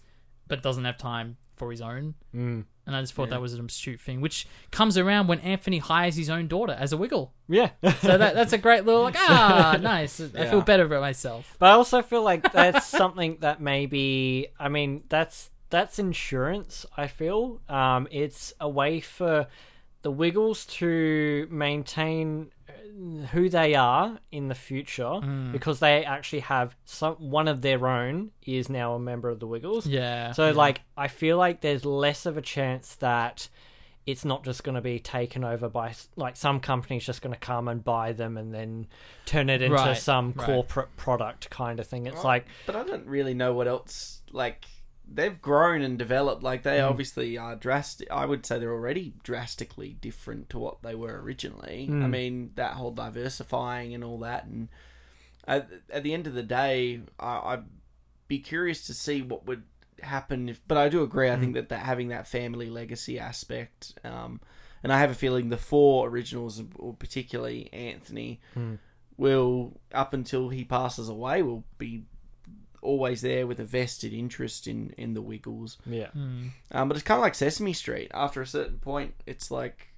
but doesn't have time for his own. Mm. And I just thought that was an astute thing, which comes around when Anthony hires his own daughter as a wiggle. Yeah. So that that's a great little like ah nice. I Yeah. feel better about myself. But I also feel like that's something that maybe I mean that's that's insurance. I feel um, it's a way for the Wiggles to maintain uh, who they are in the future because they actually have some one of their own is now a member of the Wiggles. Yeah. So like I feel like there's less of a chance that it's not just going to be taken over by like some companies just going to come and buy them and then turn it into Right, some right. corporate product kind of thing. It's like But I don't really know what else. Like they've grown and developed. Like they mm. obviously are drastic. I would say they're already drastically different to what they were originally. I mm. mean that whole diversifying and all that. And at, at the end of the day, I, I'd be curious to see what would happen. If, but I do agree. I think mm. that, that having that family legacy aspect. Um, and I have a feeling the four originals, or particularly Anthony, will up until he passes away will be always there with a vested interest in in the Wiggles. yeah. Um, but it's kind of like Sesame Street. After a certain point, it's like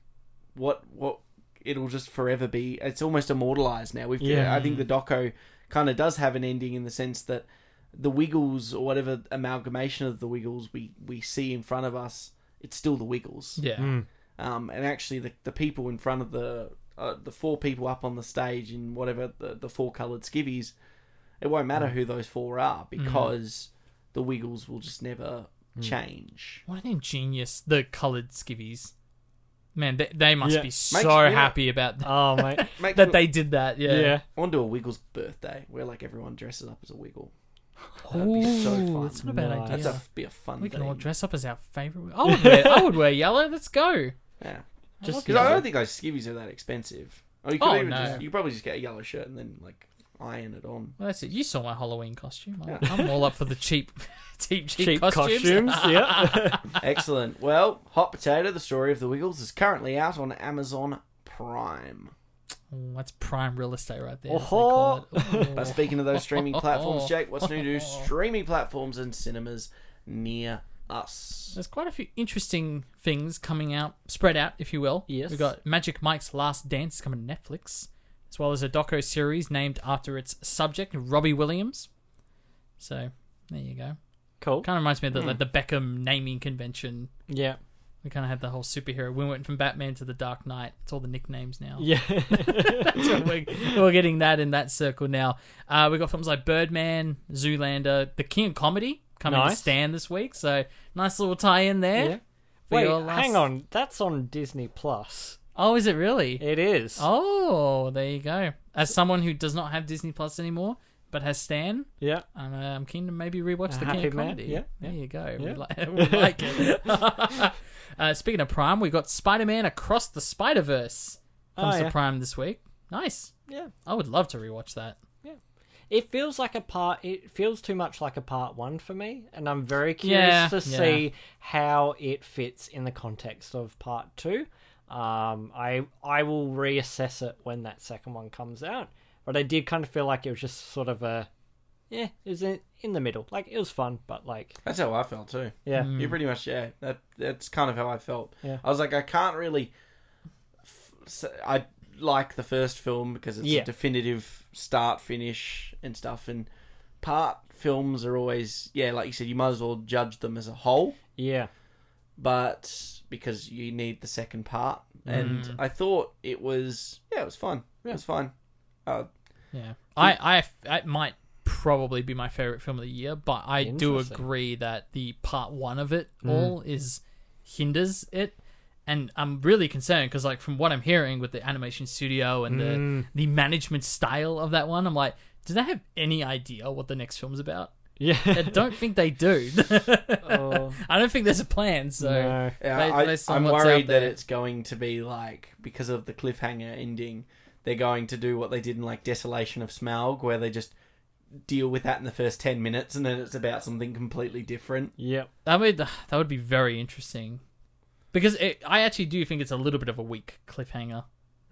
what what it'll just forever be. It's almost immortalized now. We've Yeah. I think the doco kind of does have an ending in the sense that the Wiggles or whatever amalgamation of the Wiggles we we see in front of us, it's still the Wiggles. yeah. Mm. Um, and actually, the the people in front of the uh, the four people up on the stage in whatever the, the four coloured skivvies, it won't matter who those four are mm-hmm. because the Wiggles will just never mm. change. What an ingenious the coloured skivvies. Man, they, they must Yeah. be Makes- so yeah. happy about that, Oh mate. Make that they did that. Yeah. yeah. I want to do a Wiggles birthday where like everyone dresses up as a Wiggle. That'd be so Ooh, fun. That's not a bad Nice. idea. That's a be a fun we can thing. all dress up as our favorite. I would wear. I would wear yellow. Let's go. Yeah, Just because I don't think those skivvies are that expensive. Or you could Oh, even no. just you could probably just get a yellow shirt and then like iron it on. Well, that's it. You saw my Halloween costume. I'm, Yeah. I'm all up for the cheap, cheap, cheap, Cheap costumes. costumes. yeah. Excellent. Well, Hot Potato: The Story of the Wiggles is currently out on Amazon Prime. Ooh, that's prime real estate right there. as they Oh-ho. call it. Ooh. But speaking of those streaming platforms, Jake, what's new to streaming platforms and cinemas near us? There's quite a few interesting things coming out, spread out, if you will. Yes. We've got Magic Mike's Last Dance coming to Netflix, as well as a doco series named after its subject, Robbie Williams. So there you go. Cool. Kind of reminds me of the, like, the Beckham naming convention. Yeah. We kind of had the whole superhero. We went from Batman to the Dark Knight. It's all the nicknames now. Yeah. We're, we're getting that in that circle now. Uh, we got films like Birdman, Zoolander, The King of Comedy coming to Stan this week. So nice little tie in there. yeah. Wait, last- hang on. That's on Disney Plus. Oh, is it really? It is. Oh, there you go. As someone who does not have Disney Plus anymore, but has Stan, Yeah. I'm, uh, I'm keen to maybe rewatch A The King of Comedy. yeah, There you go. Yeah. We, li- we like it. uh, speaking of Prime, we got Spider Man Across the Spider Verse comes Oh, to. Prime this week. Nice. Yeah. I would love to rewatch that. Yeah. It feels like a part. It feels too much like a part one for me, and I'm very curious Yeah, to yeah. see how it fits in the context of part two. Um, I I will reassess it when that second one comes out, but I did kind of feel like it was just sort of a, yeah, it was in, in the middle. Like it was fun, but like That's how I felt too. yeah, Mm. You pretty much yeah. That that's kind of how I felt. Yeah. I was like, I can't really. f- s- I like the first film because it's Yeah. a definitive start, finish, and stuff. And part films are always yeah, like you said, you might as well judge them as a whole, yeah, but because you need the second part. And mm. I thought it was yeah, it was fun. It was fun. Uh, Yeah, I, I, it might probably be my favorite film of the year, but I do agree that the part one of it mm. all is hinders it, and I'm really concerned because, like, from what I'm hearing with the animation studio and the mm. the management style of that one, I'm like, do they have any idea what the next film's about? Yeah. I don't think they do. Oh, I don't think there's a plan. So no. Yeah, Ba- I, I'm worried that it's going to be like because of the cliffhanger ending, they're going to do what they did in like Desolation of Smaug, where they just deal with that in the first ten minutes, and then it's about something completely different. Yep. That would that would be very interesting, because it, I actually do think it's a little bit of a weak cliffhanger.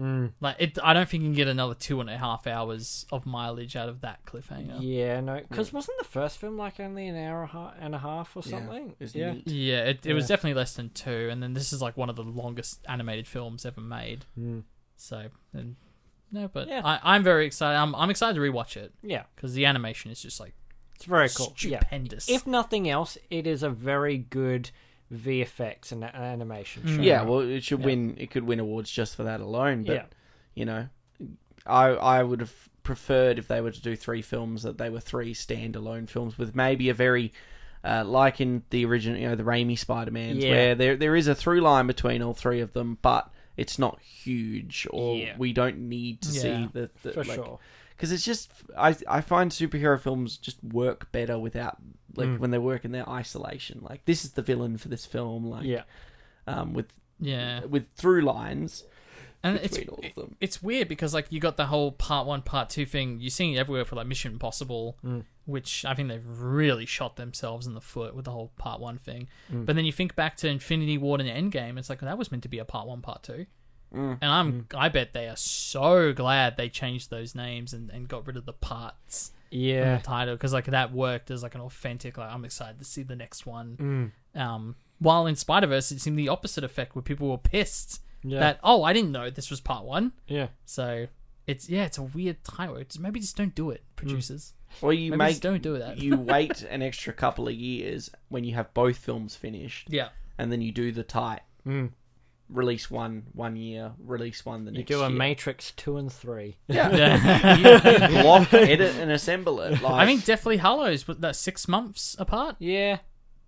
Mm. Like it, I don't think you can get another two and a half hours of mileage out of that cliffhanger. Yeah, no, because wasn't the first film like only an hour and a half- and a half or Yeah, something? it's Yeah, neat. Yeah, it, it was definitely less than two, and then this is like one of the longest animated films ever made. Mm. So, and, no, but Yeah. I, I'm very excited. I'm, I'm excited to rewatch it yeah, because the animation is just like it's very cool. Yeah. stupendous. If nothing else, it is a very good VFX and animation show. Yeah, well, it should Yeah. win. It could win awards just for that alone. But Yeah. you know, I I would have preferred if they were to do three films that they were three standalone films with maybe a very uh, like in the original, you know, the Raimi Spider-Mans, Yeah. where there there is a through line between all three of them, but it's not huge, or Yeah. we don't need to Yeah, see the, the for like, sure. because it's just I I find superhero films just work better without like Mm. when they work in their isolation. Like this is the villain for this film, like Yeah, um with yeah, with through lines and it's all of them. it's weird because like you got the whole part one, part two thing. You're seeing it everywhere for like Mission Impossible, Mm. which I think they've really shot themselves in the foot with the whole part one thing. Mm. But then you think back to Infinity War and Endgame, it's like that was meant to be a part one, part two. Mm. And I'm I bet they are so glad they changed those names and, and got rid of the parts yeah, the title because like that worked as like an authentic. Like I'm excited to see the next one. Mm. Um, while in Spider Verse, it seemed the opposite effect where people were pissed yeah, that oh I didn't know this was part one. yeah. So it's yeah, it's a weird title. It's, maybe just don't do it, producers. Or you Maybe make don't do that. you wait an extra couple of years when you have both films finished, Yeah, and then you do the tie. Mm. Release one one year, release one the next. You do a year. Matrix two and three. Yeah, you, you block, edit, and assemble it. Like, I mean, Deathly Hallows, but that's six months apart. Yeah,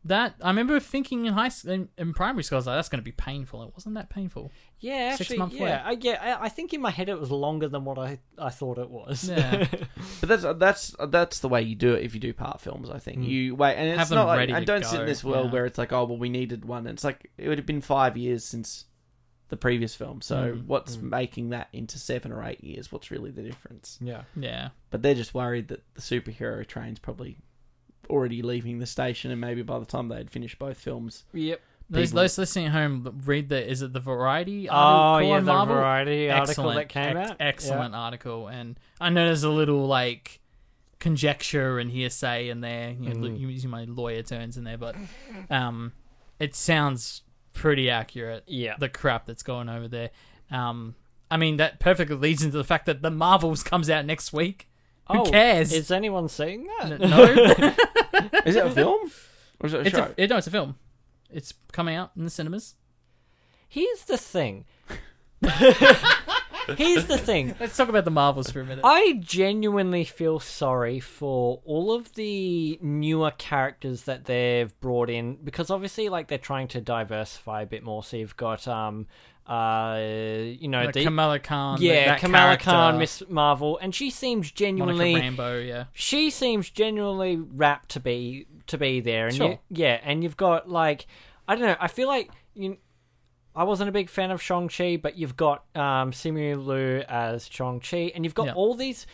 That I remember thinking in high school, in, in primary school, I was like, "That's going to be painful." It wasn't that painful. yeah. Six Actually, month yeah, I, yeah. I, I think in my head it was longer than what I I thought it was. Yeah. But that's that's that's the way you do it if you do part films. I think you wait, and it's Have not like ready and to don't sit in this world yeah. where it's like, oh well, we needed one. It's like it would have been five years since the previous film. So Mm. what's making that into seven or eight years? What's really the difference? yeah. Yeah. But they're just worried that the superhero train's probably already leaving the station, and maybe by the time they'd finished both films, Yep. Those, People- those listening at home, read the is it the Variety Oh article yeah, on the Marvel? variety article excellent, that came ex- out. Excellent article, and I know there's a little like conjecture and hearsay in there. You know, Mm. using my lawyer terms in there, but um, it sounds pretty accurate. Yeah. the crap that's going over there. Um, I mean that perfectly leads into the fact that the Marvels comes out next week. Who Oh, cares? Is anyone saying that? No, is it a film or is it a it's show? a it, no, it's a film. It's coming out in the cinemas. Here's the thing. Here's the thing. Let's talk about the Marvels for a minute. I genuinely feel sorry for all of the newer characters that they've brought in because obviously, like, they're trying to diversify a bit more. So you've got, um, uh, you know, Like the Kamala Khan, yeah, that Kamala character, Khan, Miss Marvel, and she seems Monica genuinely Rambo, yeah. she seems genuinely wrapped to be to be there, and Sure. you, yeah, and you've got like I don't know. I feel like you. I wasn't a big fan of Shang Chi, but you've got um, Simu Liu as Shang Chi, and you've got Yeah. all these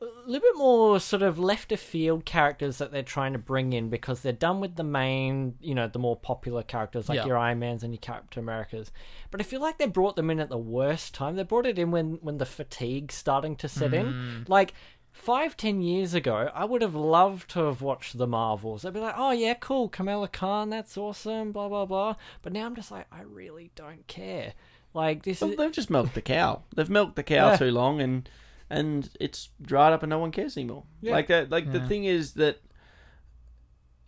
a little bit more sort of left of field characters that they're trying to bring in because they're done with the main, you know, the more popular characters like Yeah. your Iron Mans and your Captain Americas. But I feel like they brought them in at the worst time. They brought it in when when the fatigue's starting to set Mm. in. Like five, ten years ago, I would have loved to have watched the Marvels. I'd be like, oh yeah, cool, Kamala Khan, that's awesome, blah blah blah. But now I'm just like, I really don't care. Like this Well, is they've just milked the cow. They've milked the cow Yeah. too long, and and it's dried up, and no one cares anymore. Yeah. Like that. Like the thing is that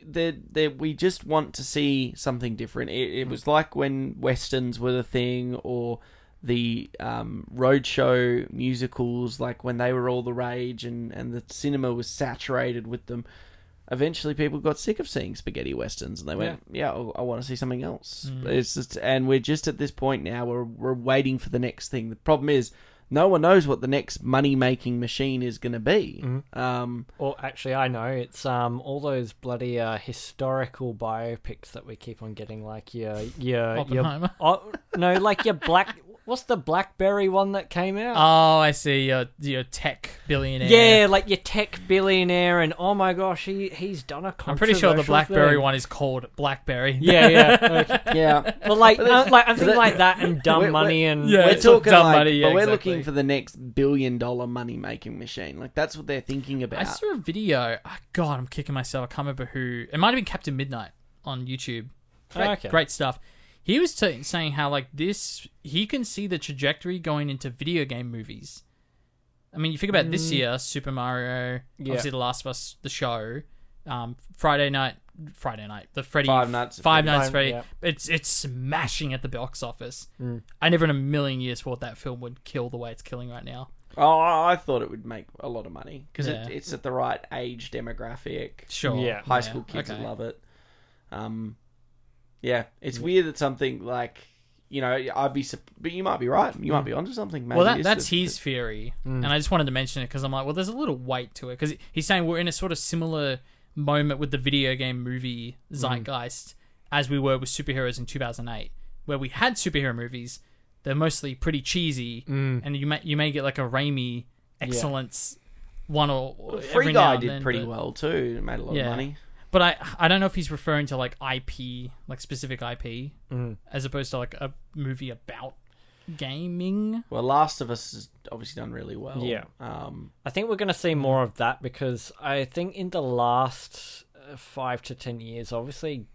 that that we just want to see something different. It, Mm. it was like when westerns were the thing, or the um, roadshow musicals, like when they were all the rage, and and the cinema was saturated with them. Eventually, people got sick of seeing spaghetti westerns, and they went, "Yeah, I, I want to see something else." It's just, and we're just at this point now. We're we're waiting for the next thing. The problem is, no one knows what the next money making machine is going to be. Um, Or actually, I know it's um all those bloody uh, historical biopics that we keep on getting, like your your your oh, no, like your black. What's the BlackBerry one that came out? Oh, I see. Your your tech billionaire. yeah, like your tech billionaire, and oh my gosh, he he's done a. I'm pretty sure the BlackBerry thing. one is called BlackBerry. Yeah, yeah, okay. yeah, but like, uh, like I'm thinking like that and dumb We're- money and Yeah, we're talking dumb like, money, yeah, but we're exactly. looking for the next billion dollar money making machine. Like that's what they're thinking about. I saw a video. Oh, God, I'm kicking myself. I can't remember who. It might have been Captain Midnight on YouTube. Great, Okay. great stuff. He was t- saying how like this, he can see the trajectory going into video game movies. I mean, you think about this year, Super Mario, Yeah. obviously The Last of Us, the show, um, Friday night, Friday night, the Freddy Five Nights at Five Nights Freddy. yeah. It's it's smashing at the box office. Mm. I never in a million years thought that film would kill the way it's killing right now. Oh, I I thought it would make a lot of money because Yeah. it, it's at the right age demographic. Sure, Yeah. High school kids okay. would love it. Um, yeah, it's weird that something like you know I'd be, sup- but you might be right. You might mm. be onto something. Maybe well, that, it's that's the- his theory, mm. and I just wanted to mention it because I'm like, well, there's a little weight to it because he's saying we're in a sort of similar moment with the video game movie mm. zeitgeist as we were with superheroes in 2008, where we had superhero movies. They're mostly pretty cheesy, and you may you may get like a Raimi excellence one or Well, every Free now Guy and did then, pretty but- well too. It made a lot Yeah. of money. But I I don't know if he's referring to like IP, like specific IP, Mm. as opposed to like a movie about gaming. Well, Last of Us has obviously done really well. Yeah. Um, I think we're going to see more of that because I think in the last uh, five to ten years, obviously,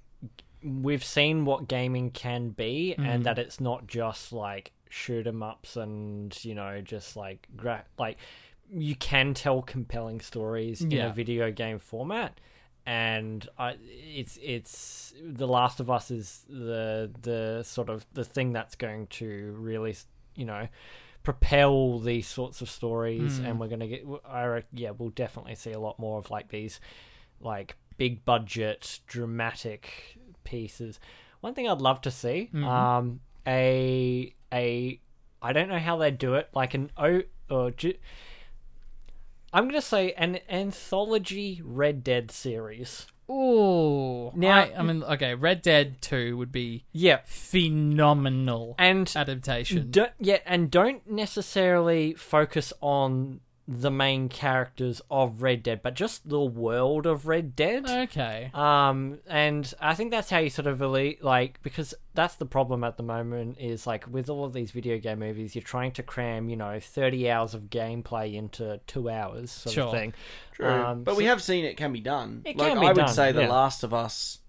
we've seen what gaming can be, and that it's not just like shoot 'em ups and you know just like gra- like you can tell compelling stories in a video game format. And I, it's it's The Last of Us is the the sort of the thing that's going to really you know propel these sorts of stories, and we're gonna get. I yeah, we'll definitely see a lot more of like these like big budget dramatic pieces. One thing I'd love to see, um, a a I don't know how they do it, like an o or ju- I'm gonna say an anthology Red Dead series. Ooh. Now- I, I mean, okay, Red Dead 2 would be Yeah, phenomenal and adaptation. don't, yeah, and don't necessarily focus on the main characters of Red Dead, but just the world of Red Dead. okay. Um, and I think that's how you sort of really like because that's the problem at the moment is like with all of these video game movies, you're trying to cram you know thirty hours of gameplay into two hours sort Sure. of thing. True. Um, but we have seen it can be done. It like can be I would done, say the yeah. Last of Us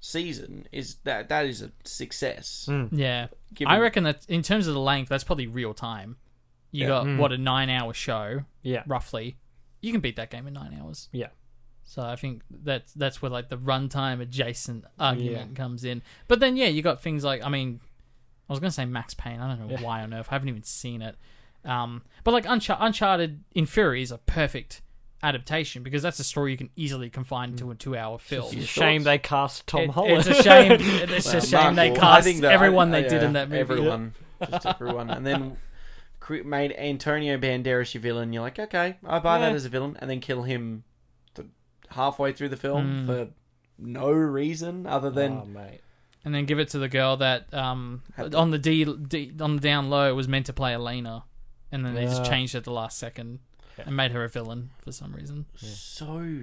season is that that is a success. Yeah. Given- I reckon that in terms of the length, that's probably real time. You Yeah. got, what, a nine hour show, Yeah, roughly. You can beat that game in nine hours. yeah, So I think that's that's where like the runtime adjacent argument Yeah. comes in. But then yeah, you got things like I mean, I was gonna say Max Payne. I don't know Yeah. why on earth I haven't even seen it. Um, but like Unchar- Uncharted in Fury is a perfect adaptation because that's a story you can easily confine to a two-hour film. Your shame thoughts? they cast Tom It- Holland. it's a shame. It's Well, a shame Mark they Wahl- cast think that- everyone I- they did yeah, in that movie. Everyone, just everyone, and then cre- made Antonio Banderas your villain. You're like, okay, I buy that as a villain, and then kill him th- halfway through the film for no reason other than oh, mate. and then give it to the girl that um on the D, D on the down low was meant to play Elena, and then they just changed it at the last second and made her a villain for some reason. so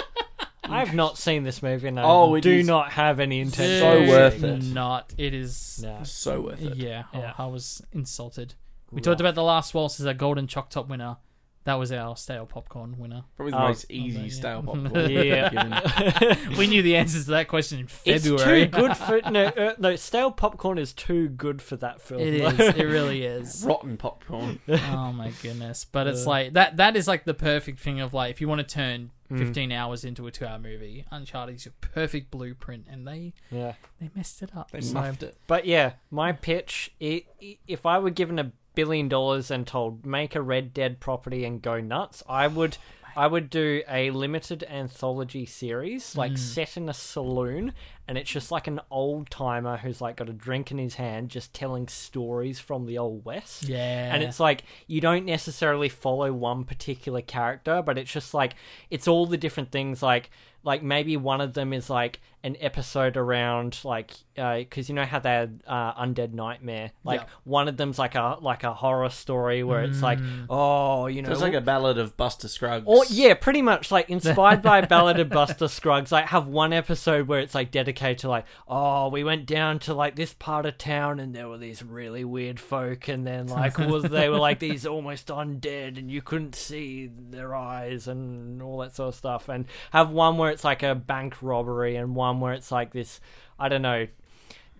I have not seen this movie, and I Oh, it do not have any intention. so worth it. Not. It is. No. so worth it. Yeah, oh, Yeah. I was insulted. We talked about the last waltz as a golden choc top winner. That was our stale popcorn winner. Probably the Oh, most easy yeah. style popcorn. Yeah. given. we knew the answers to that question in It's February. too good for no, uh, no. Stale popcorn is too good for that film. It is. It really is. Rotten popcorn. oh my goodness! But it's like that. That is like the perfect thing of like if you want to turn Hmm. 15 hours into a two-hour movie, Uncharted is your perfect blueprint, and they yeah. they messed it up. They So- muffed it. But yeah, my pitch: i i if I were given a billion dollars and told make a Red Dead property and go nuts, I would. I would do a limited anthology series, like mm. set in a saloon, and it's just like an old timer who's like got a drink in his hand, just telling stories from the old west. Yeah, And it's like you don't necessarily follow one particular character, but it's just like it's all the different things. Like like maybe one of them is like an episode around like because you know how they had uh, Undead Nightmare. Like Yeah. one of them's like a like a horror story where it's like Mm. oh you know It's like a ballad of Buster Scruggs. or yeah, pretty much like inspired by Ballad of Buster Scruggs. Like have one episode where it's like dedicated to like, oh, we went down to like this part of town and there were these really weird folk, and then like was they were like these almost undead and you couldn't see their eyes and all that sort of stuff. And have one where it's like a bank robbery and one where it's like this, I don't know.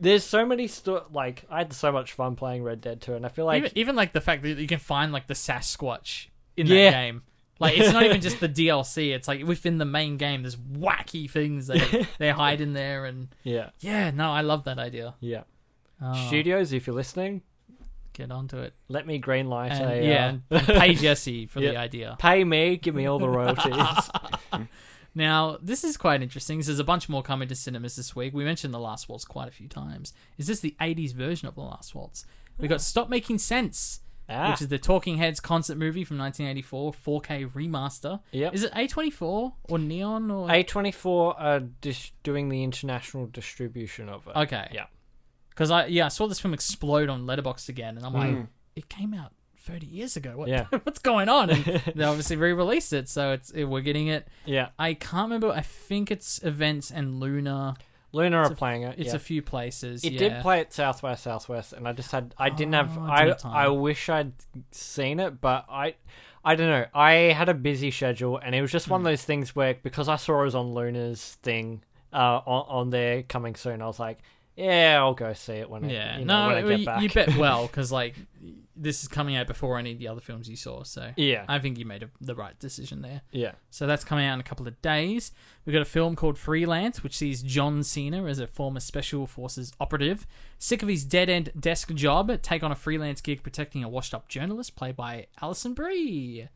There's so many sto- like I had so much fun playing Red Dead 2 and I feel like even, even like the fact that you can find like the Sasquatch in Yeah. that game. Like it's not even just the DLC. It's like within the main game, there's wacky things they they hide in there, and yeah, yeah, no, I love that idea. yeah. Oh, Studios, if you're listening, get onto it. let me green light And, a yeah, um, and pay Jesse for the idea. pay me, give me all the royalties. Now, this is quite interesting. There's a bunch more coming to cinemas this week. We mentioned The Last Waltz quite a few times. Is this the 80s version of The Last Waltz? We got Stop Making Sense, ah, which is the Talking Heads concert movie from 1984, 4K remaster. Yep. Is it A24 or Neon or A24 are dis- doing the international distribution of it. Okay. Yeah. Because I yeah I saw this film explode on Letterboxd again, and I'm like, Mm. it came out 30 years ago. What, Yeah. what's going on? And they obviously re-released it, so it's it, we're getting it. Yeah. I can't remember. I think it's Events and Luna. Luna It's are a- playing it. It's yeah. a few places. It yeah. did play at South by Southwest, and I just had I didn't have Oh, I I have time. I wish I'd seen it, but I I don't know. I had a busy schedule, and it was just Hmm. one of those things where because I saw it was on Luna's thing uh, on, on there coming soon, I was like, yeah, I'll go see it when it, Yeah, you know, no, when I get you, back. you bet well because like this is coming out before any of the other films you saw. So Yeah. I think you made a, the right decision there. yeah. So that's coming out in a couple of days. We've got a film called Freelance, which sees John Cena as a former Special Forces operative, sick of his dead end desk job, take on a freelance gig protecting a washed up journalist played by Alison Brie.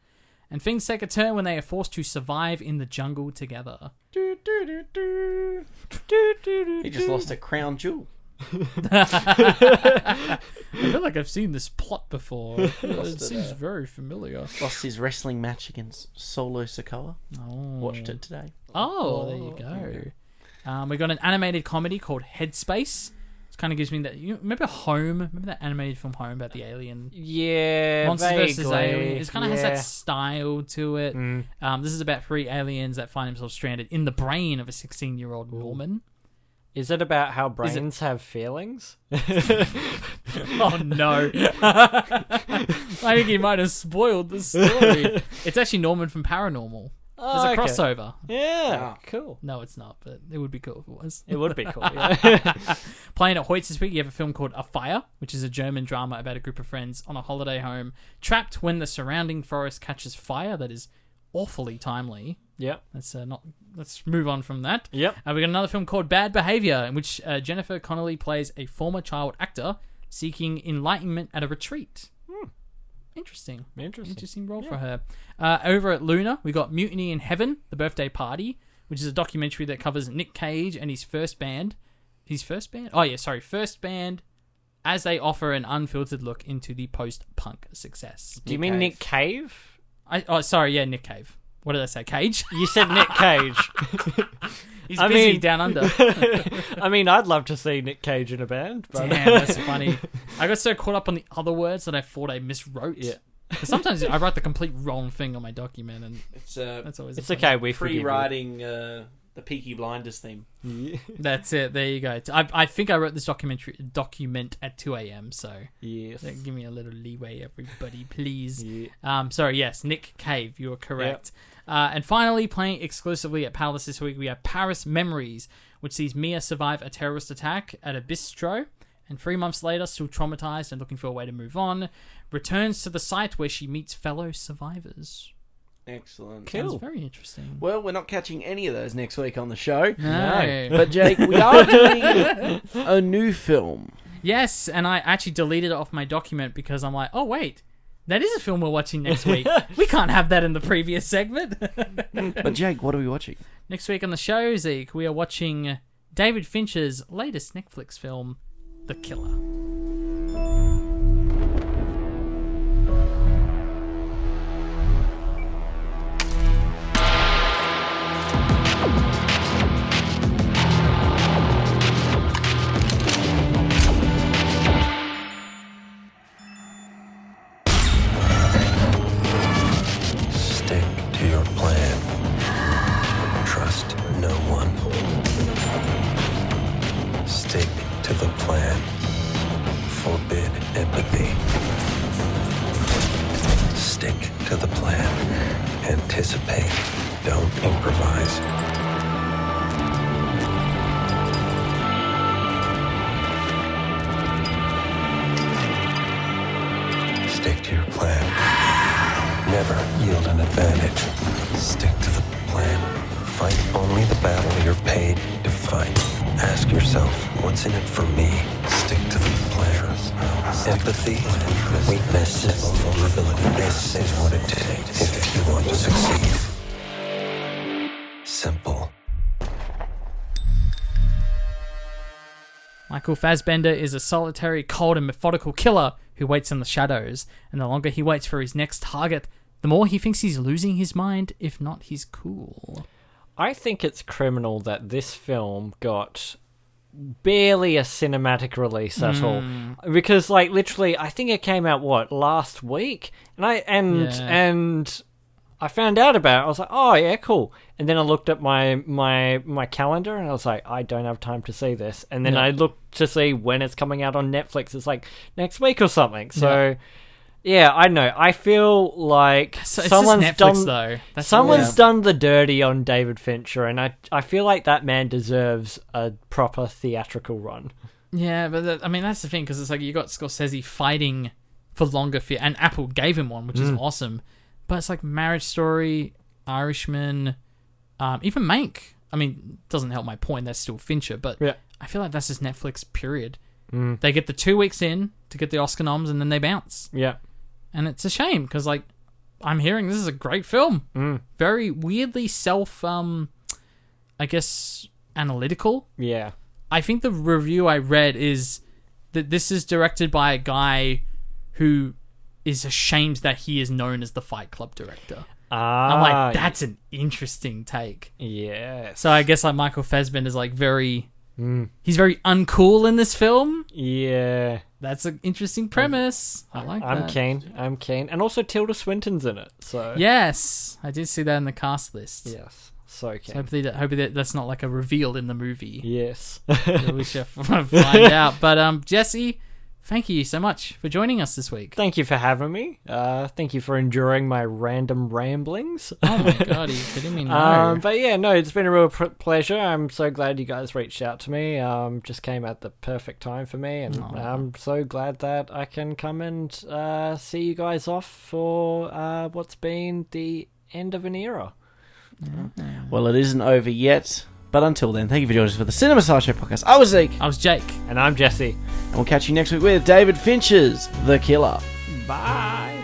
And things take a turn when they are forced to survive in the jungle together. He just lost a crown jewel. I feel like I've seen this plot before. it it, seems uh, very familiar. Lost his wrestling match against Solo Sikoa. Oh. Watched it today. Oh, there you go. Um, we got an animated comedy called Headspace. It kind of gives me that. You remember Home? Remember that animated film Home about the alien Yeah, monsters versus vaguely. aliens? It kind of has yeah. that style to it. Mm. Um, this is about three aliens that find themselves stranded in the brain of a 16 year old Norman. Is it about how it- brains have feelings? Oh no! I think he might have spoiled the story. It's actually Norman from Paranormal. There's Oh, a okay. crossover. Yeah, cool. No, it's not, but it would be cool if it was. It would be cool. Yeah. Playing at Hoyts this week, you have a film called A Fire, which is a German drama about a group of friends on a holiday home trapped when the surrounding forest catches fire. That is awfully timely. yep. Let's uh, not. Let's move on from that. Yep. Uh, we got another film called Bad Behavior, in which uh, Jennifer Connelly plays a former child actor seeking enlightenment at a retreat. Interesting. Interesting. Interesting role for her. Uh, over at Luna, we got Mutiny in Heaven, the birthday party, which is a documentary that covers Nick Cage and his first band. His first band? Oh, yeah, sorry, first band as they offer an unfiltered look into the post punk success. Do you mean Nick Cave? I, oh, sorry, yeah, Nick Cave. What did I say? Cage? You said Nick Cage. He's I busy mean- down under. I mean, I'd love to see Nick Cage in a band, but Damn, that's funny. I got so caught up on the other words that I thought I miswrote. Yeah. 'Cause Sometimes I write the complete wrong thing on my document, and It's uh, that's always it's funny. okay. We forgive you. pre-writing uh, the Peaky Blinders theme. That's it. There you go. I, I think I wrote this documentary document at two a.m. So Yes. give me a little leeway, everybody, please. Yeah. Um, sorry, yes, Nick Cave, you are correct. Uh, and finally, playing exclusively at Palace this week, we have Paris Memories, which sees Mia survive a terrorist attack at a bistro, and three months later, still traumatized and looking for a way to move on, returns to the site where she meets fellow survivors. Excellent. Sounds very interesting. Well, we're not catching any of those next week on the show. No. But Jake, we are doing a new film. Yes, and I actually deleted it off my document because I'm like, oh wait, that is a film we're watching next week. we can't have that in the previous segment. But Jake, what are we watching? next week on the show, Zeke, we are watching David Fincher's latest Netflix film, The Killer. Michael Fassbender is a solitary, cold, and methodical killer who waits in the shadows, and the longer he waits for his next target, the more he thinks he's losing his mind, if not his cool. I think it's criminal that this film got barely a cinematic release at all hmm. because like literally I think it came out what last week and I and Yeah. and I found out about it I was like oh yeah cool and then I looked at my my my calendar and I was like I don't have time to see this and then Yeah. I looked to see when it's coming out on Netflix it's like next week or something so Yeah, I know. I feel like So someone's Netflix done though. That's someone's Yeah. done the dirty on David Fincher, and I I feel like that man deserves a proper theatrical run. Yeah, but that, I mean that's the thing because it's like you got Scorsese fighting for longer for and Apple gave him one, which is mm. awesome. But it's like Marriage Story, Irishman, um, even Mank. I mean, doesn't help my point. That's still Fincher, but Yeah. I feel like that's just Netflix. Period. They get the two weeks in to get the Oscar noms, and then they bounce, Yeah, and it's a shame because like I'm hearing this is a great film, very weirdly self, um, I guess analytical. yeah, I think the review I read is that this is directed by a guy who is ashamed that he is known as the Fight Club director. ah, I'm like, that's an interesting take. Yeah. So I guess like Michael Fassbender is like very, Mm. he's very uncool in this film. yeah. That's an interesting premise. I like I'm that. keen. I'm keen, and also Tilda Swinton's in it. So Yes, I did see that in the cast list. yes, so So hopefully, that, hopefully that, that's not like a reveal in the movie. Yes. we shall find out. But um, Jesse, thank you so much for joining us this week. thank you for having me. Uh, thank you for enduring my random ramblings. Oh my god, are you kidding me? No. Um, but yeah, no, it's been a real pr- pleasure. I'm so glad you guys reached out to me. Um, just came at the perfect time for me, and I'm so glad that I can come and uh, see you guys off for uh, what's been the end of an era. Well, it isn't over yet. But until then, thank you for joining us for the Cinema Sideshow podcast. I was Zeke, I was Jake. And I'm Jesse. and we'll catch you next week with David Fincher's The Killer. Bye.